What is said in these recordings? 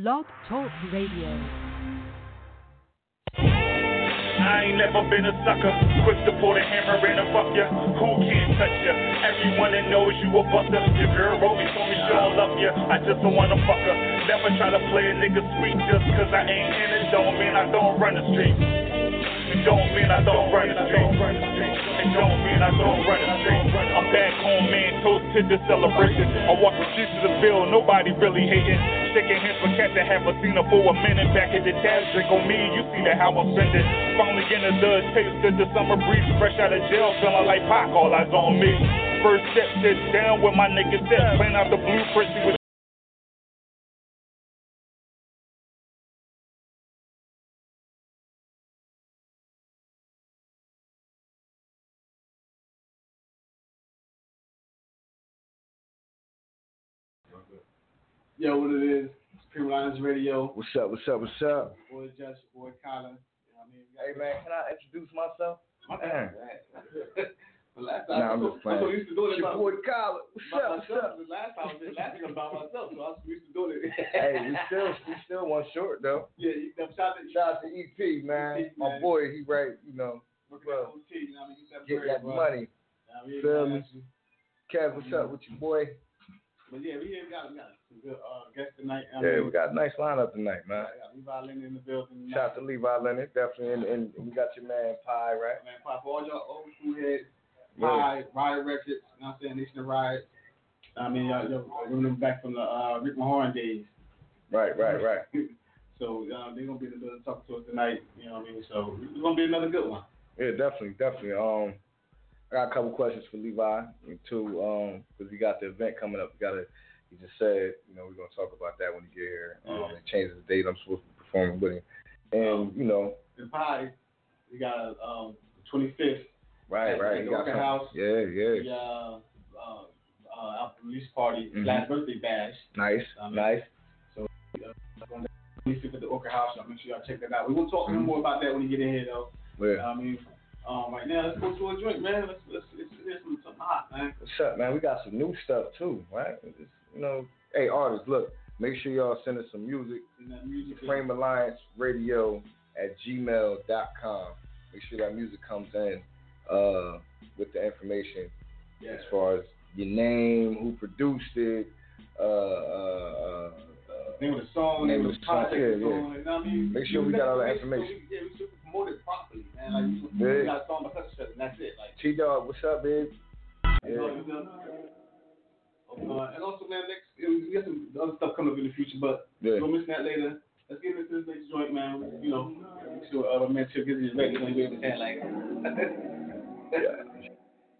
Blog Talk Radio. I ain't never been a sucker. Quick to pull the hammer and a fuck ya. Who can't touch ya? Everyone that knows you a buster. Your girl wrote me, told me she don't love ya. I just don't wanna fuck her. Never try to play a nigga sweet just cause I ain't in it. Don't mean I don't run the street. It don't mean I don't run the street. It don't mean I don't run the. I'm back home, man. Toast to the celebration. I walk the streets of the bill. Nobody really hating. Shaking hands for cats that haven't seen her for a minute. Back at the dash, drink on me. You see that how I'm spending. Finally getting a dud. Tasted the summer breeze. Fresh out of jail. Feeling like Pac. All eyes on me. First step, sit down with my niggas step. Playing out the blueprint. See what Yo, what it is? It's Supreme Alliance Radio. What's up? What's up? What's up? Boy Josh, boy Colin. You know what I mean? Hey man, can I introduce myself? My Man. the last time, Nah, I'm I'm, just so, I'm playing. used to doing it your by, boy Colin. What's up? What's myself. up? The last time I was last time by myself, so I was used to doing it. Hey, we still we still one short though. yeah, you know, shout out to Shout out to EP man, EP, my man. boy. He right, you know, working at OT, you know what I mean? You said get that money. You know I mean? Feel me? Kev, what's up with your boy? But yeah, we got, we got some good uh, guests tonight. I Yeah, mean, we got a nice lineup tonight, man. Got Levi Lennon in the building. Shout out to Levi Lennon, definitely, and, and we got your man Pye, right? Man, pop all y'all old school heads. Yeah. Riot, Riot Records, you know what I'm saying? Nation of Riot. I mean, y'all, y'all remember back from the uh, Rick Mahorn days. Right, right, right. So uh, they're gonna be in the building talking to us tonight. You know what I mean? So it's gonna be another good one. Yeah, definitely, definitely. Um, I got a couple questions for Levi and two, um, because we got the event coming up. We gotta. He just said, you know, we're gonna talk about that when he get here. Um, and change the date. I'm supposed to be performing with him, and you know, The pie, we got um, the 25th. right, At- right. at the Orchid. House. Yeah, yeah. The uh, uh, uh, release party, Mhm. last birthday bash. Nice, Um, nice. The 25th at the Orchid House. So make sure y'all check that out. We will talk Mhm. more about that when you get in here, though. Yeah. I mean? Um, right now, let's go to a drink, man. Let's let's let's get some something hot, man. What's up, man? We got some new stuff too, right? It's, you know, hey artists, look, make sure y'all send us some music. Music. Supreme Alliance Radio at gmail.com. Make sure that music comes in uh, with the information Yeah. as far as your name, who produced it, uh, uh, uh, Name of the song, Name of the the song, yeah, yeah. You know I mean? Make sure we got all the information. we- Yeah, we should promote it properly, man. Like, you, Yeah. we got a song by such and and that's it. Like, T Dog, what's up, babe? you know, Yeah. you know. Uh, and also, man, next we got some other stuff coming up in the future, but Yeah. we'll mention that later. Let's get into this next joint, man. You know, make sure uh, man Chip gets his ready. He's gonna be able to like.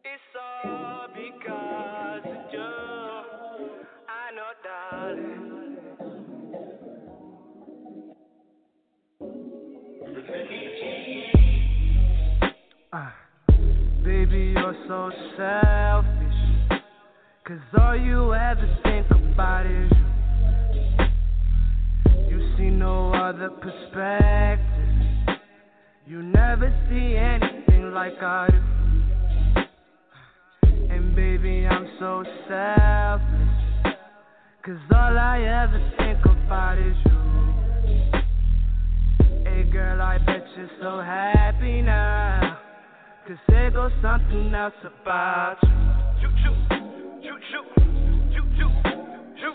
It's all because so selfish. Cause all you ever think about is you. You see no other perspective. You never see anything like I do. And baby, I'm so selfless. Cause all I ever think about is you. Hey girl, I bet you're so happy. Cause there goes something else about you. Choo choo, choo choo, choo choo, choo.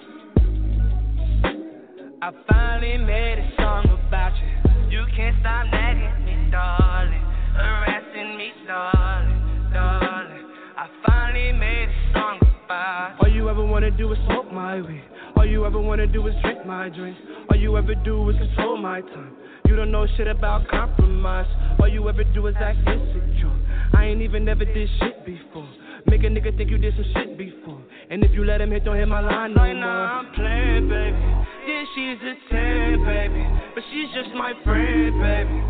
I finally made a song about you. You can't stop nagging me, darling. Harassing me, darling, darling. I finally made a song about you. All you ever wanna do is smoke my weed. All you ever wanna do is drink my drinks. All you ever do is control my time. You don't know shit about compromise. All you ever do is act insecure. I ain't even never did shit before. Make a nigga think you did some shit before. And if you let him hit, don't hit my line no more. Right now I'm playing, baby. Yeah, she's a 10, baby. But she's just my friend, baby.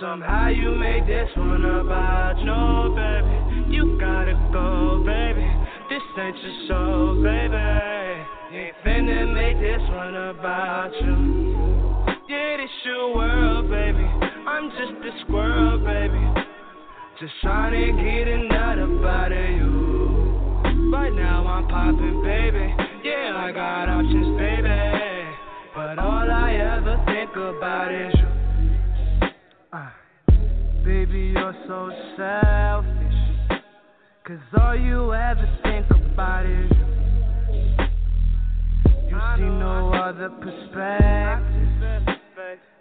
Somehow you made this one about no, baby. You gotta go, baby. This ain't your show, baby. Ain't finna make this one about you. Yeah, this your world, baby. I'm just a squirrel, baby. Just trying to get a nut up out of you. Right now I'm popping, baby. Yeah, I got options, baby. But all I ever think about is you. Uh, baby, you're so selfish. Cause all you ever think about is you. You see no other perspective.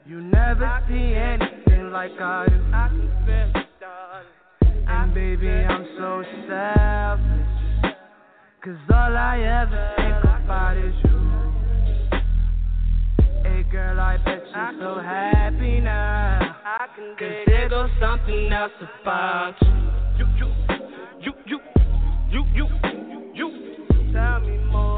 You never see anything like I do. And baby, I'm so selfish. Cause all I ever think about is you. Hey girl, I bet you're so happy now. Cause there goes something else about you. You, you, you, you, you, you, you. Tell me more.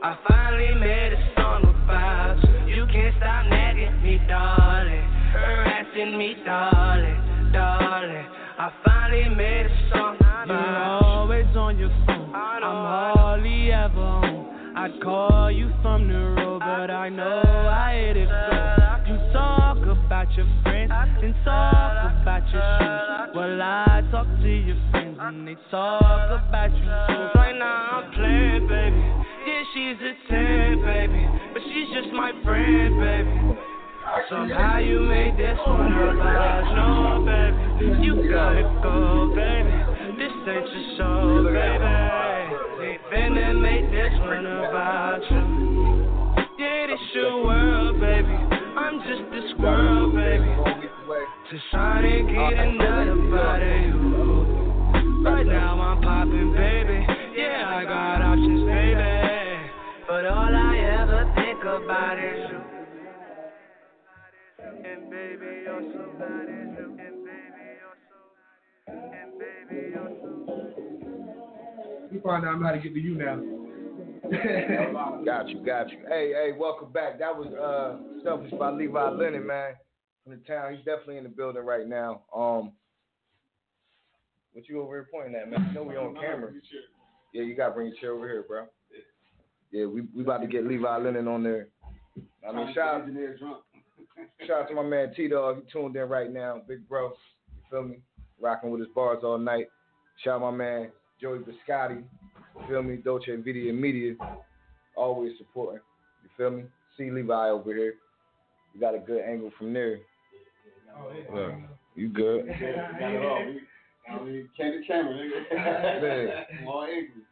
I finally made a song about you. You can't stop nagging me, darling. Harassing me, darling, darling. I finally made a song. about You're always on your phone. I'm hardly ever home. I'd call you from the road, but I know I hit it go. You talk about your friends and talk about your shoes. Well, I talk to your friends and they talk about you too. Right now I'm playing, baby. Yeah, she's a 10, baby. But she's just my friend, baby. Somehow you made this one about no, baby. You gotta go, baby. This ain't your show, baby. They finna make this one about you. Yeah, this your world, baby. I'm just a squirrel, baby. Just trying to get another body you. Right now I'm popping, baby. Yeah, I got baby, you're so bad as you. And baby, you're so. And baby, you're so. You find out I'm how to get to you now. Got you, got you. Hey, hey, welcome back. That was uh Selfish by Levi Lennon, man. From the town. He's definitely in the building right now. Um what you over here pointing at, man? You know we on camera. Yeah, you gotta bring your chair over here, bro. Yeah, we we about to get Levi Lennon on there. I mean shout out, engineer drunk. Shout out to my man T Dog, he tuned in right now, big bro. You feel me? Rocking with his bars all night. Shout out my man Joey Biscotti. You feel me? Dolce and Video Media. Always supporting. You feel me? See Levi over here. You got a good angle from there. Oh, Look, you good. Got it all. We- I mean, candid camera, nigga. Man. I'm all angry.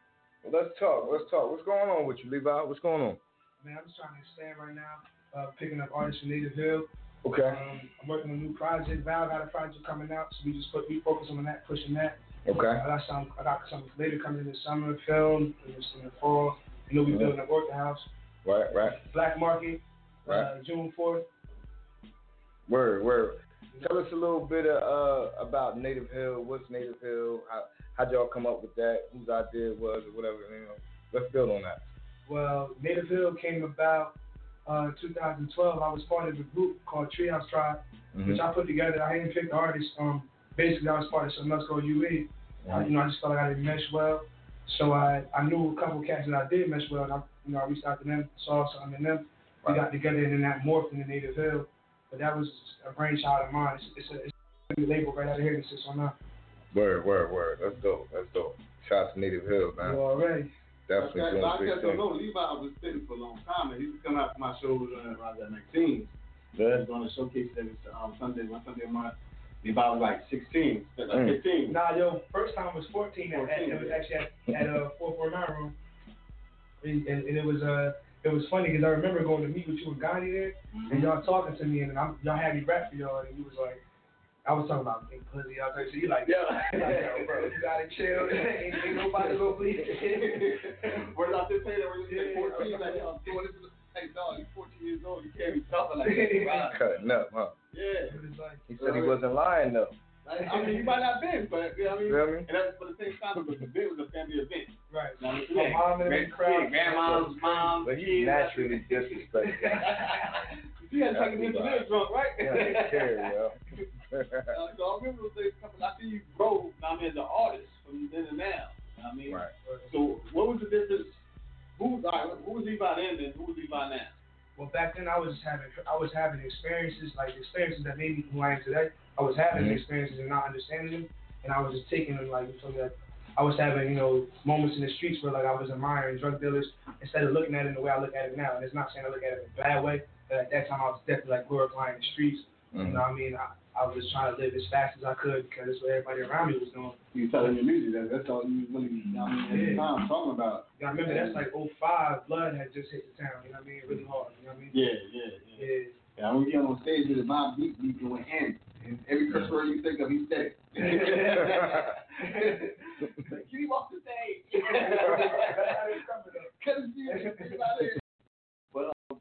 Let's talk. Let's talk. What's going on with you, Levi? What's going on? Man, I'm just trying to stand right now. Uh, picking up artists from Native Hill. Okay. Um, I'm working on a new project. Val got a project coming out, so we just put we focus on that, pushing that. Okay. I got some. I got some later coming in the summer film, and just in the fall. You know, we Mhm. building an Orchid House, Right, right. Black Market, Right. uh, June 4th. Word, word. Tell us a little bit uh, uh, about Native Hill. What's Native Hill? How how'd y'all come up with that? Whose idea it was, or whatever. You know, let's build on that. Well, Native Hill came about uh, 2012. I was part of a group called Treehouse Tribe, Mm-hmm. which I put together. I didn't pick the artists. Um, basically, I was part of some Let's Go UA. I, you know, I just felt like I didn't mesh well. So I, I knew a couple of cats that I did mesh well, and I, you know, I reached out to them, saw something in them. We got together, and then that morphed into Native Hill. But that was a brainchild of mine. It's, it's, a, it's a label right out of here that sits on that. Word, word, word. That's dope. That's dope. Shout out to Native Hill, man. You already. Definitely But doing I big guess don't things. know. Levi was spitting for a long time, and he was coming out to my shows when I was at 19. I Yeah. was on a showcase that was um, Sunday, one Sunday a month. Levi was like 16, like Mm. 15. Nah, yo, first time was 14. At, at, 14, it was actually at, at uh, 449 room. And, and, and it was uh, it was funny because I remember going to meet with you and Gandhi there, and y'all talking to me, and I'm, y'all had me rap for y'all, and you was like, I was talking about big pussy, y'all talking, so you like, Yeah. like, yo, bro, you gotta chill, ain't, ain't nobody gonna believe it. Where I just say that when you Yeah. 14, like, yo, I'm doing this. Hey, dog, you're 14 years old. You can't be talking like that. Right? Cutting up, huh? Yeah. It was like, He said he wasn't lying though. Like, I mean, you might not have been, but, you know what I mean? Feel me? And that's, but at the same time, it was, the event was a family event. right. You know what I mean? My mom and Grand- crowd. yeah, grandma's mom, But he's kids. naturally disrespectful. You had to take an engineer drunk, right? Yeah, take care, yo. Uh, so I remember those days coming. I see you grow. I mean, as an artist from then and now. I mean, right. so what was the difference? Who, all right, who was Levi then, and who was Levi now? Well, back then I was just having I was having experiences like experiences that made me who I am today. I was having Mhm. experiences and not understanding them, and I was just taking them like so that I was having you know moments in the streets where like I was admiring drug dealers instead of looking at it in the way I look at it now. And it's not saying I look at it in a bad way. But at that time, I was definitely like glorifying the streets. You know what I mean? I, I was just trying to live as fast as I could because that's what everybody around me was doing. You telling your music that that's all you really you know, what I mean, at the time talking about. You know, I remember that's like 05, Blood had just hit the town, you know what I mean? Really hard, you know what I mean? Yeah, yeah, yeah. Yeah. Yeah, I was on stage with it, my beat beat going in. And every curse word you think of, he said it. Get him off the stage. About it. But um,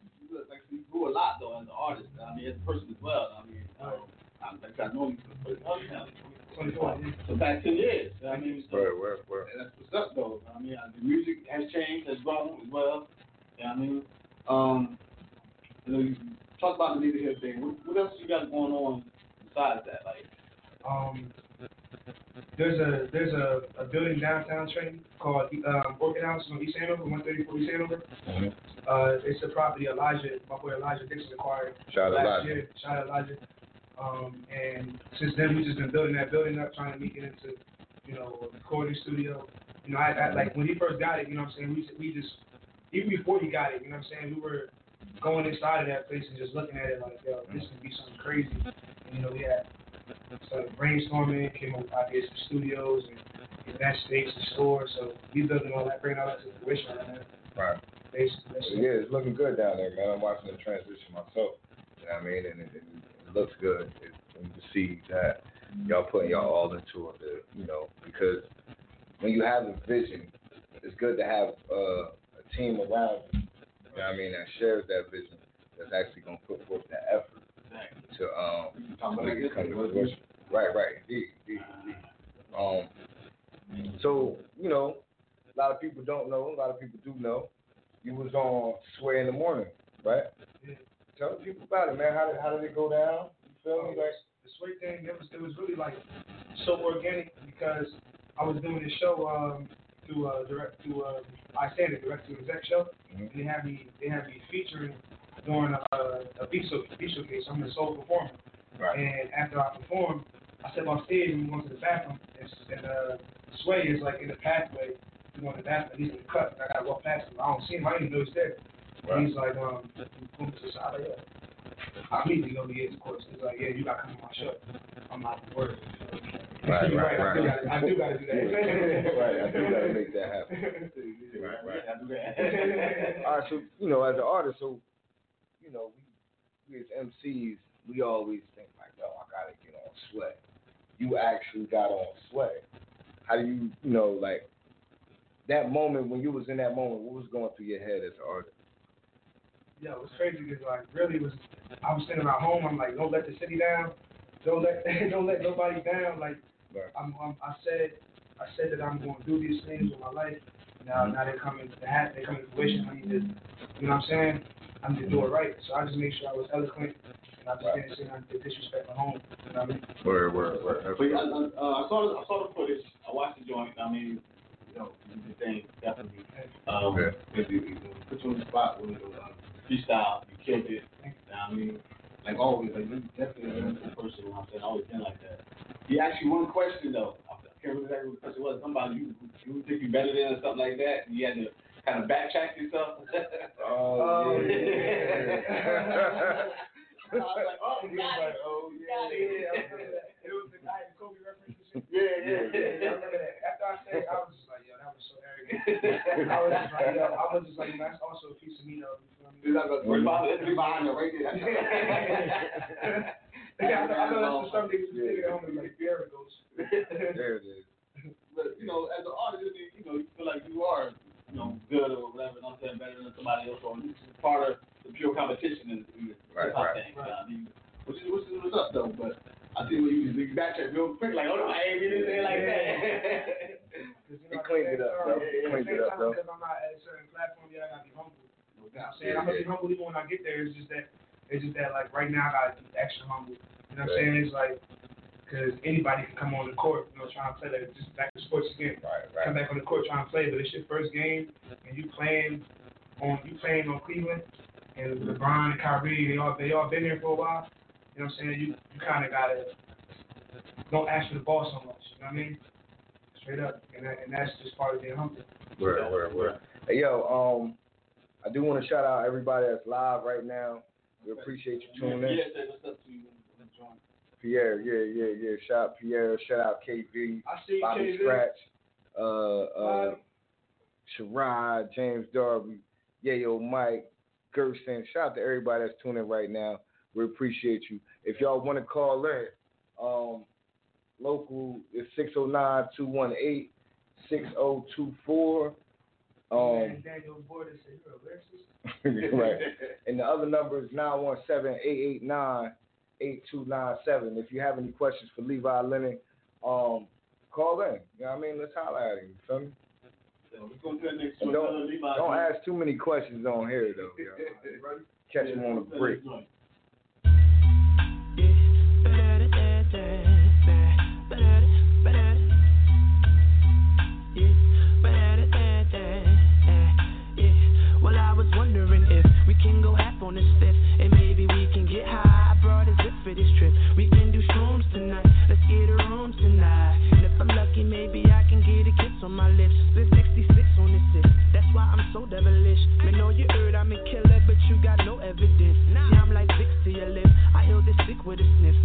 like you grew a lot though as an artist. I mean, as a person as well. I mean, um, I, like I know you for the first time. So back ten years. I mean, so Word, word, word. that's what's up though. I mean, the music has changed, has grown as well. Yeah, I mean, um, you know, you talk about the neighborhood thing. What, what else you got going on besides that? Like, Um, there's a there's a, a building downtown Trenton called um, Orchid House on East Hanover, 134 East Hanover. Mhm. Uh, it's a property Elijah, my boy Elijah Dixon acquired Shout out last Elijah. year. Shout out Elijah. Um, and since then, we've just been building that building up, trying to make it into, you know, a recording studio. You know, I, I like when he first got it. You know, what I'm saying we we just even before he got it. You know, what I'm saying we were going inside of that place and just looking at it like, yo, this could be something crazy. And, you know, we had started brainstorming, came up with ideas for studios and event space and store. So we building all that, bringing all that to fruition right now. Right. Basically. Yeah, it's looking good down there, man. I'm watching the transition myself. You know what I mean? And it, it, it looks good. It, and you see that y'all putting y'all all into it, you know, because when you have a vision, it's good to have uh, a team around you, you know what I mean, that shares that vision, that's actually going to put forth that effort to um, make it come to fruition. Right, right, indeed, indeed, indeed. Um, so, you know, a lot of people don't know, a lot of people do know. You was on Sway in the morning, right? Yeah. Tell the people about it, man. How did how did it go down? You feel me? Like, the sweet thing, it was it was really like so organic because I was doing this show um through uh direct to uh I stand it direct to exec show Mhm. and they had me they had me featuring during a a beat show beat showcase. I'm a sole performer. right. And after I performed, I stepped off stage and we went to the bathroom and, and uh Sway is like in the pathway to go to the bathroom. He's in the cut and I gotta walk past him. I don't see him, I didn't even know he's there. Right. He's like, um, boom to the side, like, yeah. I immediately go to the of course. He's like, yeah, you gotta come to my show. I'm not word. Right, You're right, I do right. gotta, I do gotta do that. right, I do gotta make that happen. Right, right. I do that. All right, so you know, as an artist, so you know, we, we as MCs, we always think like, yo, I gotta get on Sway. You actually got on Sway. How do you, you know, like that moment when you was in that moment, what was going through your head as an artist? Yeah, it was crazy because like really was I was sitting at home. I'm like, don't let the city down. Don't let don't let nobody down. Like Right. I'm, I'm I said I said that I'm going to do these things with my life. Now mm-hmm. now they're coming to have they coming to fruition. I need to, you know what I'm saying? I need to do it right. So I just made sure I was eloquent and I just Right. didn't say nothing to disrespect my home. You know what I mean? Word, word, word. But yeah, I, uh, I saw the, I saw the footage. I watched the joint. I mean, you know, the thing definitely. Um, Yeah. it, it, it put you on the spot with uh, freestyle. You killed it. I mean, like always, like you're definitely a wonderful person. You know what I'm saying, always been like that. He asked you one question though. I can't remember exactly what the question was. Somebody you you think you better than or something like that. And you had to kind of backtrack yourself. Oh, Oh, yeah. I was like, oh, He was like, oh Got yeah, it. yeah. I remember that. It was the guy, the Kobe reference. Yeah, yeah, Yeah, yeah. I remember that. After I said, I was just like, yo, that was so arrogant. I was just like, yo, I was just like, that's also a piece of me though. You feel me? He's like, right behind, behind you, right there. Yeah, I know, I know that's for some niggas who think at home like, there it goes. there it is. But you know, as an artist, you know, you feel like you are, you know, good or whatever. I'm saying better than somebody else, or this is part of the pure competition in in the Right, hip hop right. thing. you know I mean, which is which is what's up though. But I see when you you backtrack real quick, like, oh no, I ain't really saying like that. Cause, He you know, cleaned it up, bro. at the He same cleaned it up, bro. Because I'm not at a certain platform yet, I gotta be humble. You know I'm saying? I'm gonna be humble even when I get there. It's just that, it's just that like right now I gotta be extra humble. You know what I'm saying? It's like, cause anybody can come on the court, you know, trying to play like just back to sports again. Right, right. Come back on the court trying to play, but it's your first game and you playing on you playing on Cleveland and LeBron and Kyrie, they all they all been there for a while. You know what I'm saying? You you kind of gotta don't ask for the ball so much. You know what I mean? Straight up, and that, and that's just part of being humble. Word, word, word. Hey, yo, um, I do want to shout out everybody that's live right now. We appreciate you tuning in. Yeah, what's up to you when you join. Pierre, yeah, yeah, yeah. Shout out Pierre. Shout out KV, I see Bobby KV. Scratch, uh, uh. Sherrod, James Darby, Yayo Mike, Gerson. Shout out to everybody that's tuning in right now. We appreciate you. If y'all want to call in, um, local is 609-218-6024. Um, Daniel Border said you're a lyricist. right. And the other number is 917-889-8297. If you have any questions for Levi Lennon, um, call in. You know what I mean? Let's holler at him. You feel me? So do that next And one. don't, Levi. don't ask too many questions on here, though. You know? Catch him on the break. Well, I was wondering if we can go half on this fifth, for this trip. We can do shrooms tonight. Let's get a room tonight. And if I'm lucky, maybe I can get a kiss on my lips. Split 66 on this sip. That's why I'm so devilish. Man, know you heard I'm a killer, but you got no evidence. Now I'm like Vicks to your lip. I heal this sick with a sniff.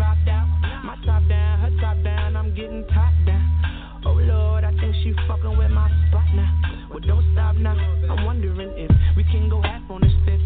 Dropped out. My top down, her top down, I'm getting top down. Oh Lord, I think she fucking with my spot now. Well, don't stop now. I'm wondering if we can go half on this fifth,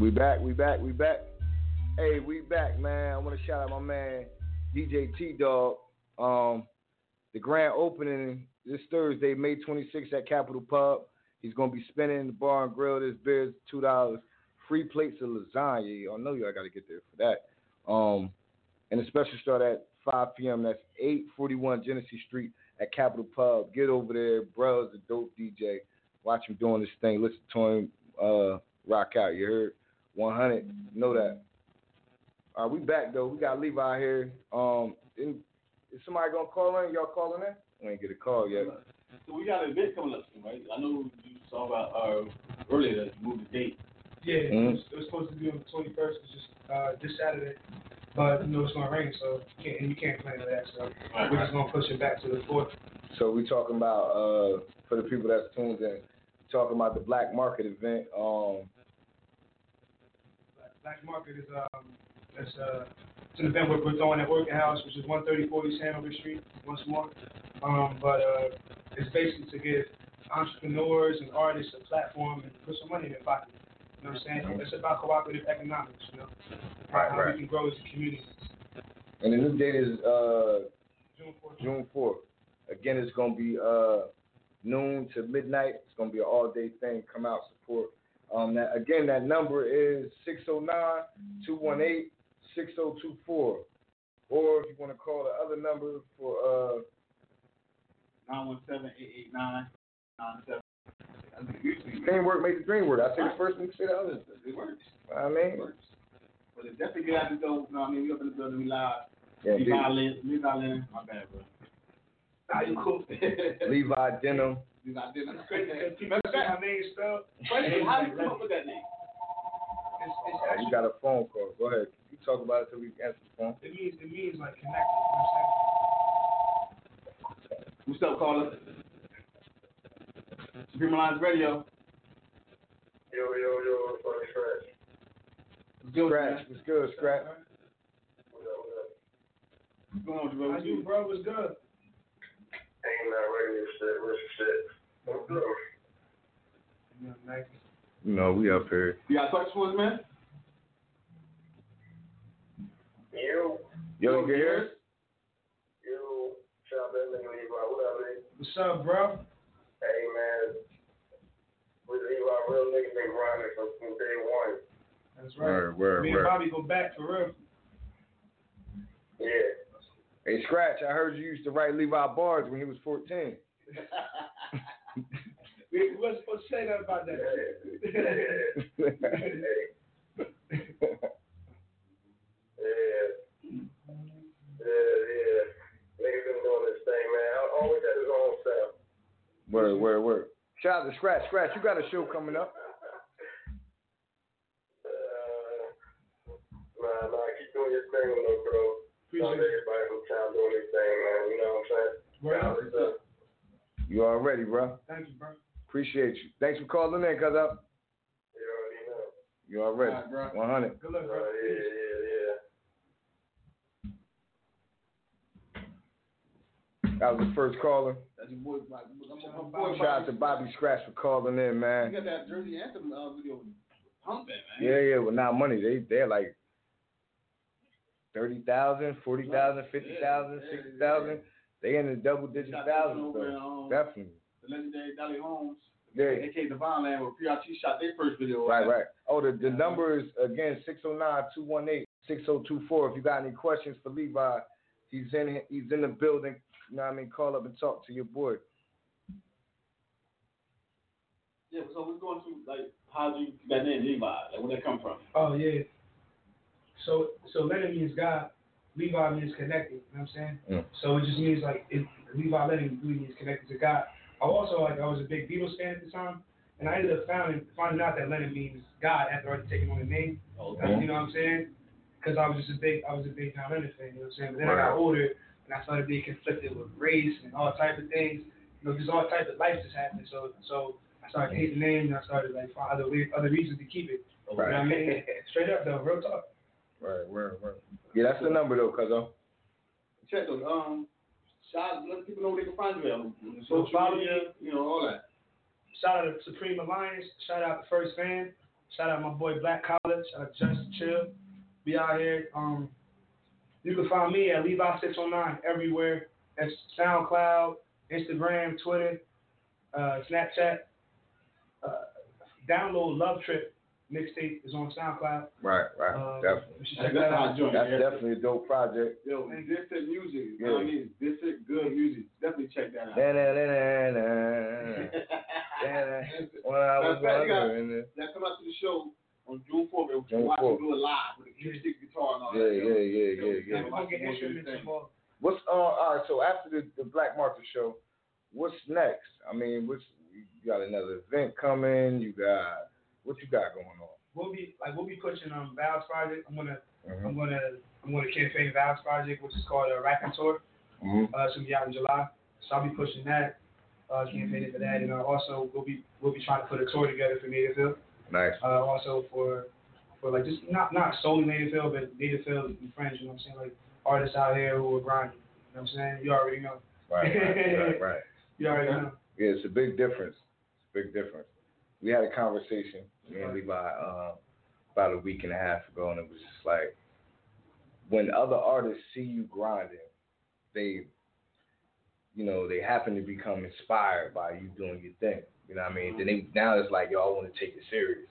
We back, we back, we back. Hey, we back, man. I want to shout out my man DJ T Dog. Um, the grand opening this Thursday, May 26th at Capitol Pub. He's gonna be spinning the bar and grill. This beer's two dollars. Free plates of lasagna. I know y'all got to get there for that. Um, and the special start at 5 p.m. That's 841 Genesee Street at Capitol Pub. Get over there, bro's a dope DJ. Watch him doing this thing. Listen to him uh, rock out. You heard? 100. Know that. All right, we back though. We got Levi here. Um, is is somebody gonna call in? Y'all calling in? We ain't get a call yet. So we got an event coming up soon, right? I know you saw about uh, earlier that you moved the date. Yeah, it, Mhm. was, it was supposed to be on the 21st, it's just uh, this Saturday, but you know it's gonna rain, so you can't, and you can't plan for that. So Right, we're just gonna push it back to the fourth. So we talking about uh for the people that's tuned in, talking about the black market event. Um, Black Market is um, it's uh, it's an event we're, we're throwing at Orchid House, which is 13040 Hanover Street, once more. Um, but uh, it's basically to give entrepreneurs and artists a platform and put some money in their pocket. You know what I'm saying? It's about cooperative economics, you know, Right, how right. we can grow as a community. And the new date is uh June 14th. June fourth. Again, it's gonna be uh noon to midnight. It's gonna be an all day thing. Come out, support. Um, that again, that number is 609-218-6024. Or if you want to call the other number for uh Nine one seven eight eight nine nine seven. I think usually dream work, make the dream work. I say the first one, you say the other. it works. I It mean, works. But it definitely get out the door. You know what I mean? We up in the building, we live. yeah, Levi Lynn, Levi Lynn, my bad, bro. Nah, you cool. Levi Denim. Levi Lynn. Because people see my name spelled. Question, how did you come up with that name? It's, it's actually, you got a phone call. Go ahead. You talk about it till we answer the phone. it means it means like connected. You know what What's up, caller? Supreme Alliance Radio. Yo, yo, yo, funny scratch. What's good, Scratch, man? what's good, I'm Scratch? What's up, what's up? What's going on, bro? How What's you, good? bro? Was good. Ain't not radio shit, real shit. What's up? Yeah, Nike. You know, we up here. You got questions for us, man? You, Yo, you can hear us? you, shop that nigga Levi. What up, nigga? What's up, bro? Hey, man. With Levi, real nigga been grinding from, from day one. That's right. Word, word, Me and. Bobby go back for real. Yeah. Hey, Scratch, I heard you used to write Levi bars when he was 14. We wasn't supposed to say that about that. Yeah. Yeah, yeah. Nigga been doing this thing, man. I always had his own style. word, word, word. Shout out to Scratch. Scratch, you got a show coming up. Uh, nah, nah, keep doing your thing, little bro. Shout out to Appreciate it. everybody from town doing their thing, man. You know what I'm saying? Word up. Shout out to- You already, bro. Thank you, bro. Appreciate you. Thanks for calling in, cuz up. You already know. You already. All right, bro. 100. Good luck, Uh, bro. yeah, yeah, yeah. That was the first caller. That's your boy, my, my, my boy. Shout out to Bobby Scratch for calling in, man. You got that Jersey Anthem uh, video pumping, man. Yeah, yeah, well, now money. They, they're like 30,000, 40,000, 50,000, 60,000. They in the double digit thousands, over, um, Definitely. The legendary Dolly Holmes, Yeah. aka Divine Land, where PRT shot their first video. Right, right. Oh, the, the number is again 609-218-6024. If you got any questions for Levi, he's in he's in the building. You know what I mean? Call up and talk to your boy. Yeah, so we're going to like how do you that name Levi, like where that come from? Oh yeah. So so Lennon means God. Levi means connected. You know what I'm saying? Mm. So it just means like it, Levi really means connected to God. I also like I was a big Beatles fan at the time, and I ended up finding finding out that Lennon means God after already taking on the name. Okay. You know what I'm saying? Because I was just a big I was a big John Lennon fan. You know what I'm saying? But then I got older and I started being conflicted with race and all type of things. You know, just all type of life just happened. So so I started hating the name and I started like find other other reasons to keep it. You know what I mean? Straight up though, real talk. Right, right, right. Yeah, that's the number though, cuz Check those. Um, shout let people know where they can find you at. Social media, you know, all that. Shout out to Supreme Alliance. Shout out to First Fam. Shout out my boy Black College. Shout out to Justin Chill. Be out here. Um, you can find me at Levi609 everywhere. That's SoundCloud, Instagram, Twitter, uh, Snapchat. Uh, download Love Trip mixtape is on SoundCloud. Right, right. Uh, definitely. You That's that how I out. join. That's definitely a dope project. Yo, this is music. You know what I mean? This is good music. Definitely check that out. Da-da-da-da-da. When I was Matter of fact, you got- wondering if- come out to the show on June 4th. We'll June watch 4th. do it live with a acoustic guitar and all Yeah, that. yeah, yo. yeah, yeah, Yo, yeah. We're watch gonna get you do your instruments thing. What's uh all right, so after the, the Black Market show, what's next? I mean, what's you got another event coming, you got what you got going on? We'll be like we'll be pushing um Val's project. I'm gonna Mm-hmm. I'm gonna I'm gonna campaign Val's project, which is called a Rapping Tour. Mm-hmm. Uh, it's gonna be out in July, so I'll be pushing that, uh, campaigning for that, and uh, also we'll be we'll be trying to put a tour together for Nativeville. Nice. Uh, also for for like just not not solely Nativeville, but Nativeville and friends. You know what I'm saying? Like artists out here who are grinding. You know what I'm saying? You already know. Right, right, right, right. You already know. Yeah, it's a big difference. It's a big difference. We had a conversation, Levi, uh, about a week and a half ago, and it was just like when other artists see you grinding, they, you know, they happen to become inspired by you doing your thing. You know what I mean? Then they now it's like y'all want to take it serious.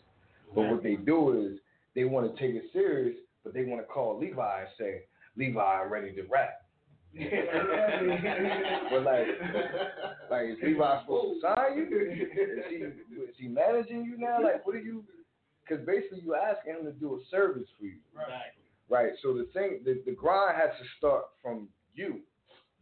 But what they do is they want to take it serious, but they want to call Levi and say, Levi, I'm ready to rap. But like, like is Levi supposed to sign you? Is he is he managing you now? Like, what are you? Because basically, you asking him to do a service for you, Exactly. right? So the thing, the, the grind has to start from you.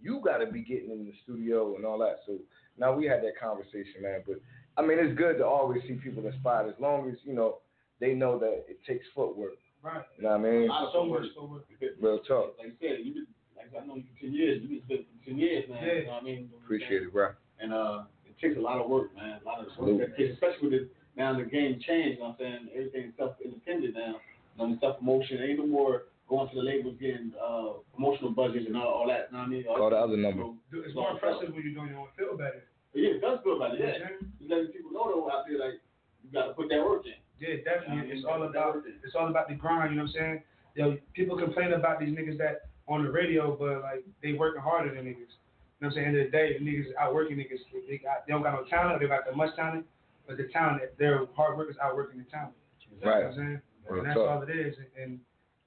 You got to be getting in the studio and all that. So now we had that conversation, man. But I mean, it's good to always see people inspired as long as you know they know that it takes footwork. Right. You know what I mean? A lot of So footwork. much Real talk. Like you said, you been, I know you for ten years. You been spent for ten years, man. Yeah. You know what I mean? Appreciate it, bro. And uh, it takes a lot of work, man. A lot of work, that takes, especially with the, now the game changed. You know what I'm saying? Everything's self-independent now. You know, self promotion. Ain't no more going to the labels getting uh promotional budgets and all, all that. You know what I mean? all the other number. Dude, It's more impressive when you're doing your own feel better. But Yeah, it does feel about it. You know what Yeah. I'm? You letting people know though out there like you got to put that work in. Yeah, Yeah, I definitely. mean, It's all about work in. it's all about the grind. You know what I'm saying? Yo, people complain about these niggas that on the radio, but like they working harder than niggas. You know what I'm saying? At the End of the day, the niggas outworking niggas. They got they don't got no talent. They got that much talent, but the talent their hard work is outworking the talent. You know Right. what I'm saying? Real and that's talk. all it is. And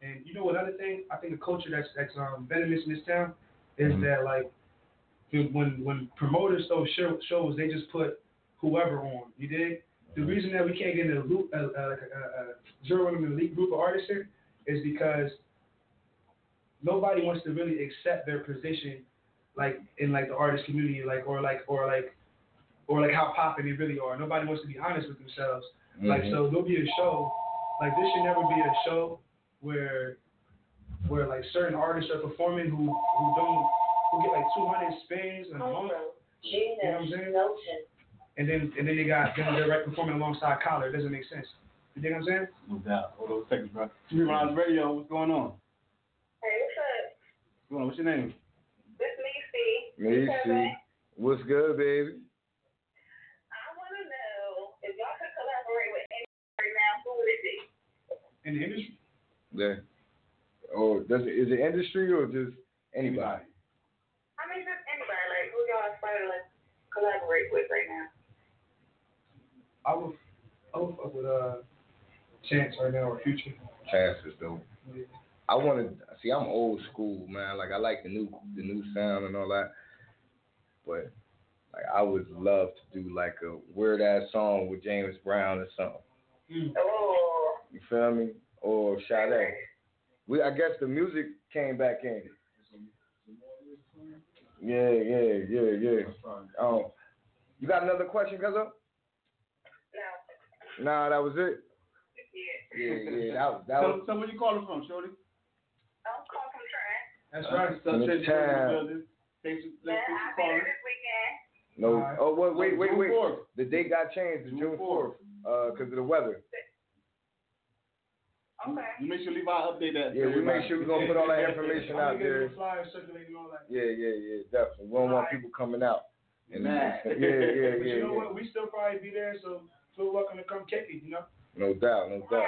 and you know another thing, I think a culture that's that's um venomous in this town is Mhm. that like when when promoters throw show, shows, they just put whoever on. You dig? The reason that we can't get in a loop, uh, uh, like a, a, a zero in an elite group of artists here, is because nobody wants to really accept their position, like in like the artist community, like or like or like or like how popping they really are. Nobody wants to be honest with themselves. Like Mhm. so, there'll be a show. Like this should never be a show where where like certain artists are performing who who don't who get like 200 spins in a month. You know what I'm saying? And then and then they got then they're right performing alongside Collar. It doesn't make sense. You dig what I'm saying? No doubt. Hold on a second, bro. Three Miles Radio. What's going on? Hey, what's up? What's going on? What's your name? This me, Macy. Me, see. What's good, baby? I want to know if y'all could collaborate with anybody right now, who would it be? In the industry. Yeah. Or does it, is it industry or just anybody? I mean, just anybody. Like, who y'all aspire to like, collaborate with right now? I would I would fuck with uh Chance right now or Future. Chances though. I want to see. I'm old school, man. Like I like the new the new sound and all that. But like I would love to do like a weird ass song with James Brown or something. Mm. Oh, You feel me? Or Sade. We I guess the music came back in. Yeah, yeah, yeah, yeah. Um, you got another question, Cuzzo? no. Nah, that was it. Yeah. Yeah, yeah, that was that Tell, was. tell where you calling from, Shorty. I'm calling from That's Uh, right. Sunshine In the Shorty in the town. building. Thanks, for- Man, thanks for I'll be there this weekend. No. Alright. Oh, wait, wait, wait, wait. The date got changed to June June fourth, uh, because of the weather. Okay. You make sure Levi update that. Yeah, we make sure we're gonna put all that information out there. the flyers circulating all that. Yeah, yeah, yeah, definitely. We don't want people coming out. And, Man. yeah, yeah, But you know yeah. what? We still probably be there, so feel welcome to come kick it. You know. No doubt, no doubt.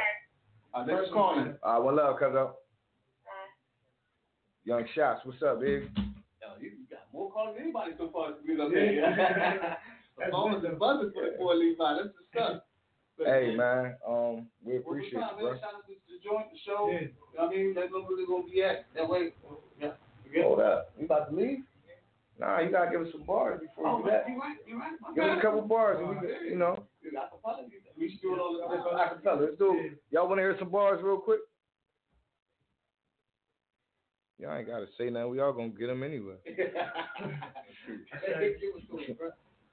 Uh, thanks for calling. Uh, one love, Cuzzo. Young Shots, what's up, baby? Yo, you got more calls than anybody so far. You know, Yeah. the phone is buzzing for the boy Levi. That's the stuff. But, Hey, man, um, we Well, appreciate up, you, bro. Shout out to the joint, the show. Yeah. You know what I mean, know where they're gonna be at. That way, yeah. Forget Hold up. You about to leave? Nah, you gotta give us some bars before Oh, you do that. you right, you right. My Give us a couple bars and we can, you know. You got the fun. We should do it all the time. go acapella. Let's do it. Y'all wanna hear some bars real quick? Y'all ain't gotta say nothing. We all gonna get them anyway.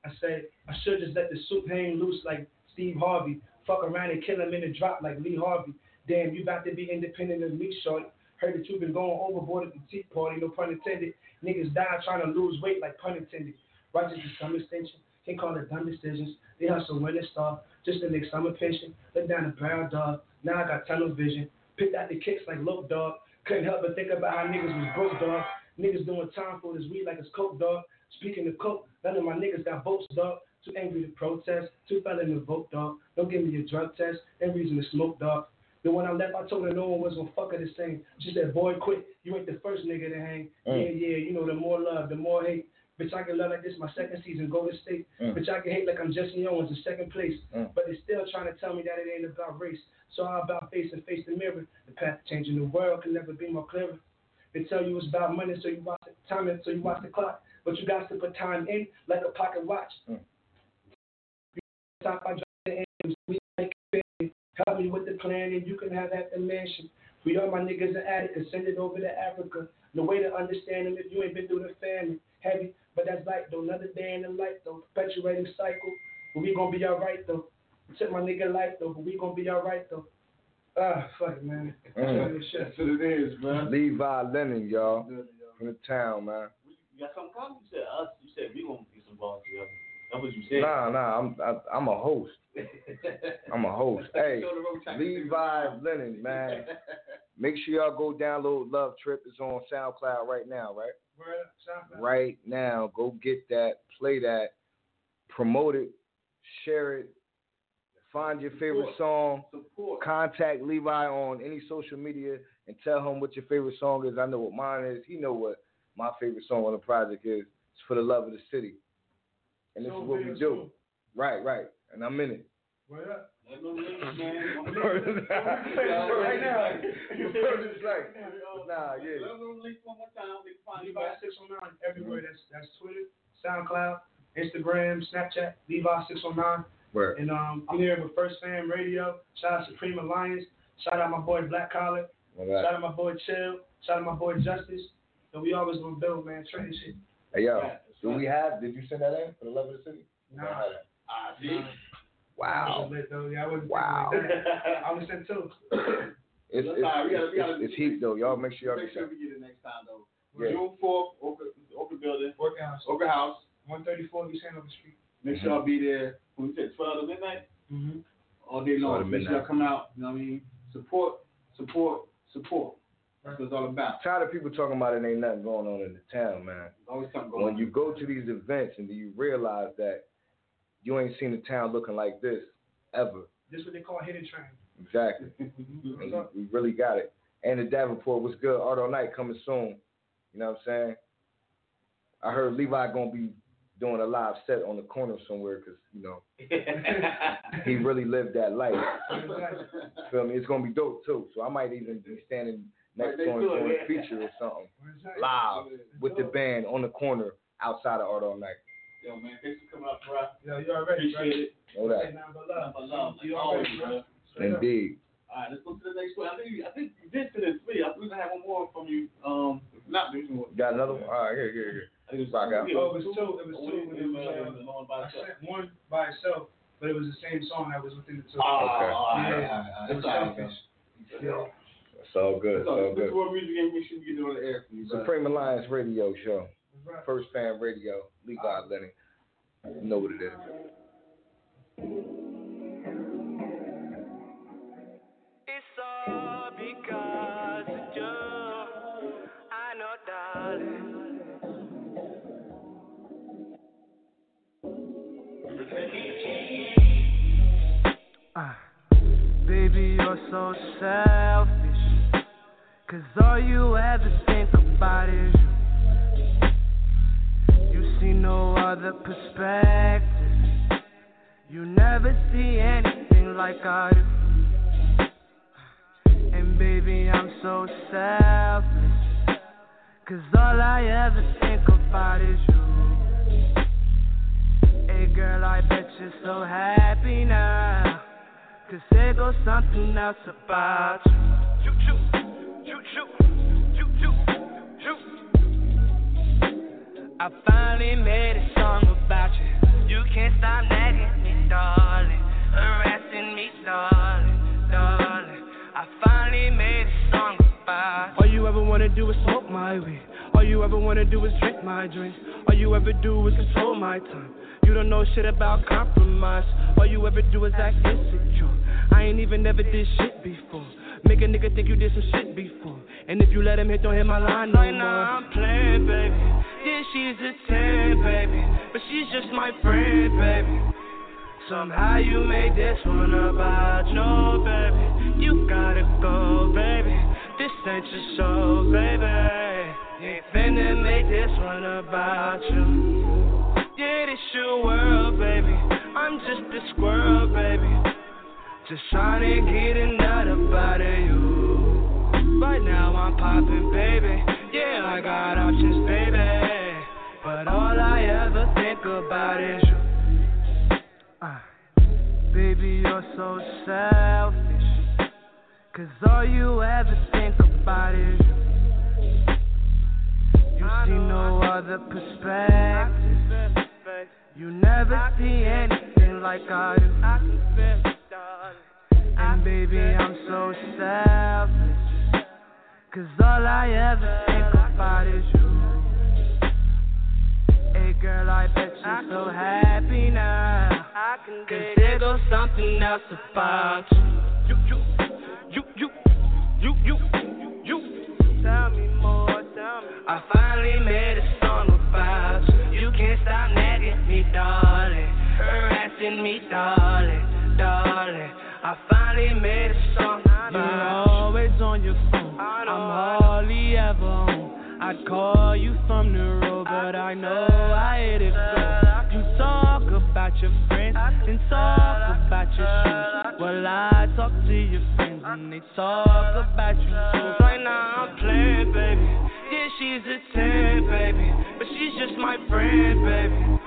I said I should just let the soup hang loose like Steve Harvey. Fuck around and kill him in the drop like Lee Harvey. Damn, you about to be independent of me, shorty. Heard that you been going overboard at the tea party, no pun intended. Niggas die trying to lose weight like pun intended. Righteous is some extension. Can't call it dumb decisions. They hustle when it's star. Just the next summer pension. Look down the barrel dog. Now I got tunnel vision. Picked out the kicks like Lope dog. Couldn't help but think about how niggas was broke dog. Niggas doing time for this weed like it's coke dog. Speaking of coke, none of my niggas got votes, dog. Too angry to protest, too fell in the vote, dog. Don't give me your drug test, ain't reason to smoke, dog. Then when I left, I told her no one was gonna fuck her the same. She said, boy, quit. You ain't the first nigga to hang. Mm. Yeah, yeah, you know, the more love, the more hate. Bitch, I can love like this my second season, Golden State. Mm. Bitch, I can hate like I'm Jesse Owens in second place. Mm. But they're still trying to tell me that it ain't about race. So how about face and face the mirror? The path to changing the world can never be more clearer. They tell you it's about money, so you watch the time so you watch the clock. But you got to put time in like a pocket watch. Mm. Top I drop the ends, we make it. Help me with the plan, and you can have that dimension. We all my niggas are Attica, send it over to Africa. No way to understand them if you ain't been through the family. Heavy, but that's light though. Another day in the life though. Perpetuating cycle. But we gonna be alright though. It took my nigga life though, but we gonna be alright though. Ah, fuck it, man. Mm. That's what it is, man. Levi Lennon, y'all, from the town, man. You got something coming? You said us. You said we gonna get some balls together. That's what you said. Nah, nah, I'm I, I'm a host. I'm a host. Hey, Show the road track. Levi Lennon, man. Make sure y'all go download Love Trip. It's on SoundCloud right now, right? Word up, SoundCloud. Right now. Go get that, play that, promote it, share it, find your favorite song. Support. Contact Levi on any social media and tell him what your favorite song is. I know what mine is. He know what my favorite song on the project is. It's for the love of the city. And this So is what we do. Right, right. And I'm in it. Word up. Let them links, man. right now. It's like, nah, yeah. Let them links one more time. They can find you Levi back. six oh nine everywhere. That's that's Twitter, SoundCloud, Instagram, Snapchat. Levi six oh nine. Word. And um, I'm here with First Fam Radio. Shout out Supreme Alliance. Shout out my boy Black Collar. All Shout right. out my boy Chill. Shout out my boy Justice. And we always gonna build, man. Trade shit. Hey, yo. Do we have, did you send that in for the love of the city? Nah. Ah, see? Wow. Lit. Yeah, I wasn't Wow. thinking. I was sent two. It's, it's, Nah, we gotta- it's, we gotta- it's, it's heat, though. Y'all make sure y'all Make get sure we get it next time, though. Yeah. June 4th, Oka, Oka Building, Workhouse. Oka House. 134 East Hanover Street. Make sure I'll be there. When we said 12 to midnight, Mm-hmm. all day 12 to long. Make sure y'all come out. You know what I mean? Support, support, support. That's what it's all about. Tired of people talking about it ain't nothing going on in the town, man. There's always something going When on. you go to these events and you realize that you ain't seen the town looking like this ever. This what they call hidden train. Exactly. We, we really got it. And the Davenport was good. Art all night coming soon. You know what I'm saying? I heard Levi gonna be doing a live set on the corner somewhere because you know he really lived that life. Feel me? It's gonna be dope too. So I might even be standing next Right to him next to it, doing a feature or something live with the band on the corner outside of Art all night. Yo, man, thanks for coming out, bro. Yo, you already, Appreciate right? it. Know that. Say nothing but love. Nothing but love, like You always, already, bro. Straight up. Indeed. All right, let's go to the next one. I think I think you did finish three. I believe I have one more from you. Um, not there's one. Got another one? All right, here, here, here. I think it was Rock out. Oh, it was two. It was two. it It was, was, uh, uh, it was one by I itself. sent one by itself, but it was the same song that was within the two. Oh, Okay. all right, all right, Yeah. all right. It That's was selfish. Yeah. It's all good. It's So, all good. is what music we should get on the air for you. Supreme Alliance Radio Show. Right. First Fam Radio. Levi Lennon. You know what it is. It's all because of you. I know, darling. Ah, baby, you're so selfish. Cause all you ever think about is you. You see no other perspective. You never see anything like I do. And baby, I'm so selfless. Cause all I ever think about is you. Hey girl, I bet you're so happy now. Cause there goes something else about you. I finally made a song about you. You can't stop nagging me, darling. Harassing me, darling, darling. I finally made a song about you. All you ever wanna do is smoke my weed. All you ever wanna do is drink my drink. All you ever do is control my time. You don't know shit about compromise. All you ever do is act insecure. I ain't even never did shit before. Make a nigga think you did some shit before. And if you let him hit, don't hit my line no more. I'm playing, baby. She's a 10, baby. But she's just my friend, baby. Somehow you made this one about you, baby. You gotta go, baby. This ain't your show, baby. Ain't finna make this one about you. Yeah, this your world, baby. I'm just a squirrel, baby. Just trying to get another out of you. Right now I'm popping, baby. Yeah, I got options, baby. But all I ever think about is you. Uh, baby, you're so selfish. Cause all you ever think about is you. You see no other perspective. You never see anything like I do. And baby, I'm so selfish. Cause all I ever think about is you. Girl, I bet you're so happy now. Cause there goes something else about you. You, you, you, you, you, you, you. Tell me more, tell me. I finally made a song about you. You can't stop nagging me, darling. Harassing me, darling, darling. I finally made a song. You're always on your phone. I'm hardly ever home. I'd call you from the road, but I know I hit it go. You talk about your friends and talk about your shoes. Well, I talk to your friends and they talk about you too. Right now I'm playing, baby. Yeah, she's a 10, baby. But she's just my friend, baby.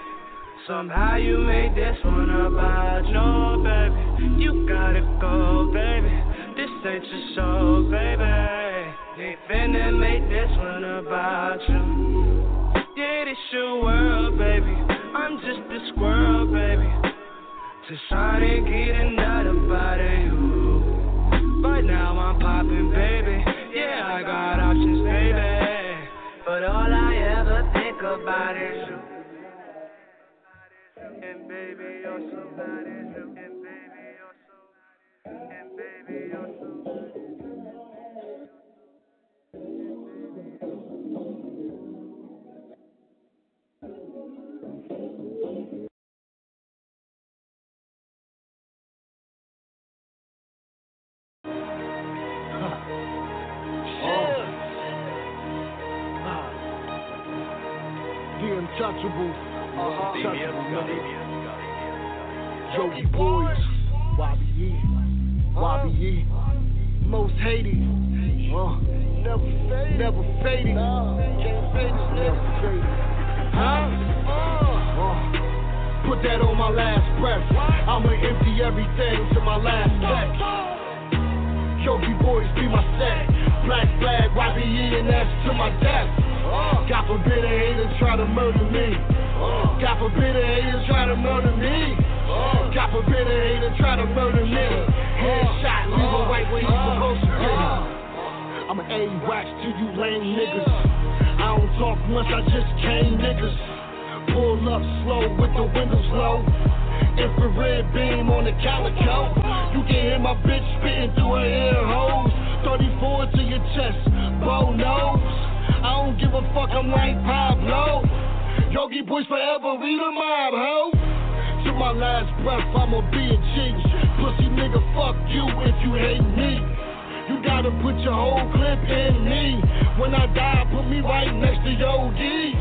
Somehow you made this one about you, baby. You gotta go, baby. This ain't your show, baby. Ain't finna make this one about you. Yeah, this your world, baby. I'm just a squirrel, baby. Just trying to get another of you. But now I'm popping, baby. Yeah, I got options, baby. But all I ever think about is you. And baby, you're so bad. And baby, you're so. And baby, you're so. Yogi Boys. YBE. YBE. Most hated. Uh, never faded. Never faded. Can't fade never faded. Huh? Uh, put that on my last breath. I'ma empty everything to my last text. Yogi boys be my set. Black flag, YBE, and that's to my death. God forbid a hater try to murder me. God forbid a hater try to murder me. God forbid a hater try to murder me. Headshot, leave him right where he's supposed to be. I'm an A-wax to you lame niggas. I don't talk much, I just came niggas. Pull up slow with the windows low. Infrared beam on the calico. You can hear my bitch spitting through her ear holes. 34 to your chest, bow nose. I don't give a fuck, I'm like Pablo. Yogi boys forever, we the mob, ho. To my last breath, I'ma be a G. Pussy nigga, fuck you if you hate me. You gotta put your whole clip in me. When I die, put me right next to D.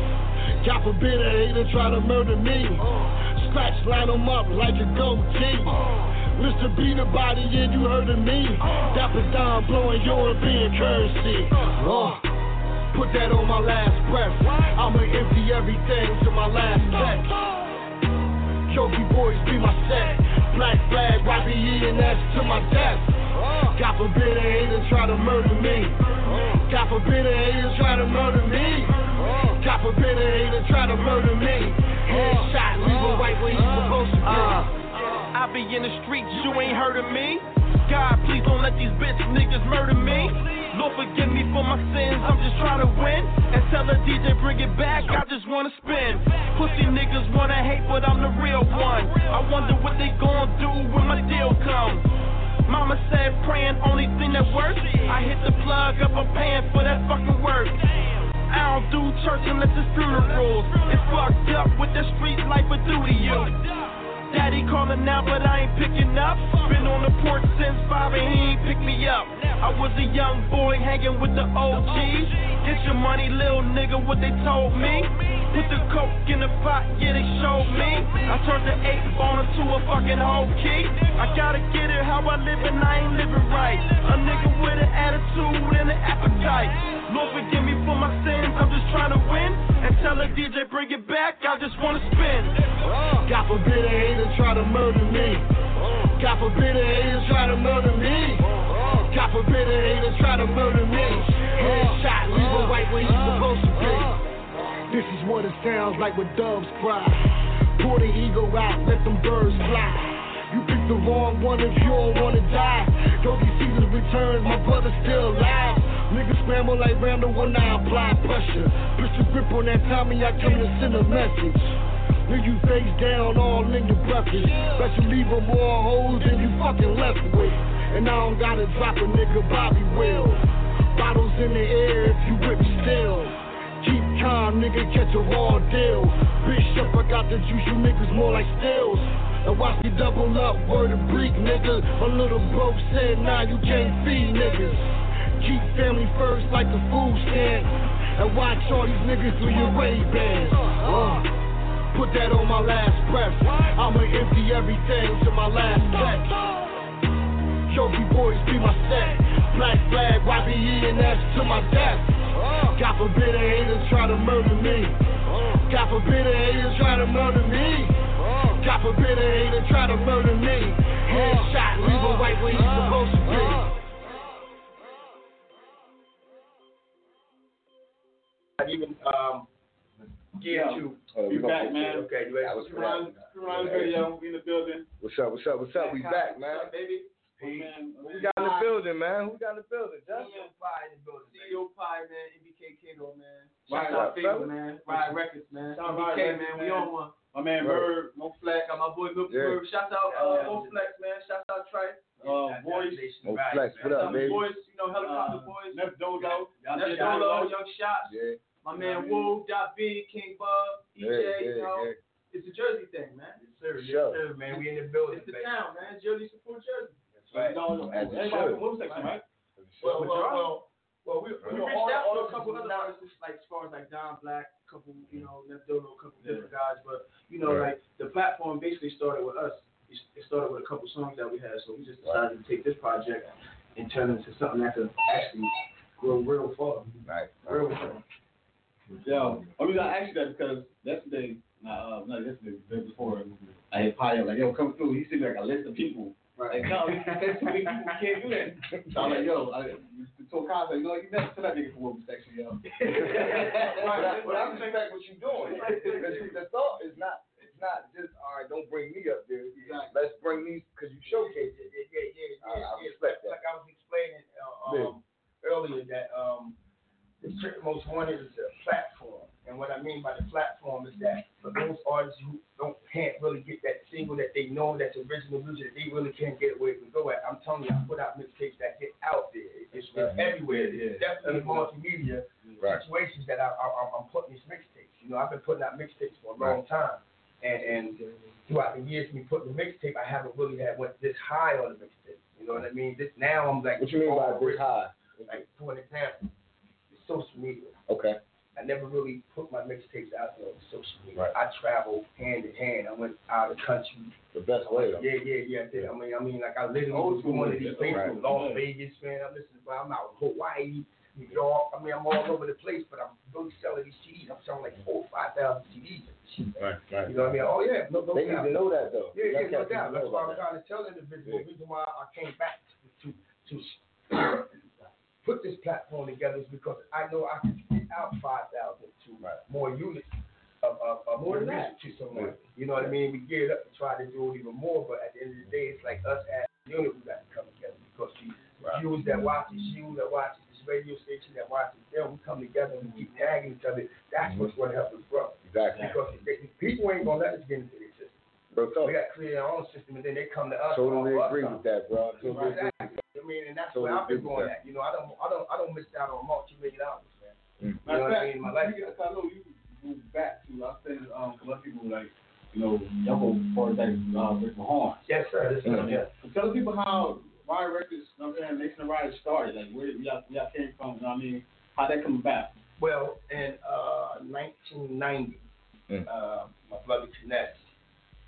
God forbid a hater try to murder me. Scratch line them up like a goatee. Mr. Beat the body, and you heard of me. Dapper Don blowing European currency. Uh, put that on my last breath. I'ma empty everything to my last text. Yogi boys be my set. Black flag, YBE, and that's to my death. Uh. God forbid a hater try to murder me. Uh. God forbid a hater try to murder me. Uh. God forbid a hater try to murder me. Headshot, leave him right where he's supposed to be. I be in the streets, you ain't heard of me. God, please don't let these bitch niggas murder me. Lord, forgive me for my sins, I'm just trying to win. And tell the DJ, bring it back, I just wanna spin. Pussy niggas wanna hate, but I'm the real one. I wonder what they gon' do when my deal comes. Mama said praying, only thing that works. I hit the plug up, I'm paying for that fucking work. I don't do church unless it's funerals. It's fucked up with the street life a duty you. Daddy calling now, but I ain't picking up. Been on the porch since five and he ain't pick me up. I was a young boy hanging with the OGs. Get your money, little nigga, what they told me. Put the coke in the pot, yeah, they showed me. I turned the eight ball into a fucking whole key. I gotta get it how I live and I ain't living right. A nigga with an attitude and an appetite. Lord forgive me for my sins, I'm just trying to win. And tell the DJ bring it back, I just wanna spin. God forbid a hater try to murder me. God forbid a hater try to murder me. God forbid a hater try to murder me. Headshot, leave a right where he's supposed to be. This is what it sounds like when doves cry. Pour the ego out, let them birds fly. You picked the wrong one if you don't wanna die. Don't you see the returns, my brother's still alive. Niggas scramble like Randall when I apply pressure. Push the grip on that Tommy, I come to send a message. When you face down all in your breakfast. Bet you leave them more holes than you fucking left with. And I don't gotta drop a nigga Bobby will. Bottles in the air if you whip still. Keep calm, nigga, catch a raw deal. Bitch up, I got the juice, you niggas more like stills. And watch me double up, word of bleak, nigga. A little broke said, nah, you can't feed niggas. Keep family first like the food stand. And watch all these niggas through your Ray-Bans. Uh, put that on my last breath. I'ma empty everything to my last check. Yogi boys be my set. Black flag, YBE and S to my death. Uh. God forbid a hater try to murder me. Uh. God forbid a hater try to murder me. Uh. God forbid a hater try to murder me. Headshot, leave a right where he's supposed to be. even um get Yeah. We we back, man. okay, you ready? was Crew Line, Crew Line video, we in the building. What's up? What's up? What's up? We back, man. What's up, baby? Oh, man, Who we got in the building, man? Who we got in the building? CEO Pye in the building. CEO Pye, man. MBK Kato, man. Shout out right, man. Riot Records, man. Shout out Riot man. We on one. My man. Bird, Mo Flex, got my boy Milk Yeah. Bird. Shout out uh, Mo Flex, man. Shout out Trice. uh, Voice, Mo Flex, what up, baby? boys, you know, helicopter uh, boys. Neff Dozo. That's Dolo, Young Shots. Yeah, My man Woo, Dot B, King Bub, EJ, yeah, you know. yeah. It's a Jersey thing, man. Yes, sir. Yes, Sure. sir, man. We in the building. It's the town, man. Jersey support Jersey. Right. No, As it everybody should. from Move Section, right? Well, But well, well, well, we, Right. we All- reached all- out to a couple is other artists, like as far as like Don Black, a couple, you know, Neff Dolo, a couple Yeah. different guys, but you know, Right. like the platform basically started with us. It it started with a couple songs that we had, so we just decided to take this project and turn it into something that could actually grow real far, Right. real far. Yo, I mean, I asked you that because yesterday, uh, not yesterday, the day before, I hit Pye up, like, yo, come through. He sent me like a list of people. Like, no, can't too many people can't do that. So I'm like, yo, I told Kyle, like, you know, you never tell that nigga for Move Section, yo. Right, but I'm saying respect what you're doing. The, the thought is not, it's not just, all right, don't bring me up there. Let's bring these, because you showcase it. Yeah, yeah, yeah, I- I yeah. respect that. Like I was explaining uh, Yeah. um, earlier that um, the Trick Most Wanted is a platform, and what I mean by the platform is that for those artists who don't can't really get that single that they know that's original music they really can't get it can go at, I'm telling you, I put out mixtapes that get out there. It's, it's everywhere. Yeah. It's definitely multimedia Right. situations that I, I, I'm- putting these mixtapes. You know, I've been putting out mixtapes for a long time, and and throughout the years, me putting the mixtape, I haven't really had went this high on the mixtape. You know what I mean? This now I'm like, What you mean by this high? Like for an example, social media. Okay. I never really put my mixtapes out there on social media. Right. I traveled hand in hand. I went out of the country. The best way, though. Yeah, yeah, yeah. I, did. I mean, I mean, like I literally Old was going to school, these yeah. places, Right. Las Vegas, man. I'm listening, but I'm out in Hawaii, New York. I mean, I'm all over the place, but I'm really selling these CDs. I'm selling like four, five thousand CDs. Right, right. You know what I mean? Oh yeah, no, no They need to know that, though. Yeah, yeah, no Young need to doubt. That's why I'm trying to tell individuals. Yeah. The reason why I came back to to put this platform together is because I know I can get out five thousand to Right. more units of, of, of More than music to someone. You know what I mean? We geared up to try to do it even more, but at the end of the day, it's like us as a unit, we got to come together because the Right. viewers that watch it, you that watch it, this radio station that watches them, we come together and we keep tagging each other. That's what's mm-hmm. going to help us grow. Exactly. Because the, the people ain't going to let us get into their system. Bro, so, We got to create our own system, and then they come to us. totally for us agree with that, bro. I Totally agree. Exactly. I mean, and that's Totally where I've been going that. at. You know, I don't, I don't, I don't miss out on multi-million dollars, man. Mm. You know what I mean? My life. I know you moved back to. I said, um, a lot of people like, you know, y'all go for like uh, Rick Mahorn. Yes, sir. This is Mm. yeah. So tell the people how Riot Records, you know what I'm saying, Nation of Riders started. Like where y'all, y'all came from. You know what I mean? How that come about? Well, in uh, 1990, Mm. uh, my brother Kenneth,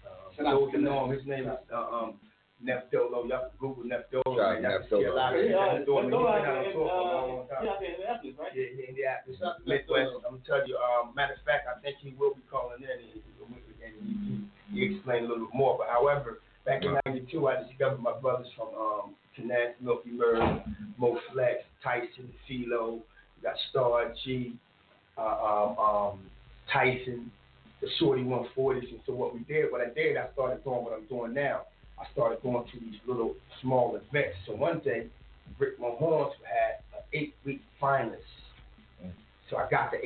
uh, Shout out those to who know him, Kenneth. his name is uh, um, Nef Dolo. Y'all can Google Nef Dolo. Shout out man. Y'all Nef can see a Dolo. lot of Yeah, shit uh, he's doing. He's go been out out on there in, tour for a long, uh, long time. yeah, out there in Indianapolis, right? Yeah, yeah, Indianapolis, Shout out to Nef Midwest. Dolo. I'm telling you. Um, matter of fact, I think he will be calling in and, and he, he, he explained a little bit more. But however, back in '92, I discovered my brothers from um, Connect, Milky Bird, Mo Flex, Tyson, Philo, we got Star G, uh, um, um, Tyson, the Shorty 140s. And so what we did, what I did, I started doing what I'm doing now. I started going to these little small events. So one day, Rick Mahorns had an eight-week finals. So I got the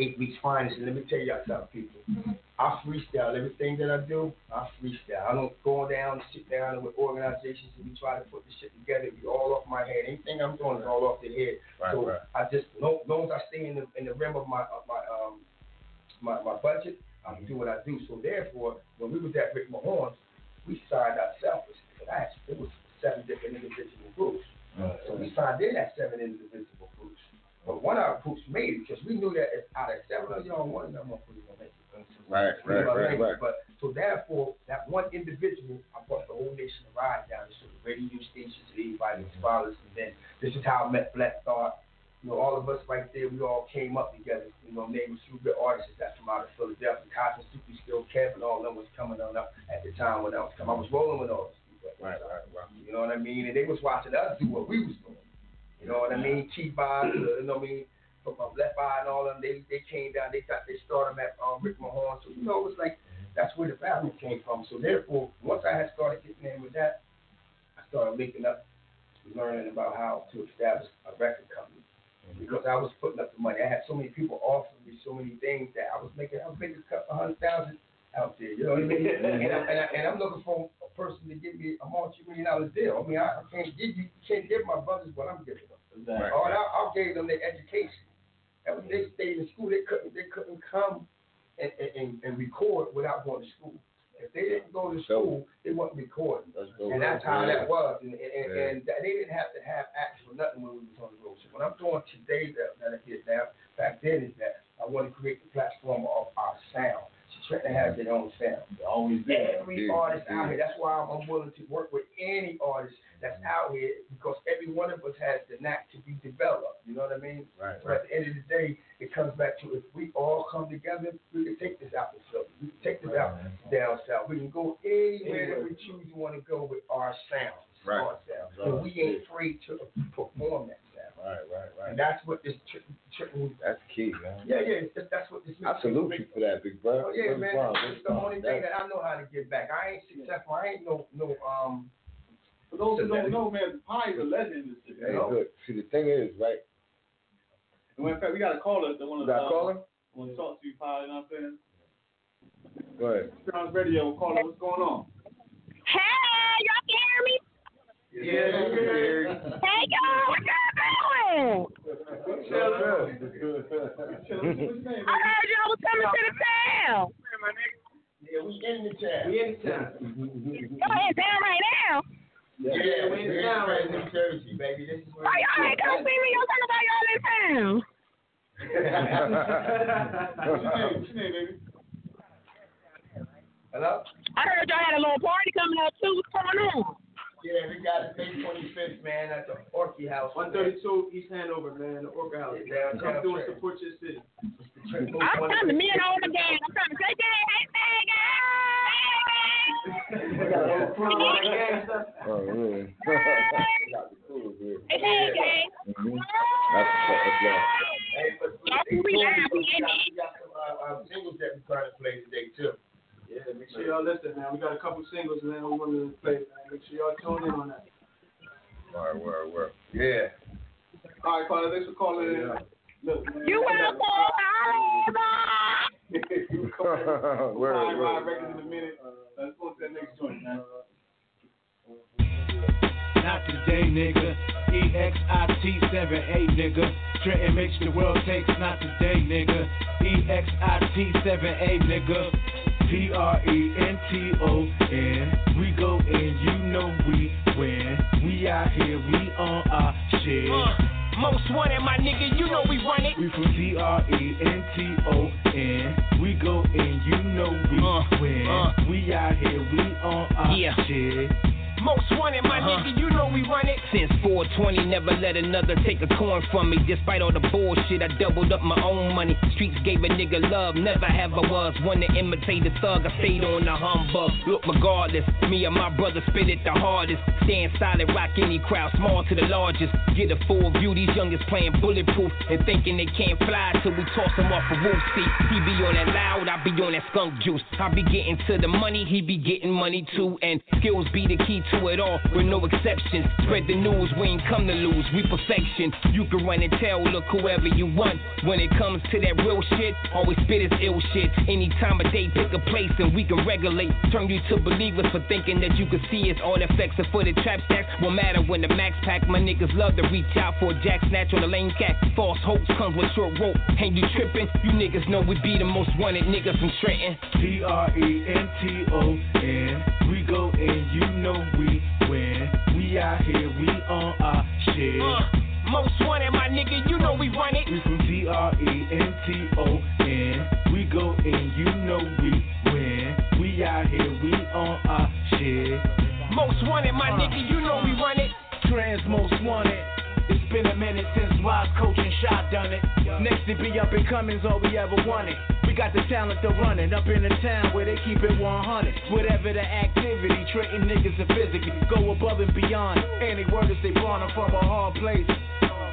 eight weeks and let me tell y'all something, people. Mm-hmm. I freestyle everything that I do. I freestyle. I don't go down, sit down with organizations, and we try to put this shit together. It be all off my head. Anything I'm doing is all off the head. Right, so right. I just, long, long as I stay in the in the rim of my of my um my my budget, I mm-hmm. do what I do. So therefore, when we was at Rick Mahorns, we signed ourselves. It was seven different individual groups. Mm-hmm. So we signed in at seven individual groups. But one of our groups made it because we knew that out of seven of y'all, one of them motherfuckers gonna make it. Right, right, know what I right, right. But so therefore, that one individual, I brought the whole nation to ride down to the radio stations, everybody, the scholars, and then this is how I met Black Thought. You know, all of us right there, we all came up together. You know, name a few good artists that's from out of Philadelphia. Cosmo Super Skill and all of them was coming on up at the time when I was coming. I was rolling with all these people. Right, right, right. You know what I mean? And they was watching us do what we was doing. You know what I mean? T-Bob, you know what I mean? From left eye and all of them, they they came down. They got they started them at um, Rick Mahorn. So you know, it was like that's where the value came from. So therefore, once I had started getting in with that, I started linking up, learning about how to establish a record company. Because I was putting up the money. I had so many people offering me so many things that I was making. I was making a couple hundred thousand out there. You know what I mean? and, I, and, I, and I'm looking for a person to give me a multi-million dollar deal. I mean, I, I can't give you, can't give my brothers what I'm giving them. Exactly. All I, I gave them their education. That was they stayed in school. They couldn't they couldn't come and, and, and record without going to school. If they didn't go to school, they wasn't recording. That's. And that's how Yeah. that was. And, and, and, Yeah. and they didn't have to have acts for nothing when we was on the road. So what I'm doing today that, that I did now, back then is that I want to create the platform of our sound. So Trenton has their own sound. They always did. Every Yeah, artist yeah. out here. That's why I'm, I'm willing to work with any artist that's mm-hmm. out here because every one of us has the knack to be developed. You know what I mean? Right, So at the end of the day, it comes back to if we all come together, we can take this out to Philly. We can take this out down south. We can go anywhere that we choose to want to go with our sound. Right. Our sound. And we ain't afraid to perform that sound. Right, right, right. And that's what this tri- tri- That's key, man. yeah, yeah, that's, that's what this I salute you for that, big bro. Oh yeah, Big man. bro, It's the bro. only thing that I know how to get back. I ain't successful. I ain't no no um For those who don't know, man, Pye is a legend in this city. Hey, you know? good. See, the thing is, right? And in fact, we got a caller that want You to got a caller? want to talk to you, Pye. You know what I'm saying? Go ahead. Sounds Radio caller, what's going on? Hey, y'all can hear me? yeah. Hey, y'all, what y'all doing? I heard y'all was coming to the town. Yeah, we in the town. We in the town. Y'all in town right now. Yeah, we in the town right in New Jersey, baby. This is where Why y'all ain't come see me? Y'all talking about y'all in town. What's your name? What's your name, baby? Hello? I heard y'all had a little party coming up too. What's going on? Yeah, we got it May 25th, man, at the Orchid House. 132 East Hanover, man, the Orca House. Yeah, Come through and support your city. I'm coming. Me and all the gang. I'm trying to say, gang, hey, hey, gang. Oh, yeah. Got the cool here. Hey, hey, gang. Mhm. That's what's. That's. Hey, but Y'all they can be told me live. we We in got, it. we got some uh, uh, singles that we're trying to play today, too. Yeah, make sure y'all listen, man. We got a couple singles, man. We want to play, man. Make sure y'all tune in on that. Word, word, word. Yeah. All right, caller, thanks for calling in. Look, man, You welcome. Holla. you come back. Word, Pye Ride word. Records in a minute. Let's go to that next joint, man. Not today, nigga. E X I T 7 A, nigga. Trenton makes the world takes, not today, nigga. E X I T 7 A, nigga. T R E N T O N. We go in, you know we win. We out here, we on our shit. Uh, most wanted, my nigga, you know we run it. We from T R E N T O N. We go in, you know we win. We out here, we on our Yeah. shit. Most wanted, my Uh-huh. nigga, you know we run it. Since 420, never let another take a coin from me. Despite all the bullshit, I doubled up my own money. Streets gave a nigga love, never have I was one to imitate a thug. I stayed on the humbug. Look, regardless, me and my brother spit it the hardest. Stand solid, rock any crowd, small to the largest. Get a full view, these youngest playing bulletproof and thinking they can't fly till we toss them off a roof. See, he be on that loud, I be on that skunk juice. I be getting to the money, he be getting money too. And skills be the key to it all, with no exceptions. Spread the news, we ain't come to lose, we perfection. You can run and tell, look whoever you want. When it comes to that real shit, always spit is ill shit. Any time of day, pick a place and we can regulate. Turn you to believers for thinking that you can see us. All the effects are for the trap stacks. Won't matter when the max pack. My niggas love to reach out for jack snatch on the lane cat. False hopes comes with short rope. Ain't you tripping? You niggas know we be the most wanted niggas from Trenton. T R E N T O N. We go in, you know we win. We out here, we on our shit. Uh, most wanted, my nigga, you know we run it. We from T R E N T O N. We go in, you know we win. We out here, we on our shit. Most wanted, my nigga, you know we run it. Trans most wanted. It's been a minute since Wise Coach and Shot done it. Next to be up and coming's all we ever wanted. We got the talent to run it up in the town where they keep it 100. Whatever the activity, Trenton niggas are physically go above and beyond. Any word is they born from a hard place.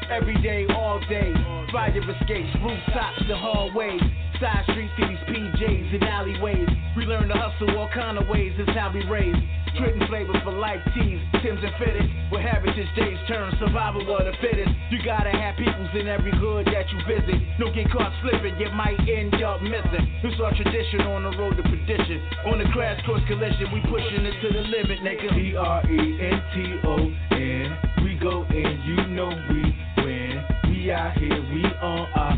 Every day, all day, fire escapes, rooftops, the hallways, side streets these PJs and alleyways. We learn to hustle all kind of ways, that's how we raise. Trenton flavors for life teas, Tim's and fitteds. Where heritage days turn survival of the fittest. You gotta have peoples in every hood that you visit. Don't get caught slipping, you might end up missing. It's our tradition on the road to perdition. On the crash course collision, we pushing it to the limit, nigga. T R E N T O N. We go in, you know we win. We out here, we on our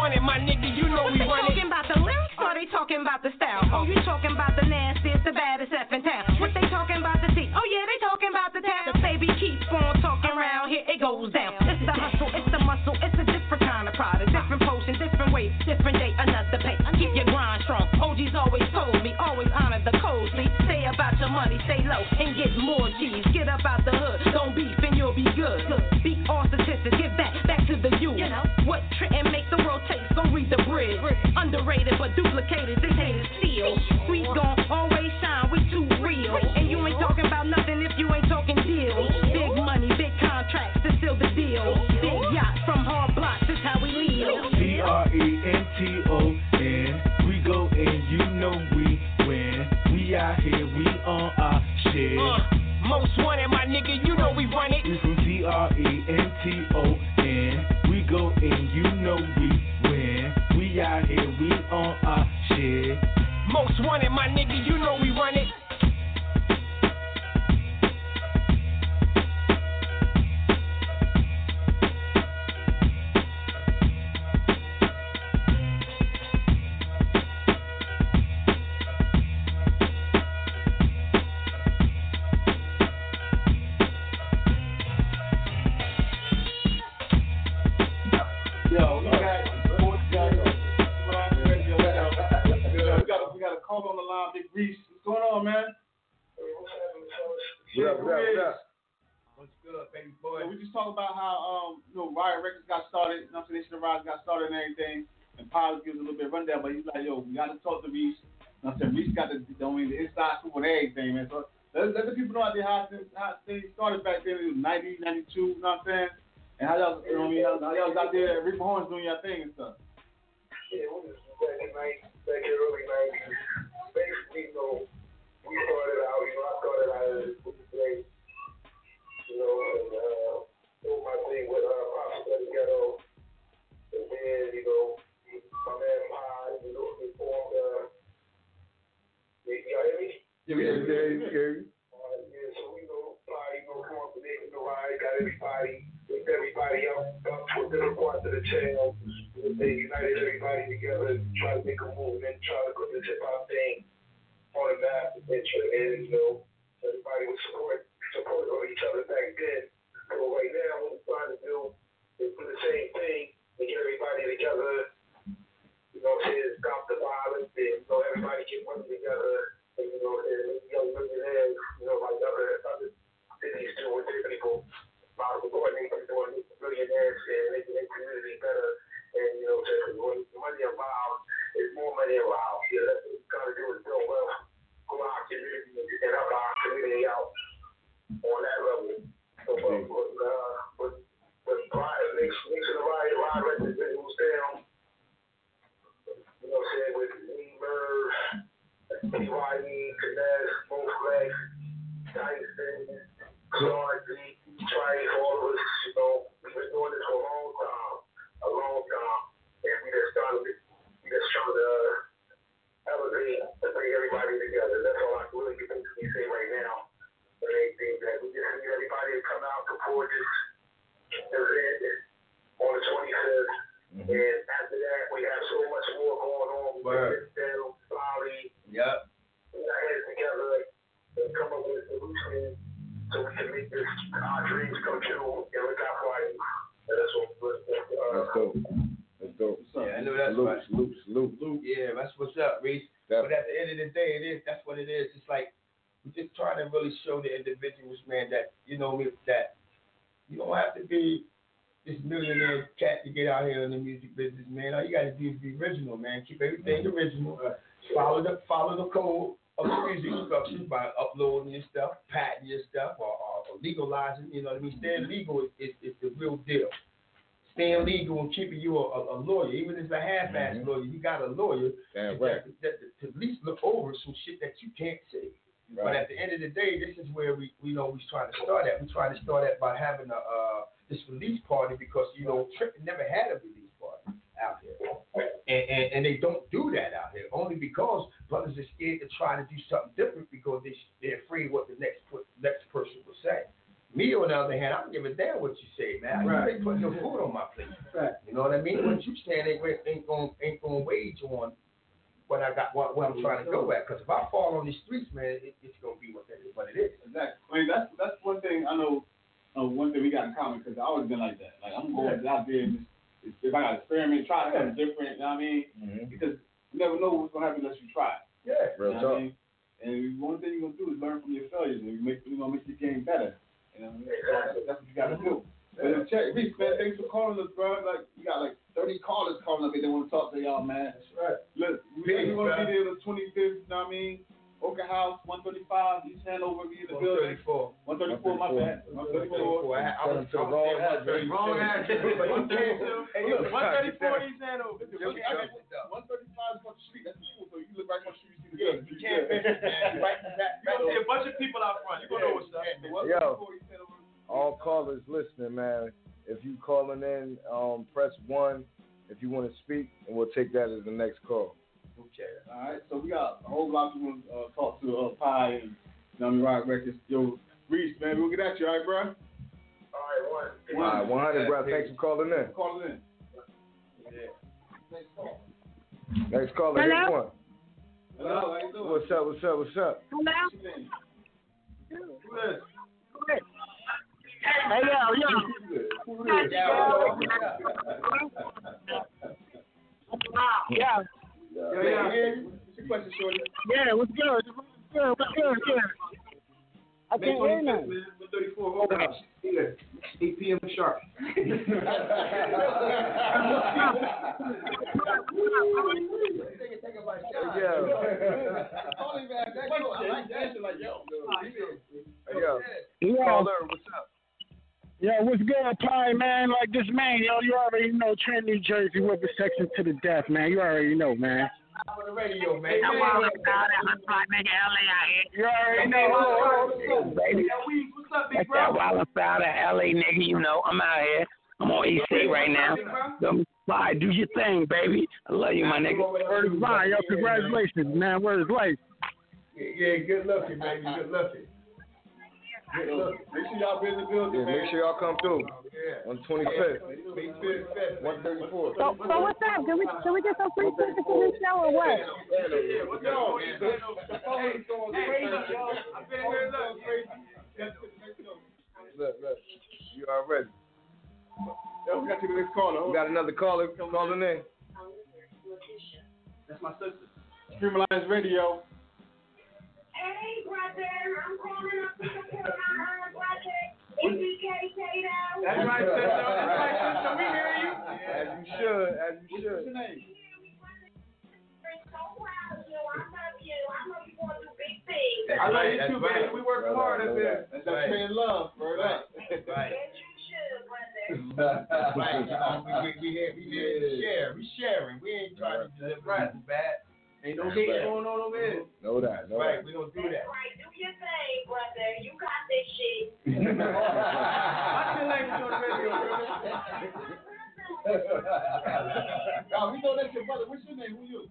Wanted, my nigga, you know What we they run it. talking about the lyrics or they talking about the style? Oh, you talking about the nastiest, the baddest F in town. What they talking about the T? Oh yeah, they talking about the town. The baby keep on talking around here, it goes down. It's the hustle, it's the muscle, it's a different kind of product. Different potion, different way, different day, another pay. Keep your grind strong. OG's always told me, always honor the code. See, stay about your money, stay low, and get more G's. Get up out the the. Underrated but duplicated, they hate it still. We gon' always shine, we too real. And you ain't talking about nothing if you ain't talking deals. Big money, big contracts to seal the deal. Big yacht from hard blocks, this how we live. P R E N T O N. We go in, you know we win. We out here, we on our shit. Uh, most wanted, my nigga, you know we run it. y'all was out there, Rick Mahorn's doing your thing and stuff. Yeah, we was back in night, back in early nineties. Basically, you know, we started out, you know, I started out as a place, you know, and uh, doing my thing with uh, Pop Study Ghetto, and then you know, my man Pod, you know, he formed. Uh, did you hear me? Yeah, yeah, yeah. I got everybody, lift everybody up, up to a different part of the channel. They united everybody together, and try to make a movement, try to put this hip hop thing on the map, and, and you know, everybody would support support of each other back then. So right now, what we're trying to do is do the same thing and get everybody together. You know, say stop the violence, and you know, everybody get money together, and you know, and young millionaires, you know, like other other cities do with their people, about coordinate and doing millionaires and making their community better. And you know, so when money involved, there's more money involved. Yeah, that's what we're trying to do is build wealth, go our community and help our community out on that level. So, but, but, uh, but, but Brian, next to the riot, Ryan let the down. You know what I'm saying? With me, Merv, PYE, Finesse, Mo Flex, Dyson, Clark, D, Trice, all of us, you know, we've been doing this for a long time, a long time. And we just trying to, we just trying to uh, elevate and bring everybody together. That's all I can really get to say right now. And they think that we just need everybody to come out support this event on the 25th. And after that, we have so much more going on. We Word. can down, Lolly, Yep. put our heads together and come up with a solution so we can make this our dreams come true and look out for our youth. And that's what we're uh, That's dope. That's dope. Yeah, I know that's salute, right. salute, salute. Yeah, that's what's up, Reese. But at the end of the day, it is that's what it is. It's like we're just trying to really show the individuals, man, that you know me that you don't have to be this millionaire cat to get out here in the music business, man. All you gotta do is be original, man. Keep everything mm-hmm. original. Uh, follow the follow the code of the music structure by uploading your stuff, patenting your stuff, or, or, or legalizing. You know what I mean? Staying legal is, is, is the real deal. Staying legal and keeping you a, a, lawyer, even if it's a half-ass mm-hmm. lawyer, you got a lawyer Damn that, right. that, that, to at least look over some shit that you can't say. But at the end of the day, this is where we, we know we're trying to start at. We're trying to start at by having a uh, this release party because you know Trippin never had a release party out here, and, and and they don't do that out here only because brothers are scared to try to do something different because they they're afraid what the next next person will say. Me on the other hand, I don't give a damn what you say, man. Right. You ain't putting no food on my plate. Right. You know what I mean? What you stand ain't ain't going ain't to wage on what I got, what, what I'm trying to go at. Because if I fall on these streets, man, it, it's gonna be what that is, what it is. Exactly. I mean, that's that's one thing I know. Uh, one thing we got in common because I always been like that. Like I'm going out there and just, if I got to experiment, try something different. You know what I mean? Mm-hmm. Because you never know what's gonna happen unless you try. Yeah. Real you know talk. I mean? And one thing you're gonna do is learn from your failures and you make you know make your game better. You know what I mean? That's, what you gotta do. But uh, check, Reese, man, thanks for calling us, bro. Like you got like 30 callers calling up here. They want to talk to y'all, man. That's right. Look, we we want to be there the 25th. You know what I mean? Oka House, 135, East Hanover, be in the building. 134. 134, my bad. 134. I, I was Send them to wrong address. Wrong address. But you can't. Hey, Look, 134 East Hanover. Look, Okay, I got 135 across the street. That's the school, so you look right across the street. You see the building. You can't miss it, man. Right back- You're gonna see a bunch of people out front. You're gonna know what's up. Yo. All callers listening, man. If you calling in, um, press one if you want to speak, and we'll take that as the next call. Okay. All right, so we got a whole lot of people uh, talk to uh, Pye and you know, what Rock Records. Yo, Reese, man, we'll get at you, all right, bro? All right, one. All right, 100, bro. Thanks for calling in. Calling in. Yeah. Next caller, Hello? hit one. Hello, how you doing? What's up? What's up? What's up? Hello? Who is? Who is? Hey, yo, yo. Yeah. Yeah, yeah. What's your question, Shorty? Yeah, what's good? What's good? What's good? Yeah. I May can't hear 25th, nothing. man, 134 Oka House. 8 p.m. sharp. Yeah. Hey, yo. Yeah. Caller, what's up? Yo, what's good, Pye, man? Like this man, yo, you already know Trent, New Jersey, whip section to the death, man. You already know, man. I'm on the radio, man. I'm all about that. I'm trying to make LA out here. You already know. Baby. What's up, big That's that wild side of LA, nigga. You know, I'm out here. I'm on EC right now. Come by, do your thing, baby. I love you, my nigga. Word is life, yo. Congratulations, man. Word is life. Yeah, good looking, baby. Good looking. Good. Make sure y'all be in the building, Yeah, man. make sure y'all come through Yeah. on 25th, May 25th. 134. So, so what's up? Can we can we get some free tickets to this show or what? What's up? The phone is going crazy, yo. I've been here, look. Look, look. You already. Yo, we got to the next caller. We got another caller calling in. That's my sister. Supreme Alliance Radio. Hey, brother, I'm calling up to support my own brother, MBK Tato. That's right, sister. That's right, sister. We hear you. As you should, as you What's your name? I'm so proud of you. I love you. I know you're going to do big things. I love you That's too, right. baby. We work Right, hard up right, here. right. That's that Right. paying love. Word up. Right. Yes, you should, brother. Right. You know, we, we, we here, we here to share. We sharing. We ain't trying to deliver nothing bad. Ain't no That's hate right. going on over here. Mhm. Know that, know Right. that. We don't do That's that. right. Do your thing, brother. You got this shit. What's your language on the radio, brother? Oh, we know that's your brother. What's your name? Who you?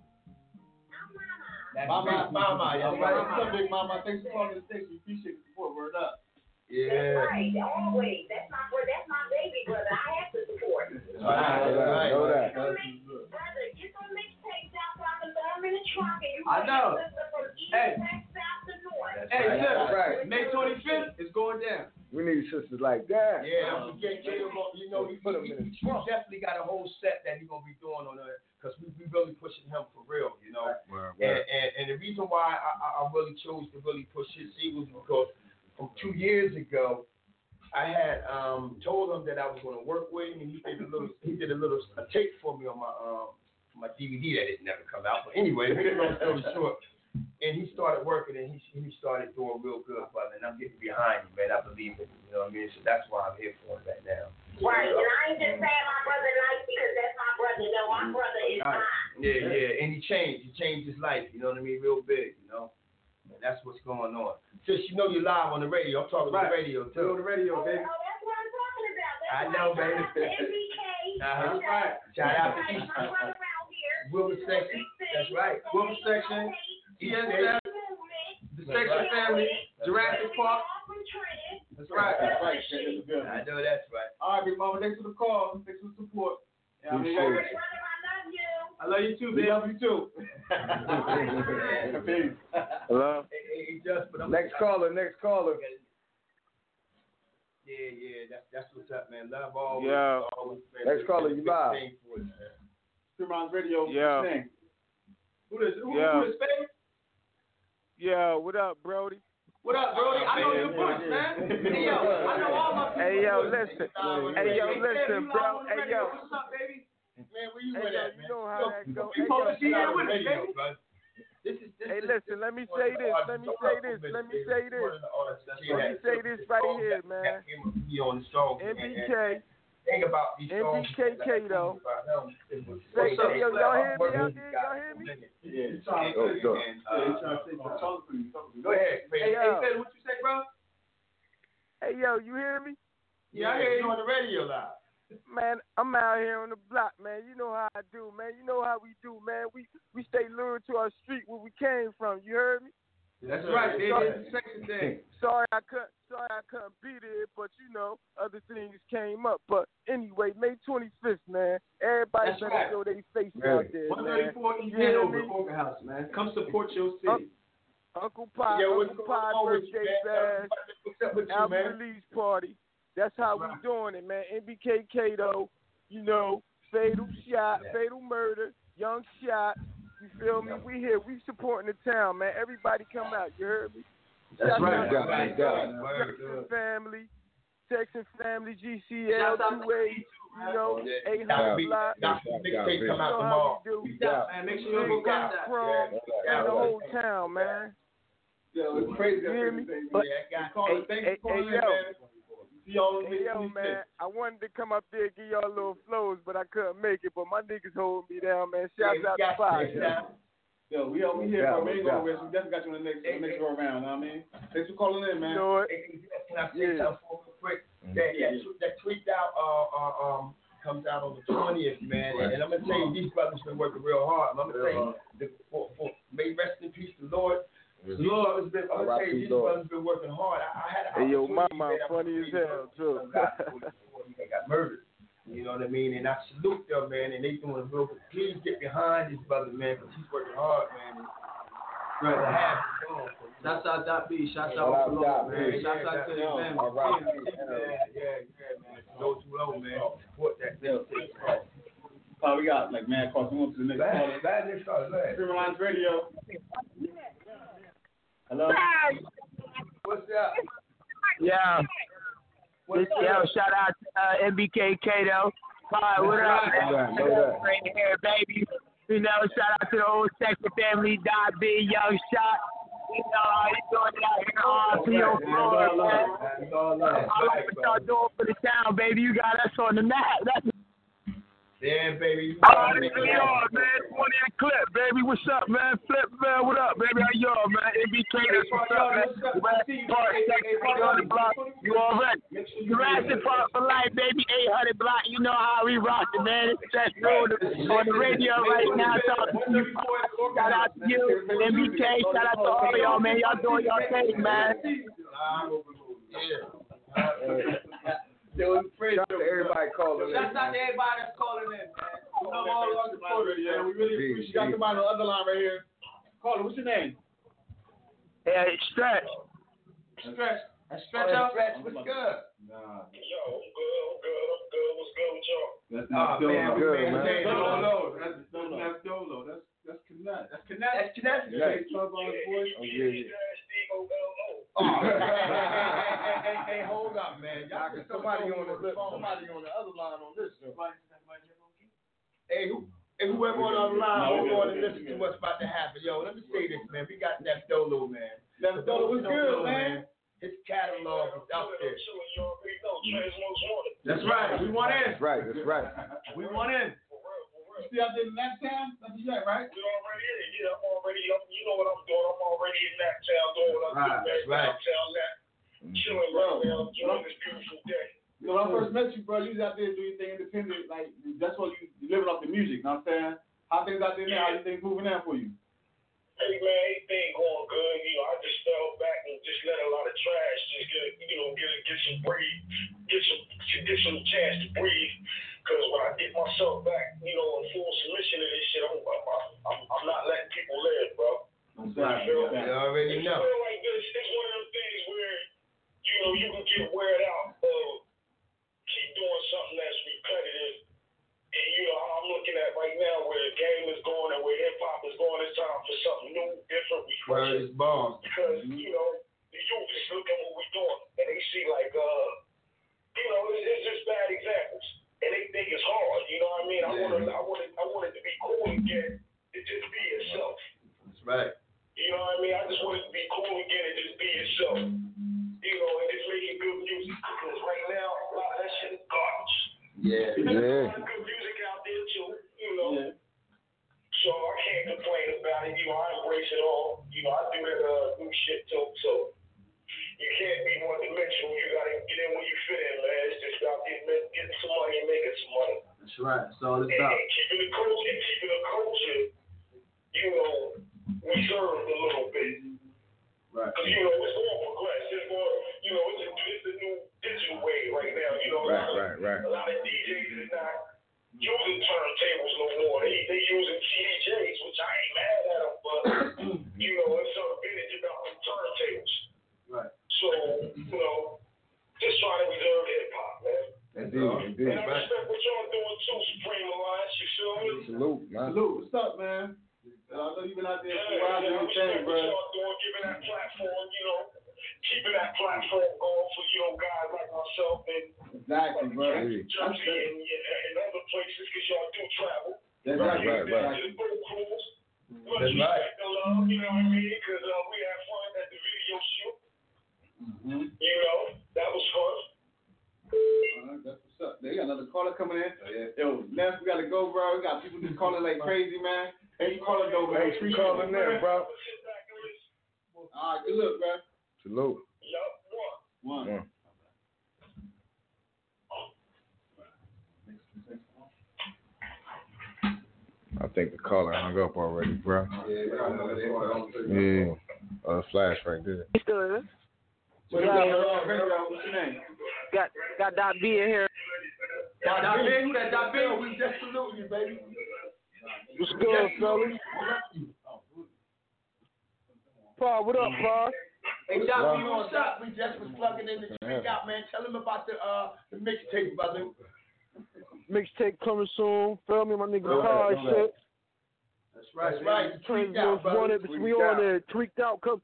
That's Mama. Mama. That's That's right. right. What's up, Big Mama? Thanks for calling the station. Appreciate the support. Word up. That's Yeah. right. Always. That's my brother. That's my baby brother. I have to support. Right. Right. Know that. Get some mix- Brother, get some mixtapes out so I can throw them the trunk and you I know. from east, Hey. west, south, to north. Hey, right. sis. That's right. May 25th is going down. We need sisters like that. Yeah, I'm forget Gator. You know, he, Put 'em he, in the he definitely got a whole set that he's gonna be doing on there because we we really pushing him for real. You know. Word, And, word. and, and the reason why I, I I really chose to really push his singles because from two years ago, I had um told him that I was going to work with him, and he did a little he did a little a tape for me on my um my DVD that didn't never come out. But anyway, long story short, and he started working and he he started doing real good, brother. And I'm getting behind him, man. I believe it. You know what I mean? So that's why I'm here for him right now. Right, and I ain't just saying my brother life because that's my brother. No, my brother is Right. mine. Yeah, yeah, and he changed. He changed his life. You know what I mean? Real big. You know, and that's what's going on. Since you know you're live on the radio, I'm talking Right. on the radio We're on too. the radio, baby. Oh, baby. that's what I'm talking about. That's I why know, shout baby. out to MBK. Uh-huh. Shout out to Right, Wilbur section. That's right. Wilbur section. no hate. TSF, the Section Family, Jurassic Park. That's right. That's right. Straight in the building. I know that's right. All right, Big Mama. Thanks for the call. Thanks for the support. Yeah, I mean, Appreciate it. I love you too, baby. love you too. Peace. Hello? Hey, hey, hey, just, but I'm Next caller, next caller. Yeah, yeah, that's that's what's up, man. Love always. Yeah. always, man. Next caller, you Big live. Thing for us, man. Supreme Alliance Radio. Yeah. What's your name? Who? Who, Yeah. who this. Yeah, what up, Brody? What up, Brody? I know your voice, man. Hey, yo, I know all my people. Hey, yo, listen. Hey, yo, listen, bro. live on the Hey, yo. What's up, baby? Man, where you Hey, at, yo, man? you know how Yo, that go. You Hey, supposed yo, to be here with us, radio, baby. This is this Hey, is listen, let me say this. Let me say this. Let me say this. Let me say this right here, man. Be on the show. and- and MBK. Think about these songs. MBKK, though. Say, Say, hey, yo, y'all hear me out there? Y'all hear me? Yeah. And, and, Go, go. and, uh, Go ahead. Hey, Hey. Fed, what you say, bro? Hey, yo, you hear me? Yeah, I hear you on the radio live. Man, I'm out here on the block, man. You know how I do, man. You know how we do, man. We we stay loyal to our street where we came from. You heard me? That's right, baby. It's the section thing. Sorry I couldn't sorry I couldn't be there, but you know, other things came up. But anyway, May twenty fifth, man. Everybody That's better right. show their face Really? out there, man. 134 East You hear Hanover, me? Orchid House, man. Come support your city. Uncle Pye, Yo, Uncle going Pye with you, birthday man? bash, What's up with you, album man? release party. That's how we doing it, man. MBKK though, you know, fatal shot, fatal murder, young shot. You feel me? We here, we supporting the town, man. Everybody come out. You heard me? That's Shout right. out Got to it, got. Texas family, Texas family, GCL, Shout two eight, you know, Yeah. eight Gotta hundred be- block. gotta be Got mixtape come out You know tomorrow. how we do. Make sure you Big look Got at that. Chrome, Yeah. and the whole town, man. Yo, it's crazy. You hear me? But, But- Yeah, got Caller, Hey, thanks hey, for calling hey, in, yo. Man. See y'all Hey, yo, 26th. man, I wanted to come up there and give y'all a little flows, but I couldn't make it. But my niggas hold me down, man. Shouts Yeah, out to got Five. you. Yo, we are we here, Yeah, bro. We ain't yeah. going We definitely got you on the next, the next go around. Know what I mean? Thanks for calling in, man. You know it. Hey, Can I say Yeah. something for real quick? That, that, that tweaked out uh, uh, um, comes out on the 20th, man. And, and I'm going to tell you, these brothers been working real hard. I'm going to tell you, the, for, for, may rest in peace the Lord. The Lord has been, I'm gonna tell you, these brothers been working hard. I, I had an Hey, yo, opportunity, mama, man, I funny as hell, too. some before he got murdered. You know what I mean? And I salute them, man, and they doing a real good. Please get behind this brother, man, because he's working hard, man. And brother, have it going. Shouts out Dot B. Shouts Shout out out Lord, man. B. Shouts out to his family. all right. Yeah, yeah, yeah, man. Go too low, man. Support that. Yeah. Oh, we got like man calls. We want to the next Bad, caller. bad next caller, bad. Supreme Alliance Radio. Hello. What's up? Yeah. What's Yo, shout out to uh, MBK Kato. Hi, what up, man? Great hair, baby. You know, shout out to the old section family, Dot B, Young Shot. You know, how you doing it out here on PO floor, man. I like what y'all doing for the town, baby. You got us on the map. That's Yeah, baby. You Oh, gotta this make is it y'all, man. One in the clip, baby. What's up, man? Flip, man. What up, baby? How y'all, man? MBK, that's what's up, man. West Park, Section 800 block. You already. Jurassic Park for life, baby. 800 block. You know how we rock it, man. It's just road on the radio right now. Talking you. Shout out to you, MBK. Shout out to all y'all, man. Y'all doing y'all thing, man. Shout out to everybody calling in. Shouts out to everybody that's calling in, man. You know all our supporters, yeah. We really appreciate. You got somebody on the other line right here. Caller, what's your name? Yeah, stretch. Stretch. Stretch out. Stretch, what's good? Nah. Yo, I'm good, I'm good, I'm good. What's good with y'all? That's not ah, man, we Dolo. maintain That's it. Dolo. That's that's that's Dolo. That's that's Connect. That's Connect. That's Connect. Yeah. Club on his voice. Oh, yeah, yeah. Oh, oh. hey, hey, hey, hey, hey, hold up, man. Y'all can Somebody on the the phone. somebody on the other line on this show. Hey, who, hey, whoever on the other line, No, hold we on good, and we listen good. to what's about to happen. Yo, let me say this, man. We got that Dolo, man. That's Dolo. What's good, man? His catalog is out there. That's right. We want in. That's right, that's right. We want in. You see out there in that town? That's what you got, right? You already in it. Yeah, I'm already, I'm, you know what I'm doing. I'm already in that town doing what I'm Right, doing, man. right. Downtown that. Mm-hmm. Chilling right now, enjoying this beautiful day. You when I first met you, bro, you was out there doing your thing independent. Like, that's what you, you living off the music, you know what I'm saying? How things out there now? How you things moving now for you? Hey man, everything going good. You know, I just fell back and just let a lot of trash just get, you know, get get some breathe, get some get some chance to breathe. Cause when I get myself back, you know, in full submission to this shit, I'm I'm, I'm, I'm not letting people live, bro. I'm You feel? You already know. feel like this. It's one of them things where, you know, you can get weird out of keep doing something that's repetitive. And you know, I'm looking at right now where the game is going and where hip hop is going. It's time for something new, different, refreshing. is bombs? Because you know, the youth is looking what we're doing, and they see like, uh, you know, it's, it's just bad examples, and they think it's hard. You know what I mean? I want to, I want it, I want it to be cool again. To just be yourself. That's right. You know what I mean? I just want it to be cool again and just be yourself. You know, and just making good music. Because right now, a lot of that shit is garbage. Yeah. There's a Yeah. lot of good music out there too, you know. Yeah. So I can't complain about it. You know, I embrace it all. You know, I do that uh, new shit too. So you can't be one dimensional. You gotta get in where you fit in, man. It's just about getting, getting some money and making some money. That's right. That's all it's And, about. and keeping the culture, keeping the culture, you know, reserved a little bit. Right. Cause you know it's going to progress. It's going, you know, it's a, it's a new digital wave right now. You know, a Right, right, right. A lot of DJs are not using turntables no more. They they using CDJs, which I ain't mad at them, but you know, it's some vintage about them turntables. Right. So you know, just trying to reserve hip hop, man. Indeed, indeed. And I respect what y'all doing too, Supreme Alliance. You feel me? Salute, man. Salute. What's up, man? I know you've been out there Yeah, for a while yeah, I doing respect what bro. y'all doing, giving that platform, you know, keeping that platform going for you know guys like myself and Exactly, bro. Hey. Jersey and, and other places because y'all do travel. That's Right, right. right, right. To the boat cruise. That's right. respect and love, you know what I mean? Because uh, we had fun at the video shoot. Mm-hmm. You know, that was fun. Alright, that's what's up. They got another caller coming in. Oh, yeah. Yo, Lance, we gotta go, bro. We got people just calling like crazy, man. Hey, you calling though, man? Hey, keep calling in, bro. Alright, good look, bro. Salute. Yup, one. One. One. I think the caller hung up already, bro. Yeah, Yeah. Uh, Flash right there. He's still here. What's up, bring it up. What's your name? Got got Dot B in here. Dot Dot B, who that Dot B? We just salute you, baby. What's good, fellas? Paul, what up, Paul? Hey, Dot B, what's up? We just was plugging in the tweak out, man. Tell him about the uh the mixtape, brother. Mixtape coming soon. Feel me, my nigga Go ahead, ahead. shit. That's right. That's right. The tweak Trans out, brother. wanted, Tweaked we on out. there. Tweaked out, come.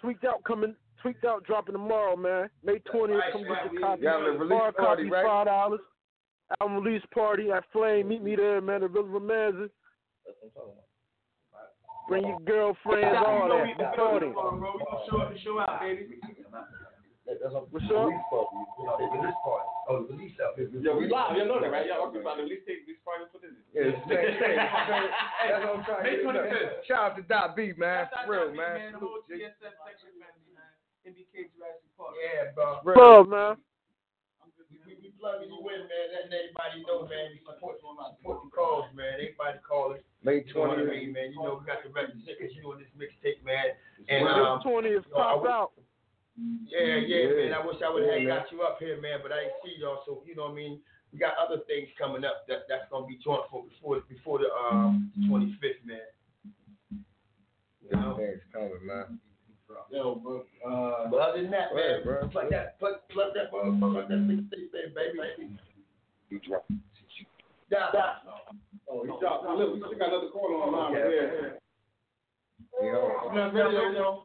Tweaked out coming. Tweaked out dropping tomorrow, man. May twentieth. right, Come right. get your copy. You having Bar copy, right? five dollars. Album release party at Flame. Meet me there, man. The River Romanza. Bring your girlfriends, all that. We The gonna party. show up and show out, baby. That's a What's up? release party. Release party. Oh, the release out. Yo, we live. You know that, right? Y'all talking about the least take this party put in it. Yeah, it's the same. That's what I'm trying to May get. 25th. Shout out to Dot B, man. For real, to man. The whole TSF section family, man. MBK Jurassic Park. Yeah, What's bro. up, man? We, we, we plugging you in, man. Letting everybody know, man. We support, support the cause, man. Everybody calling. May You know what I mean, man? You know we got to represent because you doing this mixtape, man. And May um, twentieth, you know, pop would- out. yeah, yeah, man. I wish I would have Yeah, got you up here, man, but I ain't see y'all. So you know what I mean. We got other things coming up that that's gonna be joint for before before the um 25th, man. You know. Things coming, man. Yo, bro. Uh, But other than that, man, bro. plug that, plug, plug that motherfucker, that mixtape, there, baby. You drop. Da, da. oh, he dropped. Look, we still got another call on line right here. You know. You know, radio, you.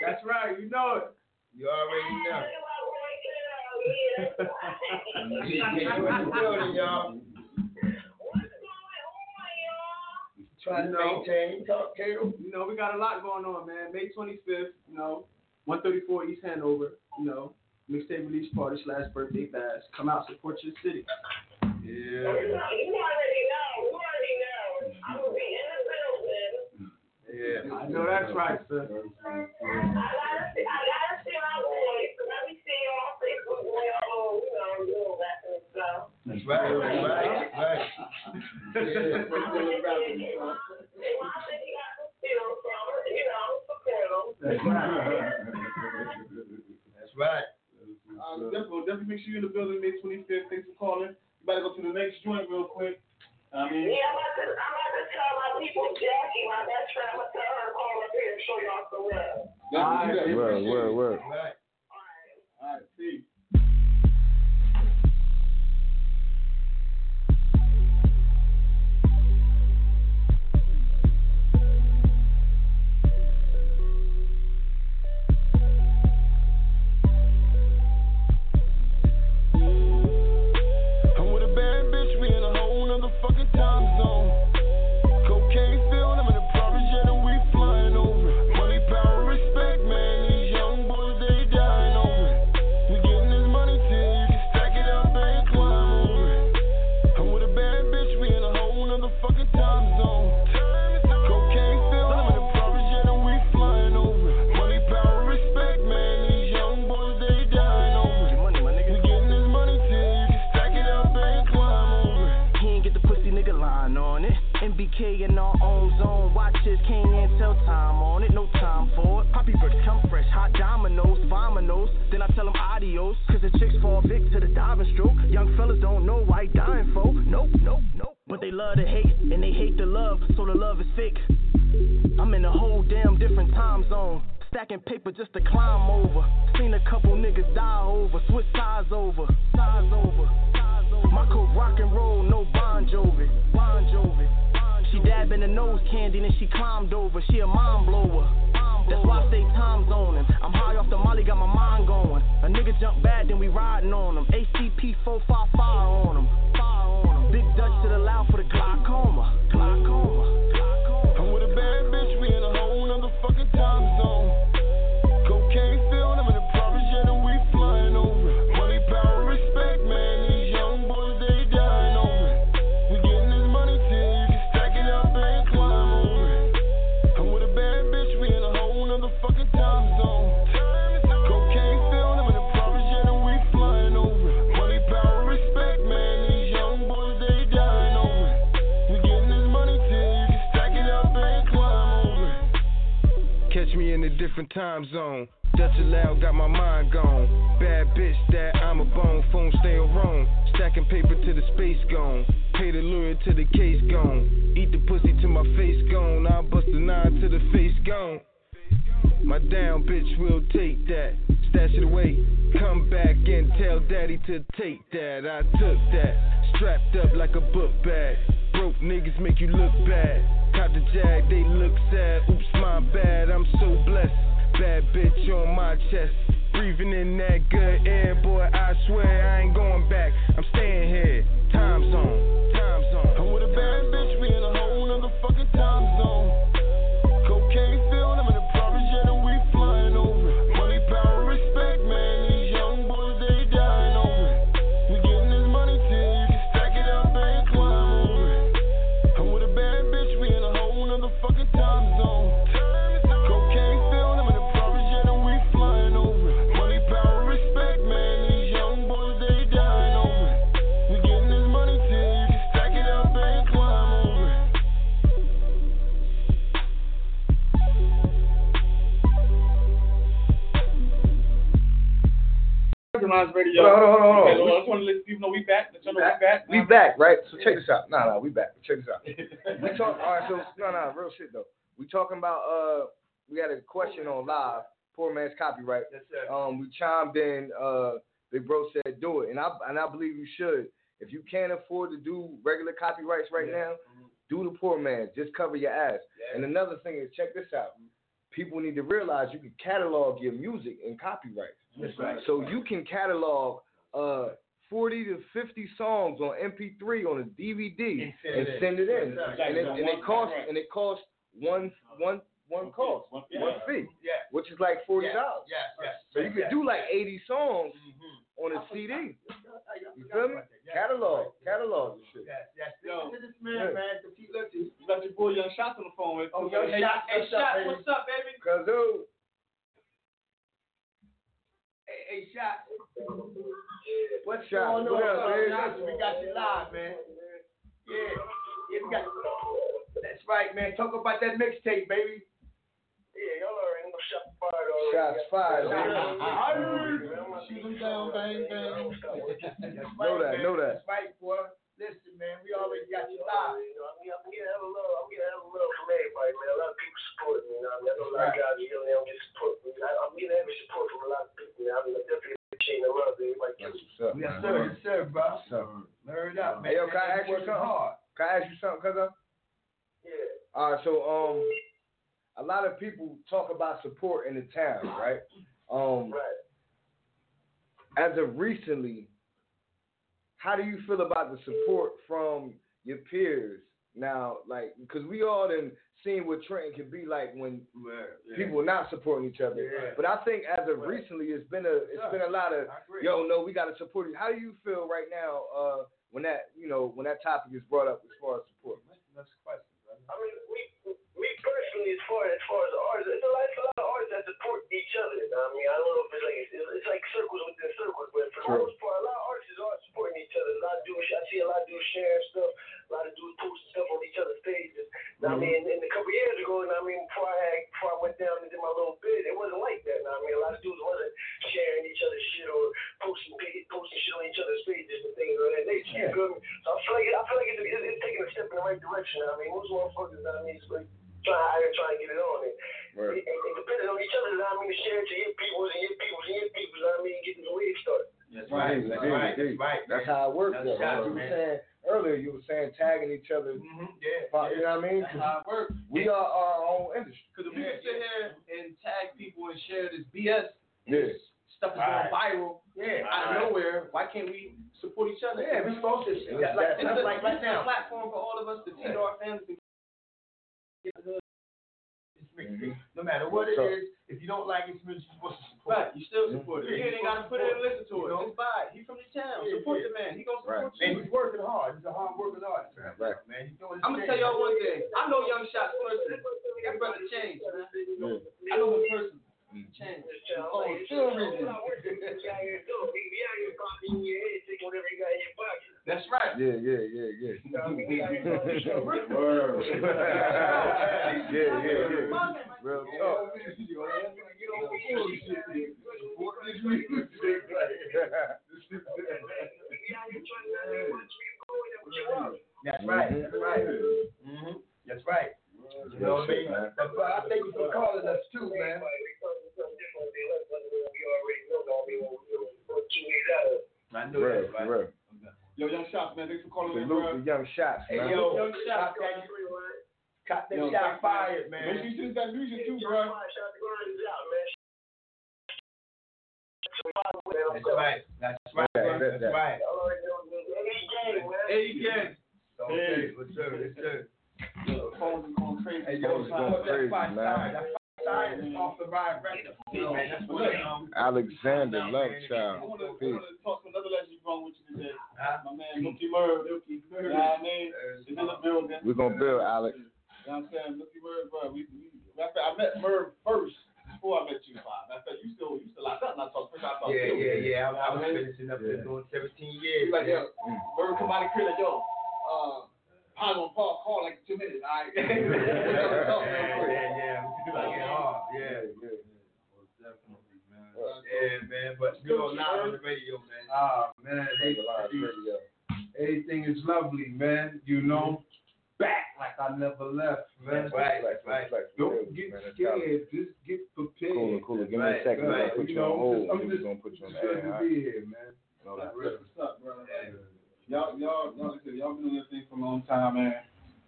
That's right, you know it. You already know. Get you in the building, y'all. Trying to maintain, talk, Kato. You know, we got a lot going on, man. May 25th, you know, 134 East Hanover, you know, mixtape release party slash birthday bash. Come out, support your city. Yeah. You already know. You already Yeah. I know that's right, sir. That's right, that's right, that's right. That's right. That's right. Um, definitely, definitely make sure you're in the building May 25th. Thanks for calling. You better go to the next joint real quick. I mean, Yeah, I'm about to, I'm about to tell my people, Jackie, my best friend, I'm gonna tell her to call up here and show y'all some love. definitely do that. Word, word, word. Right. All right, peace. To diving stroke. Young fellas don't know why dying for. Nope, nope, nope. But they love to hate and they hate the love. So the love is fake. I'm in a whole damn different time zone. Stacking paper just to climb over. Seen a couple niggas die over. Switch sides over. Sides over. My coat rock and roll, no Bon Jovi. Bon Jovi. She dabbed in the nose candy, then she climbed over. She a mind blower. That's why I stay time zoning. I'm high off the molly, got my mind going. A nigga jump bad, then we riding on him. ACP 455 on him. Fire on him. Big Dutch to the loud for the glaucoma. Glaucoma. I'm with a bad bitch, we in a whole nother fucking time got my mind real shit though. We talking about uh, we had a question on live. Poor man's copyright. Um, we chimed in. Uh, Big Bro said do it, and I and I believe you should. If you can't afford to do regular copyrights right now, do the poor man. Just cover your ass. And another thing is, check this out. People need to realize you can catalog your music in copyrights. That's right. So you can catalog uh 40 to 50 songs on MP3 on a DVD and send it in. That's right. And it, and it costs and it costs one one one cost, One- one fee, Yeah. which is like forty dollars. Yes, yes. So you could do like 80 songs Mm-hmm. on a CD. You feel me? Catalog, catalog this shit. Yes, yes. Yo. Listen to this man, Yeah. man. The feet look You got your boy Young Shots on the phone. With Oh, Young hey, Shots, Hey, what's up, Shots, baby? what's up, baby? Kazoo. Hey, hey, shot. What's going on? what up, baby? We got you live, man. Yeah, yeah, we got. That's right, man. Talk about that mixtape, baby. Yeah, y'all already know shot fired already. Shots fired. Shoot him down, bang, bang. Know that, know that. That's right, boy. Listen, man, we already got you live. You know, I'm, I'm getting hella love. I'm getting hella love from everybody, man. A lot of people support me. You know, I mean, I know a lot of guys here and there don't get support me. I, I'm getting heavy support from a lot of people. Man. I mean, definitely appreciate the love that everybody gives me. Yes, sir. Yes, sir, bro. What's up? Learn up, man. Hey, yo, can I Man, ask you working something? hard. Can I ask you something, cuz? Yeah. All right, so um, a lot of people talk about support in the town, right? Um, Right. as of recently, how do you feel about the support from your peers now? Like, because we all done seen what Trenton can be like when people are not supporting each other. Yeah. But I think as of recently, it's been a it's been a lot of I agree. yo, no, we got to support you. How do you feel right now uh, when that you know when that topic is brought up as far as support? Next question, brother. I mean, me, me personally, as far as far as artists, it's a lot, it's a lot of artists that support each other. You know I mean, I don't know if it's like it's, it's like circles within circles, but for the most part, a lot of artists are supporting each other. A lot of dudes, I see a lot of dudes sharing stuff, I mean, and a couple years ago, and I mean, before I had, before I went down and did my little bit, it wasn't like that. Now, I mean, a lot of dudes wasn't sharing each other's shit or posting posting shit on each other's pages and things of that nature. You feel me? So I feel like I feel like it's, it's, it's taking a step in the right direction. I mean, most motherfuckers, I mean, it's like trying out here trying to get it on it. Right. And, and depending on each other, I mean, to share it to your peoples and your peoples and your peoples, I mean, getting the wave started. That's right. Indeed, right. That's right. That's how it works. That's though. shots, you were man. saying earlier, you were saying tagging each other. Mm-hmm. Yeah. But, You know what I mean? That's how it works. We are our own industry. Because if we can sit here and tag people and share this BS, Yeah. stuff is Right. going viral Yeah. out of nowhere, why can't we support each other? Yeah, we supposed to. It's That's like, that- that's It's a, like right it's a now. platform for all of us to feed our families and get the hood. It's music. No matter what it So- is, if you don't like it, you're supposed to support Right, it. you still mm-hmm. support it. You ain't gotta put it and listen to it. You know? Just buy it. He from the town. Yeah, Support yeah. the man. He gonna Right. support And he's working hard. He's a hard working artist. Right. Man, he's doing his I'm gonna tell y'all one thing. I know Young Shots personally. That brother changed, man. I know him personally. He mm. changed. Oh, still reason. Be out here, though. Be out here popping in your head, taking whatever you got in your. That's right. Yeah, yeah, yeah, yeah. Word. yeah, yeah, yeah. Real talk. Right. That's right. Mm-hmm. That's right. You know what I mean? But, but I thank you for calling us too, man. I know Real, that, right? real. Yo, young shots, man. Thanks for calling in, Salute bro. the young shots, Hey, man. yo, young shot, man. Caught that shot thanks, fired, Make man. sure you send that music too, bro. That's right. That's right. Yeah, That's that- that. right. Hey, again. Okay, what's up? What's up? Yo, phones are going crazy. Hey, yo, Phones going support that crazy, five man. side. That five side is off the ride record. Yo, man, that's but what look, um, Alexander I Lovechild. want to Peace. talk to another legend wrong with you today. Huh? My man, Mookie Merv. You know what I mean? Is in the building. We're gonna build Alex. You know what I'm saying? Mookie Merv, bro. We, we, matter I met Merv first before I met you, Bob. Matter of you still, you still like nothing. I talk first. I talk Yeah, to you. yeah, yeah. I, I was Man. finishing up there doing 17 years. He's like, man. yo, Merv come out of the crib like, yo, uh, Pine on Park, call like two minutes. All right. Ah, man. Everything is lovely, man. You know, back like I never left, man. That's right, that's right. Don't get scared. Just get prepared. Cool, cool. Give me a second. We're right. gonna put You you on hold. I'm just- gonna put you on It's the air. to all right? be here, man. Know that. What's up, bro? Y'all, y'all, y'all, like I said, y'all been doing this thing for a long time, man.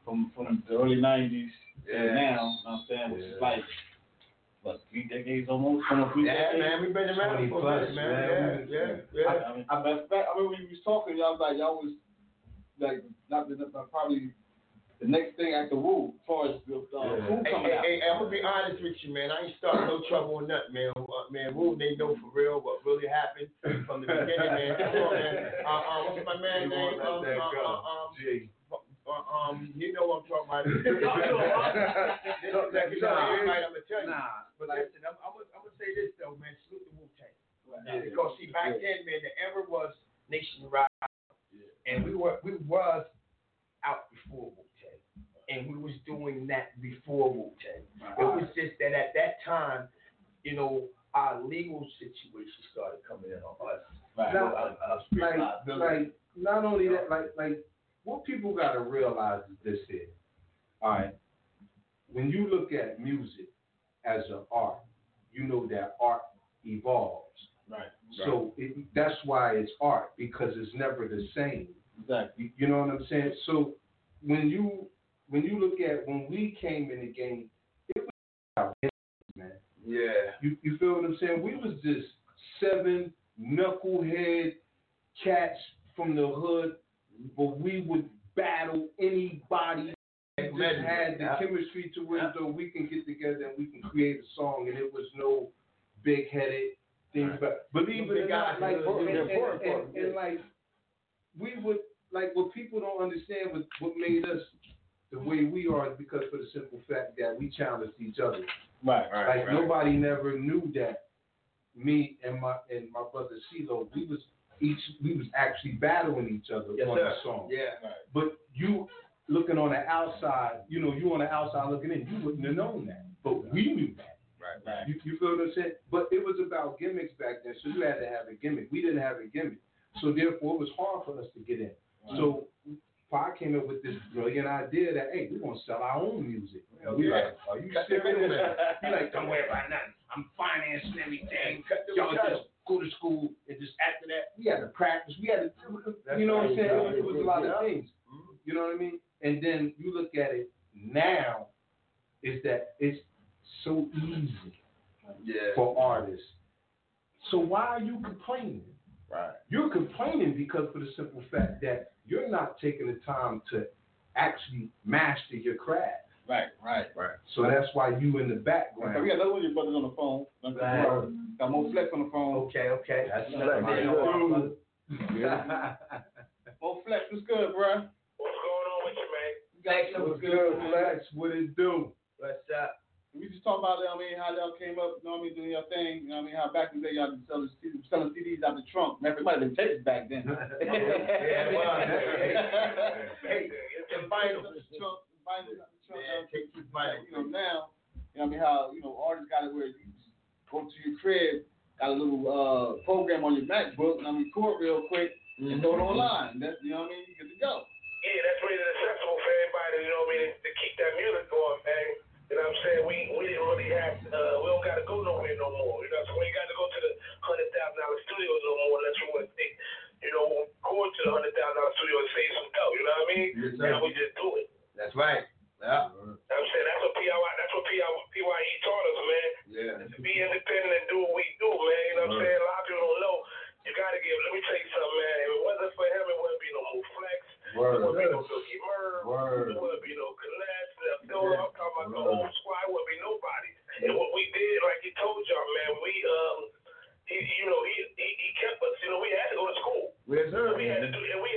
From from the early '90s 30s almost. almost yeah, man, we've been around for plus, a man. Yeah, yeah, yeah. yeah. I, mean, I, I, remember we was talking, y'all was like, y'all was like, not, not probably the next thing after Wu, as far as the uh, yeah. Wu coming hey, out. Hey, hey, I'm gonna be honest with you, man. I ain't starting no trouble or nothing, man. Uh, man, Wu, they know for real what really happened from the beginning, man. Come on, man. Uh, uh, what's my man's name? Um, um, uh, um, Uh, um, you know what I'm talking about. Nah, but like. Back then, man, the era was nationwide, and we were we was out before Wu Tang, and we was doing that before Wu Tang. It was just that at that time, you know, our legal situation started coming in on us. Right. Now, Uh, uh, street like, like, not only that, like, like, what people gotta realize is this here. All right. When you look at music as an art, you know that art evolves. Right. So it, that's why it's art because it's never the same. Exactly. You, you know what I'm saying? So when you when you look at when we came in the game, it was about man. Yeah. You you feel what I'm saying? We was just seven knucklehead cats from the hood, but we would battle anybody. We just had the Yeah. chemistry to where though we can get together and we can create a song, and it was no big headed things. But believe it or not, like and, and, and, and like we would like what people don't understand what what made us the way we are is because for the simple fact that we challenged each other. Right. right. Like nobody never knew that me and my and my brother CeeLo, we was each we was actually battling each other Yes, on sir. the song. Yeah. Right. But you looking on the outside, you know, you on the outside looking in, you wouldn't have known that. But we knew that. Right, right. You, you feel what I'm saying? But it was about gimmicks back then, so you had to have a gimmick. We didn't have a gimmick. So therefore it was hard for us to get in. So I came up with this brilliant idea that hey, we're gonna sell our own music. And we Yeah. like, are you serious? He like, don't worry about nothing. I'm financing everything. Y'all just go to school and just after that, we had to practice. We had to, That's you know what I'm saying? It was, it was a lot Yeah. of things. Mm-hmm. You know what I mean? And then you look at it now, is that it's so easy Yeah. for artists. So why are you complaining? Right. You're complaining because for the simple fact that you're not taking the time to actually master your craft. Right, right. Right. So that's why you in the background. we got another one of your brothers on the phone. Right. Got more flex on the phone. Okay, okay. That's Another my man dude. on our. More flex, what's good, bro? What's going on with you, man? Thanks, What's good, Flex? What it do? What's up? we just talk about, you know I mean, how y'all came up, you know what I mean, doing your thing, you know what I mean, how back in the day y'all been selling, selling CDs out the trunk. Man, it might have been tapes back then. yeah, well, hey, it's vinyl out the trunk, vinyl out the trunk, take you vinyl. You know, now, you know what I mean, how, you know, artists got it where you go to your crib, got a little uh, program on your MacBook, and I mean, record real quick, mm-hmm. and throw it online. That's, you know what I mean, you get to go. Yeah, that's really accessible for everybody, you know what I mean, to keep that music going, man. You know what I'm saying? We we didn't really have uh, we don't gotta go nowhere no more. You know, so we ain't gotta go to the hundred thousand dollar studio no more unless we want to take, you know, record to the hundred thousand dollar studio and save some dough. You know what I mean? Yes, sir. Now we just do it. That's right. Yeah. I'm saying that's what PY that's what PI, PYE taught us, man. Yeah. Be independent and do what we do, man. You know what right. I'm saying? A lot of people don't know. You gotta give. Let me tell you something, man. If it wasn't for him, it wouldn't be no more flex. Word. It wouldn't be no Mookie Merv. Word. It wouldn't be no the whole squad would be nobody. And what we did, like he told y'all, man, we um, he, you know, he, he he kept us. You know, we had to go to school. Yes, sir. We had to do, and we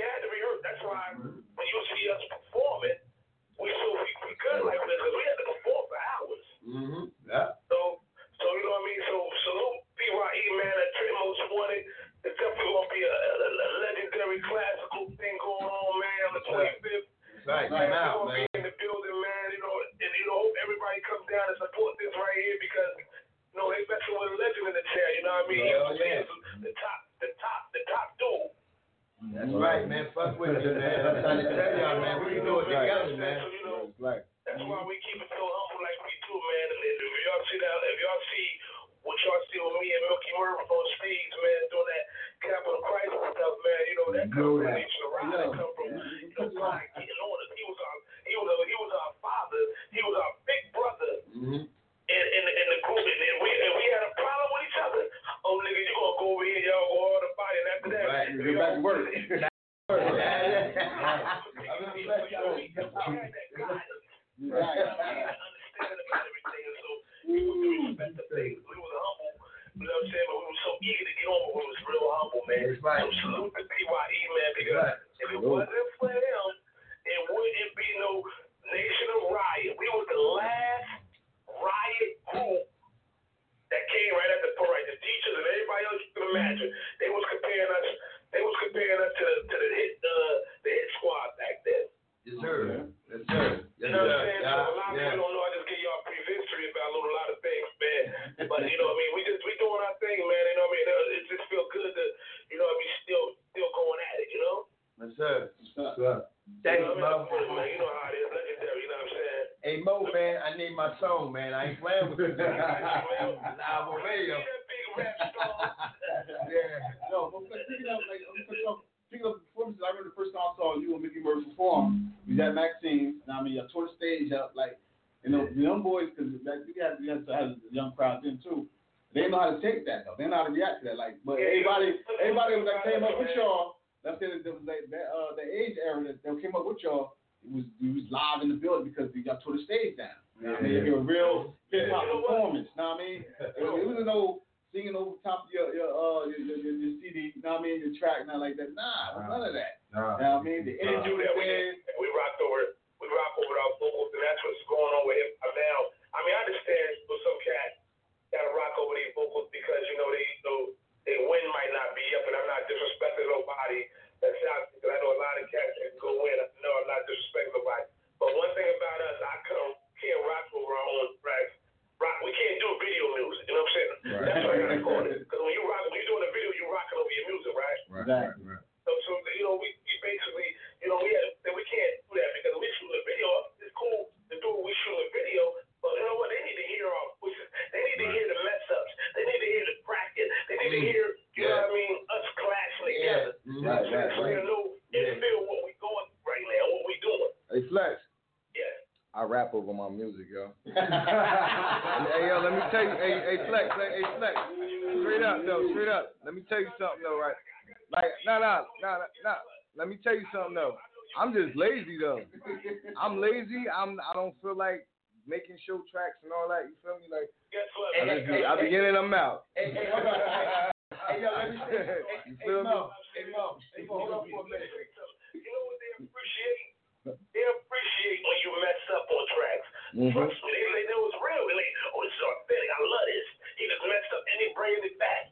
you feel hey. Mo, hey, Mo, hey, Mo, hold on for a minute. You know what they appreciate? They appreciate when you mess up on tracks. Mm-hmm. Trust me, they, they know it's real. They like, oh, it's so authentic. I love this. He just messed up and he brings it back.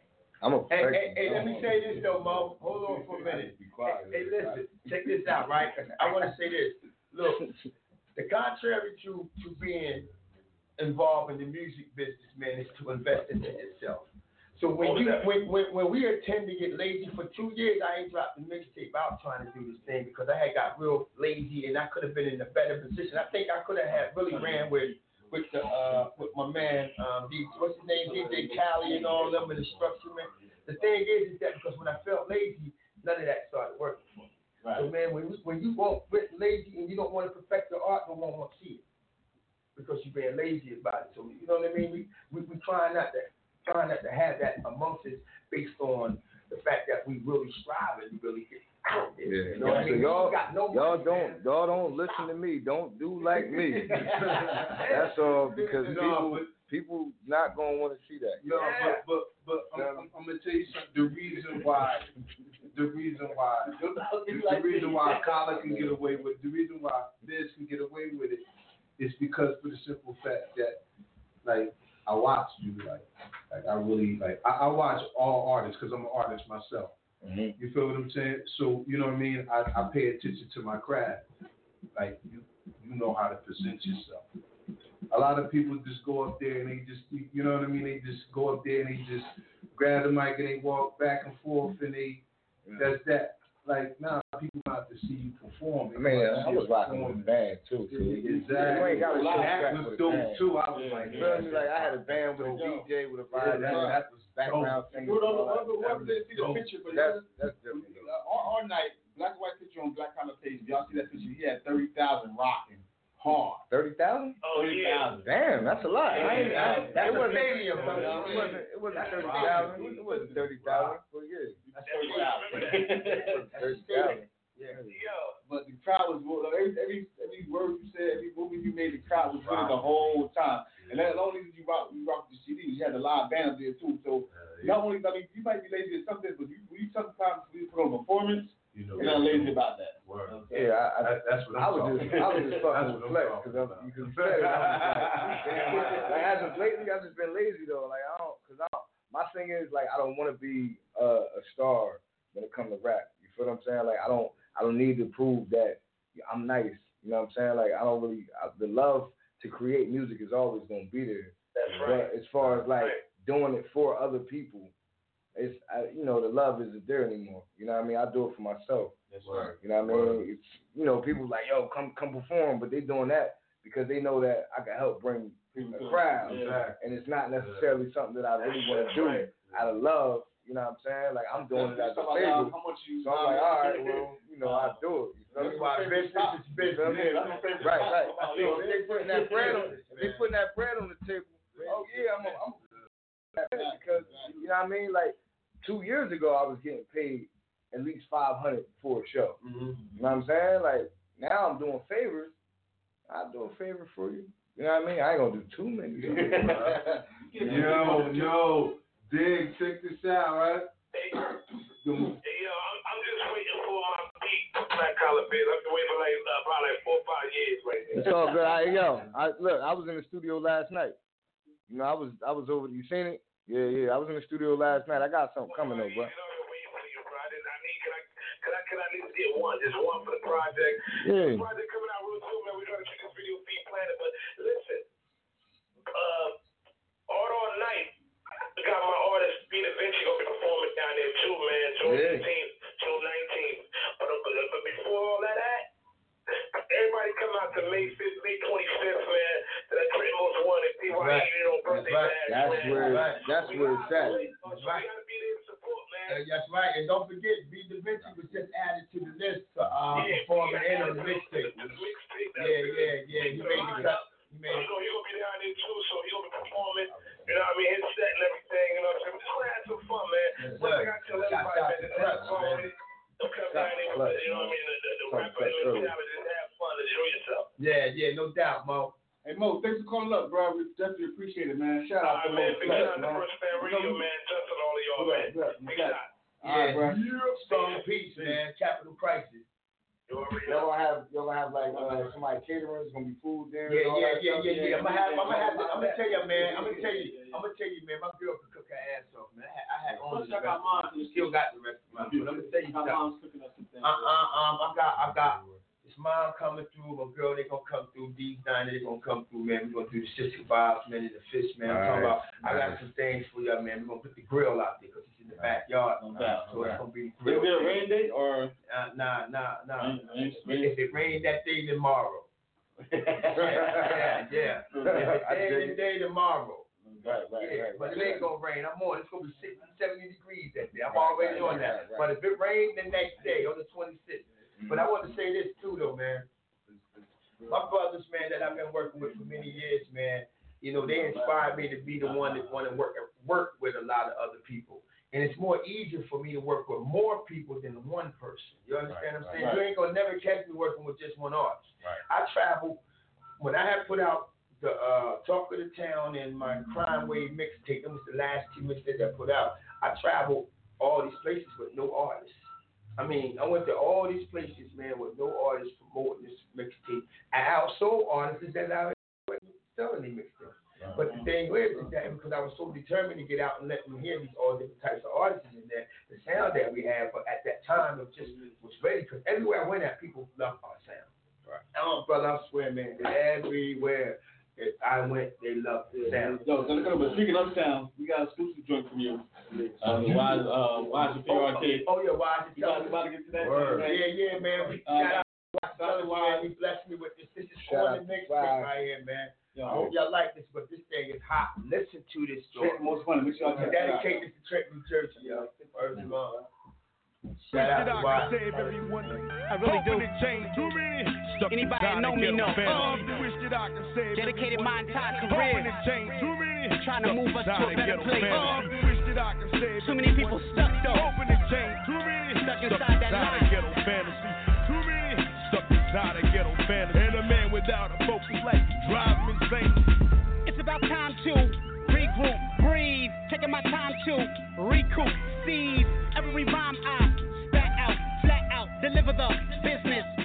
I'm a hey, hey, hey, let me say this though, Mo. Hold on for a minute. Be quiet, hey, hey, listen, check this out, right? I want to say this. Look, the contrary to to being involved in the music business, man, is to invest into yourself. So when you when, when when we are tend to get lazy for two years, I ain't dropped the mixtape out trying to do this thing because I had got real lazy and I could have been in a better position. I think I could have had really ran with with the uh with my man um D, what's his name DJ Cali and all them and the structure man. The thing is is that because when I felt lazy, none of that started working for me. So man, when you, when you walk with lazy and you don't want to perfect your art, no one want to see it because you're being lazy about it. So you know what I mean? We we we trying not to trying not to have that amongst us based on the fact that we really strive and really get out there. Yeah, You know what I so mean? y'all, no y'all don't, y'all don't listen to me. Don't do like me. That's all because No, people, but- people not gonna want to see that. No, but but but I'm, I'm, I'm gonna tell you something. The reason why, the reason why, the, the reason why Collar can get away with, the reason why Biz can get away with it, is because for the simple fact that, like, I watch you, like, like I really like, I, I watch all artists because I'm an artist myself. Mm-hmm. You feel what I'm saying? So you know what I mean. I, I pay attention to my craft. Like you, you know how to present yourself. A lot of people just go up there and they just, you know what I mean. They just go up there and they just grab the mic and they walk back and forth and they, that's that. Like now, people have to see you perform. I mean, I was rocking with a band too. So you- Exactly. You ain't got to show That back was dope, band. too. I was like, you feel me? Like I had a band with a DJ with a violin. that was background dope. singer. Whoever, all that. whoever, whoever didn't see the picture, but That's that's different. all, all night, black and white picture on Black Collar page. Y'all see that picture, he had thirty thousand rocking hard. Thirty thousand? Oh yeah. Damn, that's a lot. I ain't, I, That's it a wasn't, stadium, It brother. wasn't. It wasn't thirty thousand. It wasn't thirty thousand. But yeah, That's thirty thousand. thirty thousand. Yeah. But the crowd was every every every word you said, every movie you made, the crowd was with it the whole time. And that's the only reason you rock you rock the CD. You had the live band up there too. So uh, not only I mean you might be lazy at something, but you you sometimes when you put on a performance, you you're not lazy about that. Yeah, I, I, That- that's what I I'm was talking just, I was just about. fucking That's with what I'm Flex you can say it. I was like, damn, like as of lately, I've just been lazy though. Like I don't, cause I don't, my thing is like I don't want to be uh, a star when it comes to rap. You feel what I'm saying? Like I don't, I don't need to prove that I'm nice. You know what I'm saying? Like I don't really, I, the love to create music is always gonna be there. That's right. But as far as like doing it for other people, it's I, you know the love isn't there anymore. You know what I mean? I do it for myself. That's right. You know what I mean? It's you know people like yo come come perform, but they doing that because they know that I can help bring people a crowd, Yeah. and it's not necessarily something that I really want to do out of love. You know what I'm saying? Like I'm doing it as a Talk about favor. how much you- So I'm like, all right, well, you know, I do it. You feel That's me? my favorite business is business. Yeah, that's my favorite Right, right. So if they putting that bread on, they putting that bread on the table, oh yeah, I'm, I'm because you know what I mean. Like two years ago, I was getting paid at least five hundred for a show. Mm-hmm. You know what I'm saying? Like now I'm doing favors. I'll do a favor for you. You know what I mean? I ain't gonna do too many. Yo, yo, dig, check this out, right? Hey, yo, I'm, I'm just waiting for my beat, Black Collar Biz. I've been waiting for like uh, probably like four or five years right now. It's all good. I, yo, I look. I was in the studio last night. You know, I was I was over. You seen it? Yeah, yeah. I was in the studio last night. I got something coming though, bro. I need can I, can I at least get one? Just one for the project. Yeah. The project coming out real soon, man. We're trying to keep this video feed planted. But listen, uh, Art All Night, I got my artist, Peter Vinci, to be performing down there too, man. June Yeah. 15th, June 19th. But, uh, but, but before all that, at, everybody come out to May 5th, May 25th, man. To Most Wanted, PYE, Right. you know, birthday That's bash, That's where that's where it's at. Right. Uh, that's right. And don't forget, B. Da Vinci was just added to the list for uh, Yeah, performing yeah, in on the mixtape. the that's Yeah, yeah, yeah. He made the cut. He made You know, he'll be down there too, so he'll be performing. You know what I mean? His set and everything. You know what I'm saying? Just want to have some fun, man. Yes, One thing I tell everybody, man, to just Clutch, have fun man. with. Don't come down out there to with, Clutch, you know what I mean? The, the, the rapper earlier. mentality. Just have fun. Enjoy yourself. Yeah, yeah, no doubt, Mo. Hey Mo, thanks for calling up, bro. We definitely appreciate it, man. Shout out All to right, Mo. man. Big Flex, shout out to man. First Fam Radio, man. Justin, all of y'all, man. Big shot. All right, bro. Strong peace, man. Capital crisis. Y'all gonna have y'all gonna have like uh, somebody catering. It's gonna be food there. Yeah, and yeah, yeah, yeah, yeah. I'm gonna have, I'm gonna have, I'm gonna tell you, man. I'm gonna tell you, I'm gonna tell you, man. My girl can cook her ass off, man. I had, I had only the check out mine. Still got the restaurant, but I'm gonna tell you My something. mom's cooking us some things. Uh, uh, um, I got, I got this mom coming through. My girl, they gonna come through. These nine, they gonna come through, man. We gonna do the sixty five, man, and the fish, man. I'm talking about. I got some things for y'all, man. We gonna put the grill out there because it's in the backyard. doubt. So it's gonna be the Will grill. it be a rain day or? Uh, nah, nah, nah. Rain- rain- If it rain that day tomorrow. yeah, yeah. If it rain day tomorrow. Right, right, Yeah, right, but right, it ain't gonna rain. I'm on. It's gonna be 60, 70 degrees that day. I'm already right, on that. right, right. But if it rains the next day on the 26th, but I want to say this too, though, man. My brothers, man, that I've been working with for many years, man. You know, they inspired me to be the one that want to work work with a lot of other people. And it's more easier for me to work with more people than one person. You understand what I'm saying? right. You ain't gonna never catch me working with just one artist. Right. I travel when I had put out the uh, Talk of the Town and my Crime Wave mixtape, that was the last two mixtapes I put out. I traveled all these places with no artists. I mean, I went to all these places, man, with no artists promoting this mixtape. I outsold artists that I was selling these mixtapes. Uh-huh. But the thing is, is that because I was so determined to get out and let them hear these all different types of artists in there, the sound that we had, but at that time it just was ready because everywhere I went at, people loved our sound. Right. Oh, brother, I swear, man, everywhere that I went, they loved the sound. Yo, so look at but speaking of sound, we got an exclusive joint from you. Uh, the Wise, uh, Wise Shapiro Arcade. Oh, yeah, why? You guys about to get to that? Word. man? Yeah, yeah, man. We Uh, shout out to Wise. He blessed me with this. This is Shout on the out to mixtape Wise. right here, man. Yo. I hope y'all like this, but this thing is hot. Listen to this joint. Trent, most funny. Make sure y'all I check it out. dedicate this to Trent, New Jersey, yo. First of all. Shout out to Wise. I really do. Anybody that know me know. Uh, dedicated my entire career. Trying to move us to a better place. Uh, too many people stuck though. Stuck inside that line. And a man without a focus like drive him insane. It's about time to regroup, breathe, taking my time to recoup, seize every rhyme I spat out, flat out, deliver the business proper.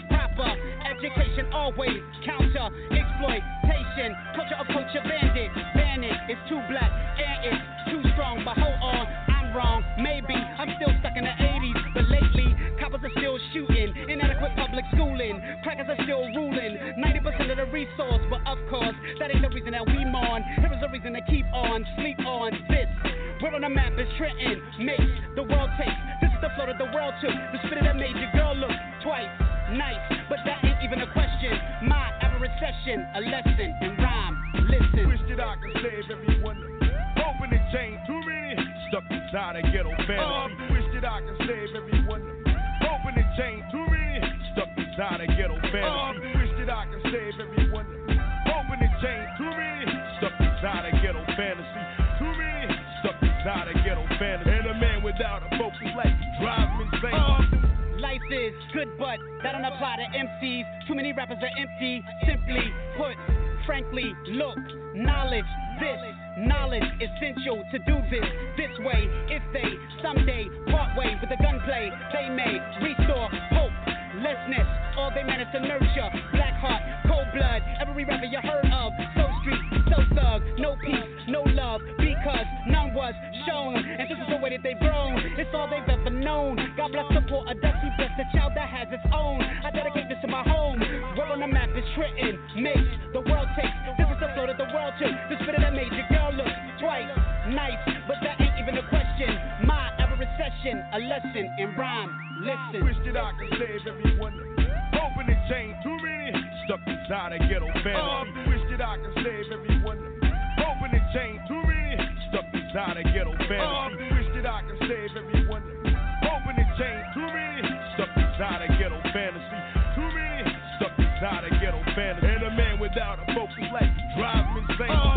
Education always counter exploitation, culture of culture bandit, ban it. It's too black and it's too strong, but hold on, I'm wrong. Maybe I'm still stuck in the 80s, but lately coppers are still shooting, inadequate public schooling, crackers are still ruling. 90% of the resource, but of course that ain't the reason that we mourn. Here is a reason to keep on, sleep on this. We're on the map, it's Trenton, makes the world take. This is the flow that the world took. The spirit that made your girl look twice nice, average a lesson in rhyme. Listen. Wish that I could save everyone. Open the chain, too many stuck inside a ghetto fantasy. Um, Wish that I could save everyone. Open the chain, too many stuck inside a good, but that don't apply to MCs. Too many rappers are empty. Simply put, frankly, look, knowledge, this knowledge essential to do this this way. If they someday part way with the gunplay, they may restore hope. Lessness, all they manage to nurture. Black heart, cold blood, every rapper you heard of. So street, so thug, no peace, no love, because none was shown. And this is the way that they've grown. It's all they've ever known. God bless the poor, a dusty blessed, a child that has its own. I dedicate this to my home. World on the map is Trenton, makes the world takes. This is the flow that the world took. The spirit that made your girl look twice nice, but that ain't even a question. My average session, a lesson in rhyme. Listen. I Wish that I could save everyone. Open the chain, too many stuck inside a ghetto fantasy. Um, Wish that I could save everyone. Stuck inside a ghetto fantasy. Wish that I could save everyone. Open the chain, too many stuck inside a ghetto fantasy. Too many stuck inside a ghetto fantasy. And a man without a focus like drive him insane. Oh,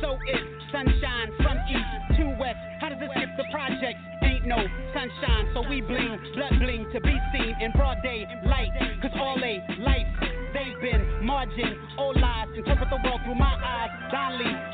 so it's sunshine from east to west. How does it skip the projects? Ain't no sunshine, so we bling, blood bling to be seen in broad day light. Cause all they life, they've been margin, all lies, interpret the world through my eyes. Donley, Page, low income,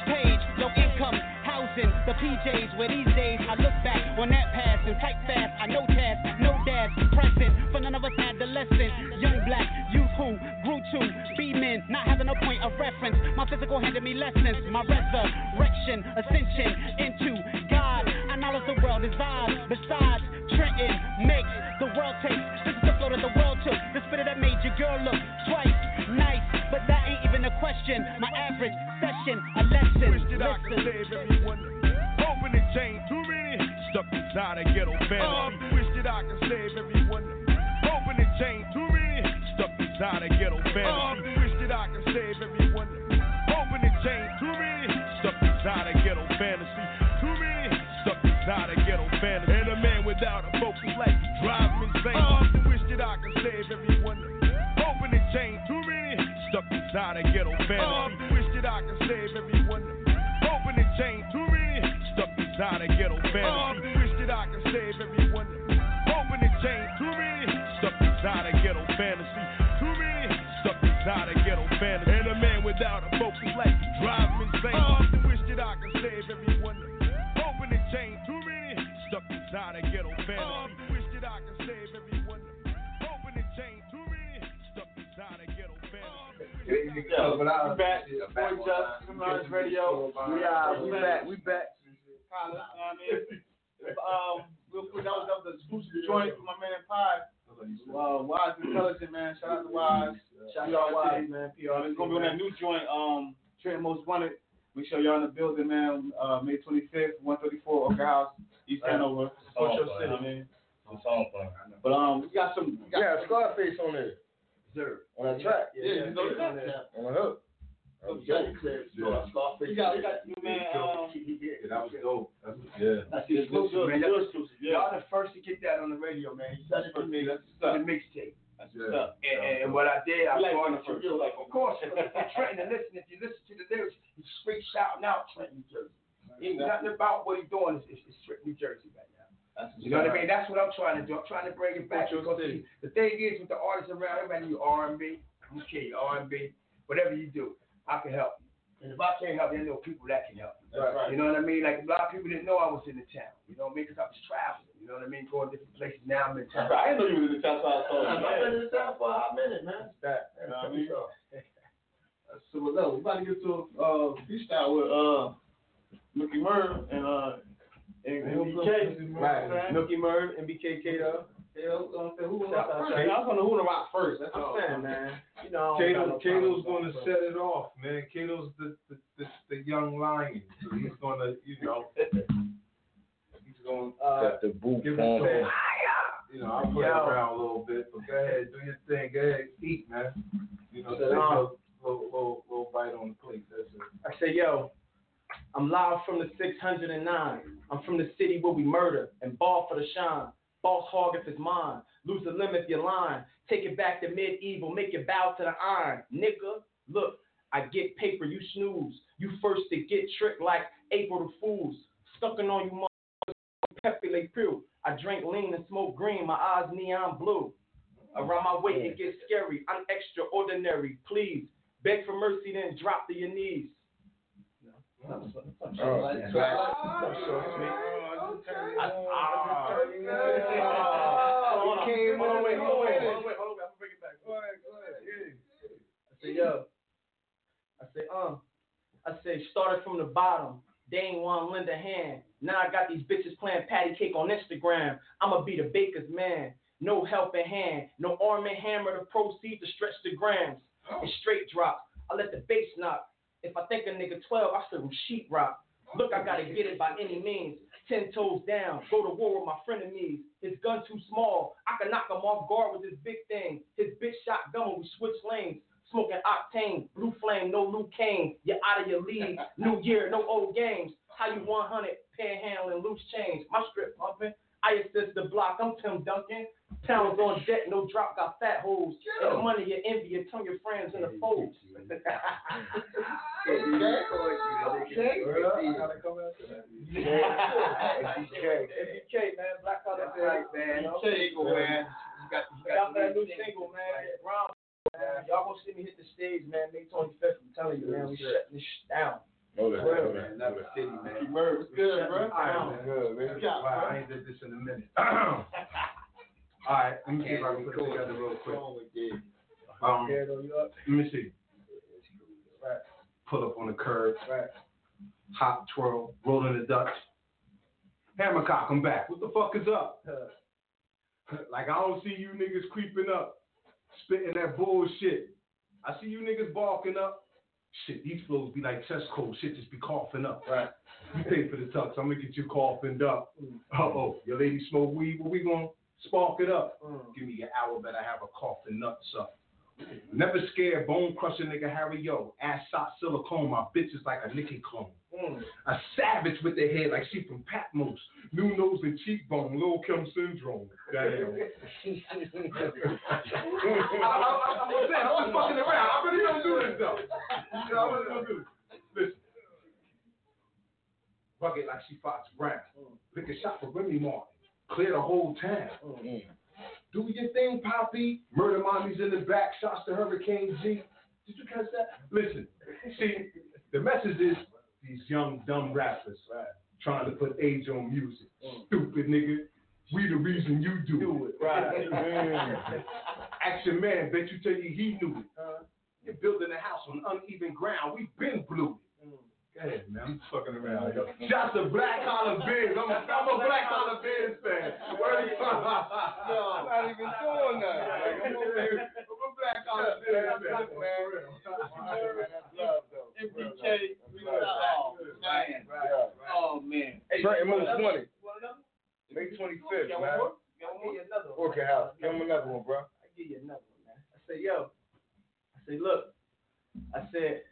the PJs where these days I look back on that past and type fast. I know task, no dash, present. For none of us adolescent, young black, youth who grew to be men, not having a point of reference. My physical handed me lessons, my resurrection, ascension into God. I knowledge the world is ours. Besides, Trenton makes the world taste. This is the flow that the world took. The spitter that made your girl look twice nice, but that ain't even a question. My average session, a lesson. Listen inside a ghetto fantasy. Wish that I could save everyone. Open the chain, too many stuck inside a ghetto fantasy. Wish that I could save everyone. Open the chain, too many stuck inside a ghetto fantasy. Too many stuck inside a ghetto fantasy. And a man without a focus like drive me insane. Oh, wish that I could save everyone. Open the chain, too many stuck inside a ghetto oh, fantasy. Wish inside a ghetto fantasy. Wish that I could save everyone. Open the chain, too many stuck inside a ghetto fantasy. Yeah, we back. Boy Just, Sunrise Radio. We are, we back, we back. Holla, you know what I mean? Um, real quick, that was, that was the exclusive joint for my man PYE. Uh, Wise Intelligent, man. Shout out to Wise. Shout out to Wise, man. Uh, it's gonna be on that new joint, um, Trent Most Wanted. Make sure y'all in the building, man. Uh, May 25th, 134 Orchid House, East Hanover. Support your city, man. It's on fun. But um, we got some. We got Yeah, Scarface on there. Sir. On that track. Yeah, you know that. On the hook. Okay. We got, we got you, man. Um, Yeah, that was dope. That's Yeah. That's the exclusive, man. That's exclusive. Yeah. Y'all the first to get that on the radio, man. You said it for me. That's the mixtape. That's what's up. And, and, and what I did, I like brought being it the to first. You Of course, if Trenton, and listen, if you listen to the lyrics, he's straight shouting out Trenton, New Jersey. Ain't nothing about what he's doing. It's, it's, it's New Jersey right now. That's You know what I mean? That's what I'm trying to do. I'm trying to bring it back because see, the thing is with the artists around, everybody do R&B, okay, R&B, whatever you do, I can help you. And if I can't help you, I know people that can help you. Right. You know what I mean? Like a lot of people didn't know I was in the town. You know what I mean? Because I was traveling. You know what I mean? Going different places. Now I'm in town. I didn't know you was in the town, so I told you. I've been in the town for a hot minute, man. That, you know what I mean? So look, we're about to get to a uh, freestyle with uh, Mookie Merv and uh, and, and BK. Right. Mookie Merv, MBKK though. Yeah, I was gonna say who was Shout out first. to- I was gonna who to rock first. That's what I'm saying, man. You know, I Kato, Kato's going to with set it off, man. Kato's the, the, the, the young lion. So he's going to, you know, he's going to Uh, Got the boot give it on. to You know, I'll play Yo. around a little bit, but go ahead, do your thing. Go ahead, eat, man. You know, Sit take a down. little, little, little, little bite on the plate. That's it. I say, yo, I'm live from the 609. I'm from the city where we murder and ball for the shine. Boss hog if it's mine. Lose the limit if you're lying. Take it back to medieval. Make it bow to the iron. Nigga, look, I get paper, you snooze. You first to get tricked like April the Fools. Stucking on you, motherfuckers. Pepe Le Pew. I drink lean and smoke green. My eyes neon blue. Around my waist it gets scary. I'm extraordinary. Please beg for mercy, then drop to your knees. I say, yo. I say, um. I say, started from the bottom. They ain't want to lend a hand. Now I got these bitches playing patty cake on Instagram. I'ma be the baker's man. No helping hand. No arm and hammer to proceed to stretch the grams. And straight drop. I let the bass knock. If I think a nigga 12, I serve him sheetrock. Look, I gotta get it by any means. Ten toes down, go to war with my frenemies. His gun too small, I can knock him off guard with his big thing. His bitch shotgun when we switch lanes. Smoking octane, blue flame, no Luke Kane. You're out of your league. New year, no old games. How you 100, panhandling, loose change. My strip pumping. I assist the block. I'm Tim Duncan. Pounds on deck, no drop, got fat holes. And the money you envy, you turn your friends into foes. MBK, man, Black Collar Right, man. BK, go, man. You got, you Y'all got got a new single, man. Brown, man. Y'all gonna see me hit the stage, man. May 25th. I'm telling you, man. We shutting this sh- down. Know that, Real, know that. man. Never city, man. Merv, what's good, bro? All right, man. Good, man. Yeah. Wow, I ain't did this in a minute. All right, let me see if I can put it together real quick. Um, Scared of you up? let me see. Pull up on the curb, hop, twirl, rolling the Dutch. Hammercock, I'm back. What the fuck is up? Like I don't see you niggas creeping up, spitting that bullshit. I see you niggas barking up. Shit, these flows be like chest cold. Shit just be coughing up. Right. You pay for the tux. I'm gonna get you coughing up. Uh oh, your lady smoke weed. Well, we gonna spark it up. Mm. Give me an hour, better have a coughing nuts up. Never scared, bone crushing nigga Harry Yo. Ass shot silicone, my bitch is like a Nicki clone. Mm. A savage with the head like she from Patmos. New nose and cheekbone, Lil Kim syndrome. Damn. I'm I was fucking around. I really don't do this though. You know, I really don't do this. Listen. Bucket like she Fox Brown. Lick a shot for Remy Martin. Clear the whole town. Mm-hmm. Do your thing, Poppy. Murder mommies in the back. Shots to Hurricane G. Did you catch that? Listen, see, the message is these young dumb rappers trying to put age on music. Mm. Stupid nigga. We the reason you do, it. Right. Mm. Action man, bet you tell you he knew it. You're building a house on uneven ground. We've been blew it. Mm. Go ahead, man. I'm fucking around. Yo. Shots to Black Collar Biz. I'm a, I'm a Black Collar Biz fan. Where you from? Yo, I'm not even doing that. Like, I'm over here. I'm a Black Collar Biz fan. MBK, we got oh man, oh man. Hey, Trenton Moose another- 20. May 25th, man. more? Got one more? Give you another one. Orchid House. Give him another one, bro. I give you another one, man. I say, yo. I say, look. I said,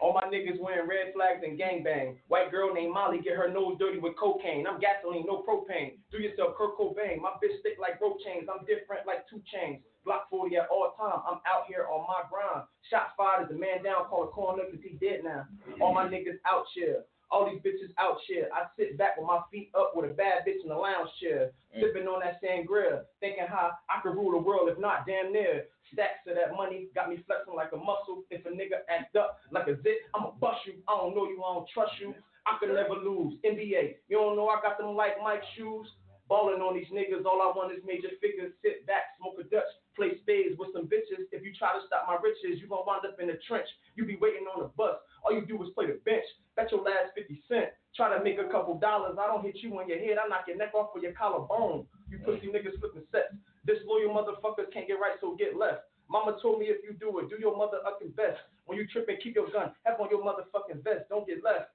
all my niggas wearing red flags and gangbang. White girl named Molly get her nose dirty with cocaine. I'm gasoline, no propane. Do yourself Kurt Cobain. My bitch stick like rope chains. I'm different like two chains. Block 40 at all time. I'm out here on my grind. Shots fired as the man down, call a corner because he dead now. All my niggas out here. All these bitches out here. I sit back with my feet up with a bad bitch in the lounge chair, mm. sipping on that sangria, thinking how I could rule the world if not damn near. Stacks of that money got me flexing like a muscle. If a nigga act up like a zit, I'ma bust you. I don't know you, I don't trust you. I could never lose. NBA, you don't know I got them like Mike shoes. Balling on these niggas, all I want is major figures. Sit back, smoke a Dutch, play spades with some bitches. If you try to stop my riches, you gon' wind up in the trench. You be waiting on the bus. All you do is play the bench. Bet your last 50 cent. Try to make a couple dollars. I don't hit you on your head. I knock your neck off with your collarbone. You pussy niggas flipping sets. Disloyal motherfuckers can't get right, so get left. Mama told me if you do it, do your mother up and best. When you tripping, keep your gun. Have on your motherfucking vest. Don't get left.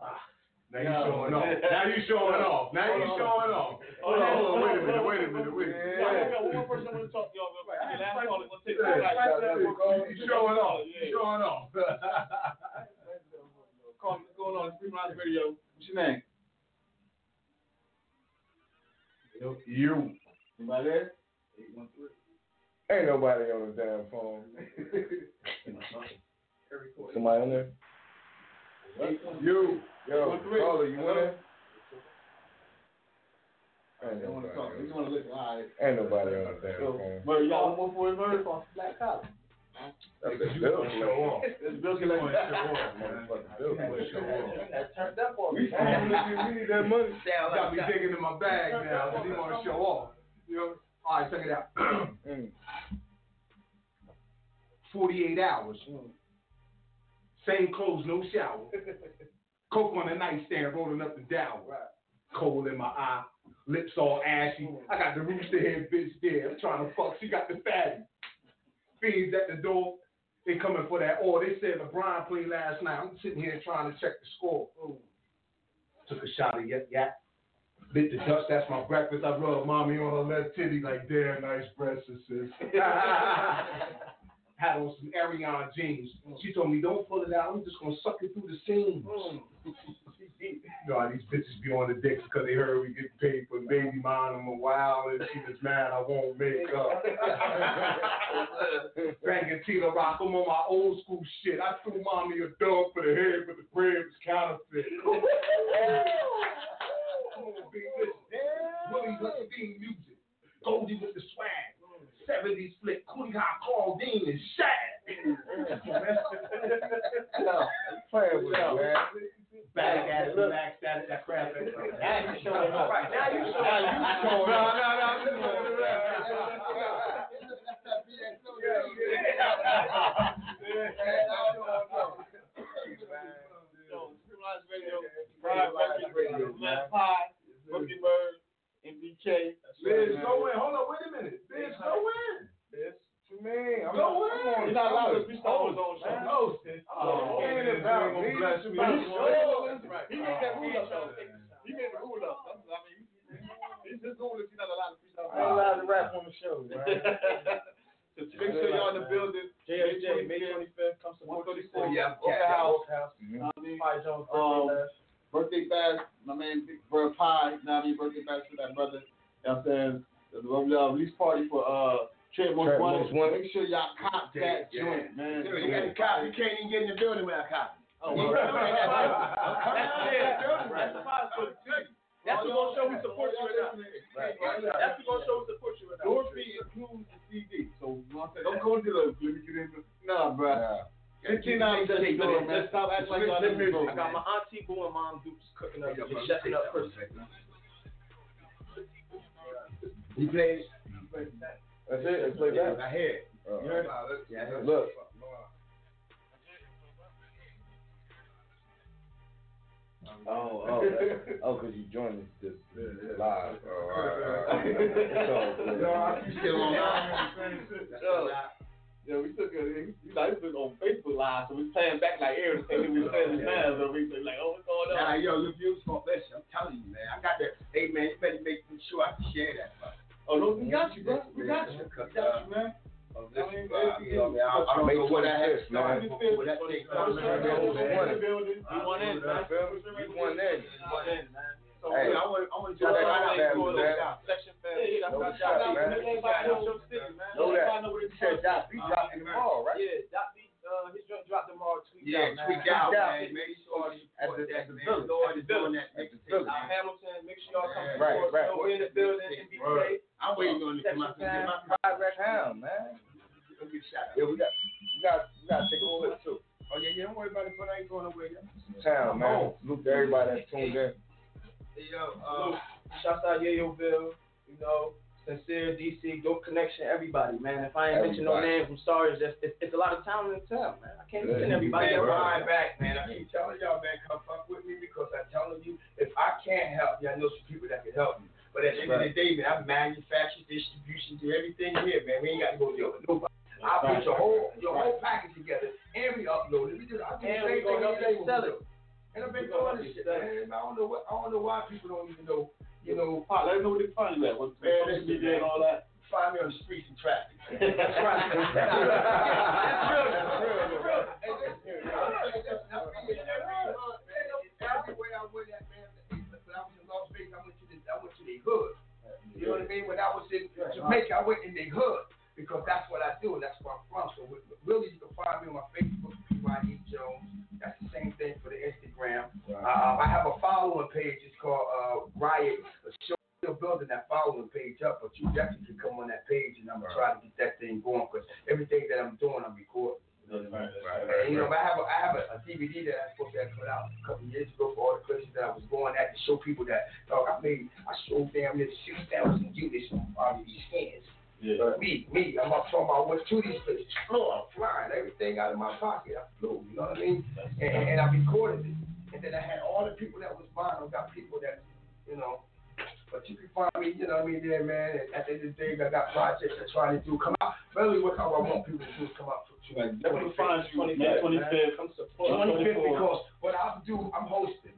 Ah. Now you showing off. Now you showing off. Now you showing off. Hold on, hold on. Wait a minute. Wait a minute. Wait a minute. I got one more person want to talk to y'all about. I had Last to call, we'll take Yeah, it. You showing off. You showing off. Call me, what's going on? Free Minds Radio. What's your name? You. Anybody there? Ain't nobody on the damn phone. Somebody on there? You. Yo, One, three. caller, you in there? Ain't They want to talk. nobody, want to listen. All right. ain't nobody on the damn phone. Murray, y'all one more for it, Murray? Black collar. That's You a bill show off. It's Bill You Kelly. gonna show off, man. Motherfucking bill. You show off. That turned up on We me. we need that money. Sound Got me like that. digging in my bag now because he want to show off. You know? All right, check it out. Mm. 48 hours. Same clothes, no shower. Coke on the nightstand, rolling up and down. Cold in my eye, lips all ashy. I got the rooster head bitch there. I'm trying to fuck. She got the fatty. Fiends at the door. They coming for that or They said LeBron played last night. I'm sitting here trying to check the score. Took a shot of yep yap. Bit the dust, that's my breakfast. I rubbed mommy on her left titty like, damn, nice breasts, sis. Had on some Ariana jeans. She told me, don't pull it out. I'm just going to suck it through the seams. Mm. you know these bitches be on the dicks because they heard we get paid for baby mine. I'm a while and she was mad I won't make up. Banging Tina Rock. I'm on my old school shit. I threw mommy a dog for the head, but the bread was counterfeit. Come on, big listen. Willie with the theme music. Goldie with the swag. 70s flick, Kunga, Claudine, and Shad. playing with man. Back at it, back at it, that crap. Now you showing up. Now you showing. Now you showing up. No, no, no. Pride Radio, Left Bookie Bird, Biz, man. go in. Hold on, wait a minute. Biz, go in. Biz, what you mean? I'm Go I'm in. on You're not allowed to show. freestyle on his own show. man. Host it. Oh, It ain't man, about you me. ain't gonna bless It's me. about You show. Right. He made that rule up though. He made the rule up. That's, I mean, he's just doing this. He's not allowed to freestyle. I ain't allowed to rap on the show, man. So make sure y'all in the building. JSJ, May 25th, come support One your thirty four. city. Yeah, Orchid House. House. You know what I mean? PYE Jones, Um, birthday bash. my man Big Bird PYE, you know what I mean? Birthday bash for that brother. You know what I'm saying? The uh, release party for uh Trent Most Trent Wanted. Most Make sure y'all cop that Yeah. joint, man. Dude, you got the cop. You can't even get in the building without a cop. Oh, You well, can't get in that building. That's it. That's the five foot. That's what's gonna show we support you or not. That's what's gonna show we support you or not. Your fee includes the CD. So, you know what I'm saying? Don't go to the, let me get in nah, bro. Nah. Fifteen dollars just Let's- do it, man. let's- Stop acting like y'all niggas broke, I got my auntie boo and mom dupes cooking up, just chefing up first. He plays. That's it. Let's play Yeah, back. I hear it. Uh, You heard it? Yeah, I heard it. Look. Oh, oh, oh, because you joined this, this, this live. Oh, all right, all right. It's all good. I keep still on Yo, yeah, we took it. You know, this was on Facebook Live, so we playing back like everything we were saying now. So we say like, oh, what's going Nah, on? yo, your views gonna bless you. I'm telling you, man. I got that. Hey, man, you better make sure I can share that. bro. Oh no, we got you, bro. We got you. We got you, man. Oh, this is, uh, you know, man, I, I don't know what I had to man. start with that thing. So, coming. You want in, man? You won in. So, Hey. I want, I want to Shout shout out out to to family, man. Section family. No Shout shout, out, man. Everybody knows your city, man. Know that. Everybody know where You it's said. Doc B dropping tomorrow, right? Yeah, Doc B, uh, his joint dropped tomorrow. Tweet Yeah, out, man. tweak out, out. man. Make sure you At support the- that, at the man. Lord At is the doing that At the mixtape, village. Uh, man. Hamilton, make sure y'all come Right, support. right. You know, we in the building, Word. MBK. I'm waiting on it to come out. Section Get my Five rec man. Let me shout out. Yeah, we got, we got, we got to take a flip too. Oh yeah, yeah. Don't worry about it, but I ain't going nowhere. Yeah. Town, man. Salute to everybody that's tuned in. Yo, uh, Shouts out Yayoville, you know, Sincere, DC, Dope Connection, everybody, man. If I ain't mention no names, I'm sorry. It's, just, it's, it's a lot of talent in town, man. I can't mention everybody. Man, ride back, man. I keep telling y'all, man, come fuck with me because I'm telling you, if I can't help you, I know some people that can help you. But at the end of the day, man, I manufacture, distribution, do everything here, man. We ain't got to go deal with nobody. I put your whole your whole package together and we upload it. We just I do the same thing help every day you when sell it. And I've been doing this shit, man. I don't know what I don't know why people don't even know, you know, Pop, let us know where they find you at. What's Man, social listen, and all that. find me on the streets and traffic. That's right. That's real. That's real. That's real. Everywhere I went at, man, when I was in Las Vegas, I went to the, I went to the hood. You know what I mean? When I was in Jamaica, I went in the hood because that's what I do and that's where I'm from. So really, you can find me on my Facebook, PYE Jones. That's the same thing for the Instagram. Uh, I have a following page. It's called uh, Riot. Show still building that following page up, but you definitely can come on that page and I'm gonna try to get that thing going because everything that I'm doing, I'm recording. And, you know, I have a, I have a, a DVD that I'm supposed to have put out a couple years ago for all the places that I was going at to show people that dog, I made I sold damn near six thousand units of these skins. Yeah. Me, me, I'm not talking about went to these places. Flew, I'm flying, everything out of my pocket. I flew, you know what I mean? And, and I recorded it. And then I had all the people that was buying. I got people that, you know, but you can find me, you know what I mean, there, man. And at the end of the day, I got projects I'm trying to do. Come out. Really, what how I want people to do is come out for two. Right. Definitely find you, man. 25th. Come support. 25th because what I do, I'm hosting.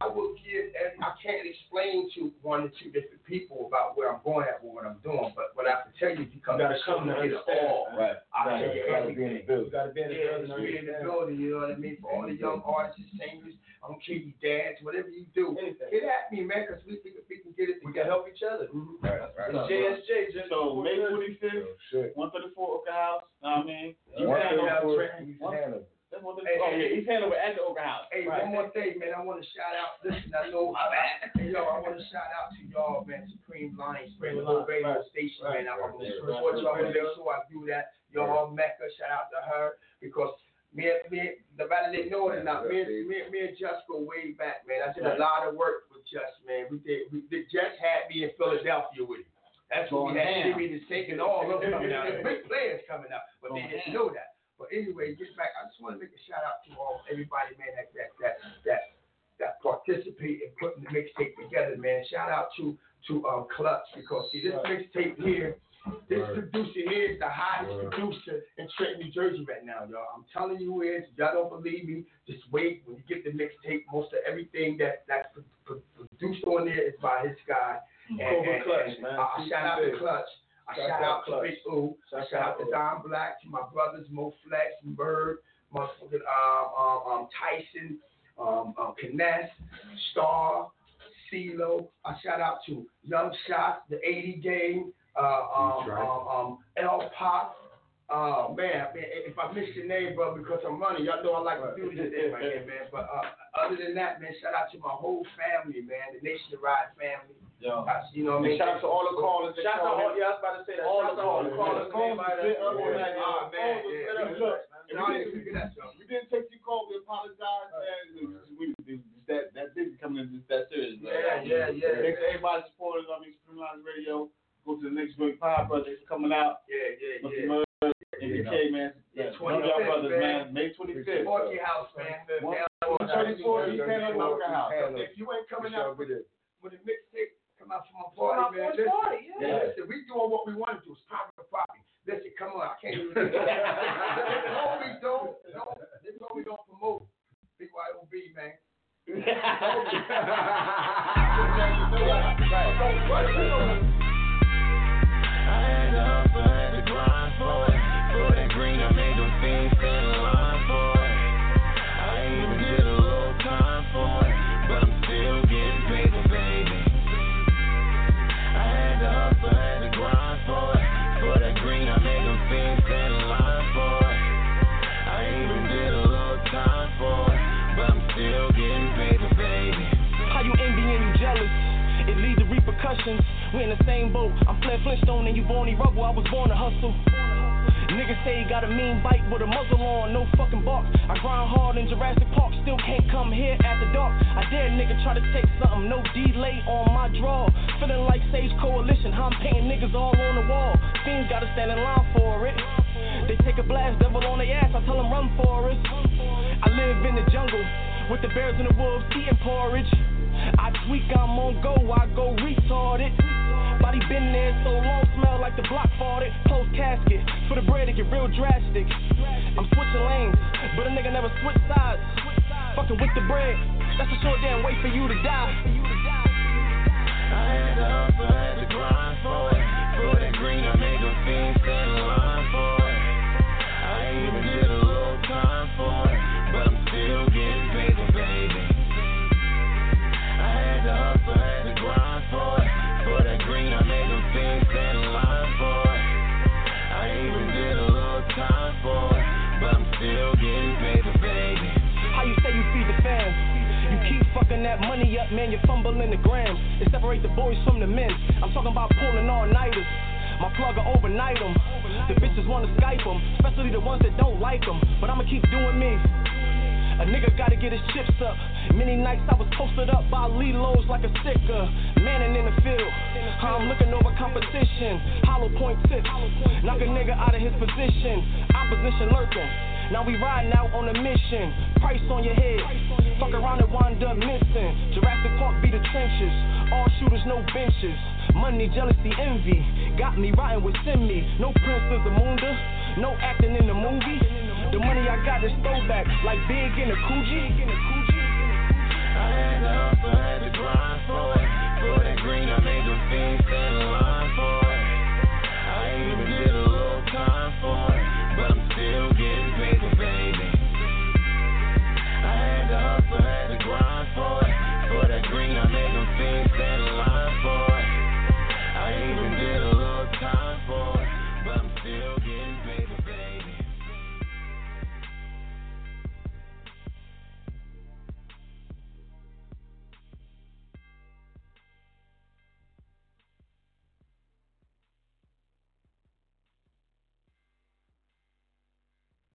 I will give, and I can't explain to one or two different people about where I'm going at with what I'm doing, but what I can tell you, if you come You to gotta the show, come to get it all. Right. I'll Right. tell you Gotta be in the building. You gotta be in the building. just be in the building, you know what I mean? For all the young artists, singers, I don't care you dance, whatever you do, Anything. get at me, man, because we, we, we can get it We can help each other. Mm-hmm. Right, right. It's JSJ, just So May Oh, 25th, shit. 134 Orchid House. Know what I mean? You One can thing have for Trent. East Hanover. That's one thing. Hey, oh yeah, he's handling at the Orchid House. Hey, Right. one more thing, man. I want to shout out. Listen, I know. Hey, yo, I want to shout out to y'all, man. Supreme Alliance, Spring Supreme Hill Line, Radio right. Station, Right, man. I want to right, support right. y'all. I want to make sure I do that. Y'all, Mecca, shout out to her because me, and- me, the matter they know it or not. Me, and- me, me and Just go way back, man. I did a lot of work with Just, man. We did. We did. Just had me in Philadelphia with him. That's when we had. Jimmy the and all of them coming out. Big players coming out, but they didn't know that. But anyway, get back. I just want to make a shout out to all everybody, man. That that that that that participate in putting the mixtape together, man. Shout out to to uh, Clutch because see this mixtape here, this producer here is the hottest producer in Trenton, New Jersey right now, y'all. I'm telling you is. Y'all don't believe me, just wait. When you get the mixtape, most of everything that that's pro- pro- produced on there is by his guy. And, and- Clutch, and man. I, I shout out to. Clutch. I Shout shout out out to. Big Ooh. Shout shout out to. Don Black, to my brothers Mo Flex, Bird, motherfucking um, um, um, Tyson, um, um, Kness, Star, CeeLo. I shout out to Young Shots, the 80 Game, uh, um, um, um, L Pop. Uh, man, man, if I miss your name, bro, because I'm running, y'all know I like to do this thing right here, man. But uh, other than that, man, shout out to my whole family, man, the Nation of Ride family. Yo. Uh, you know what I mean? Shout out to all the callers Shout out to all, yeah, I was about to say that. All to the all the callers. callers, Callers man. was on that, y'all. man, Callers yeah. lit up. Look, And I we didn't didn't- figure that, y'all. We take your call. We apologize, man. We, we, that that didn't come in just that serious, man. Yeah, yeah, yeah. Thanks to everybody supporting I mean, Streamline Radio. Go to the next great Power Brothers coming out. Yeah, yeah, yeah. MBK, man. Yeah, Love y'all 25th, brothers, man. May 25th. Forky House, man. One- Down- 134 East Hanover House. If you ain't coming out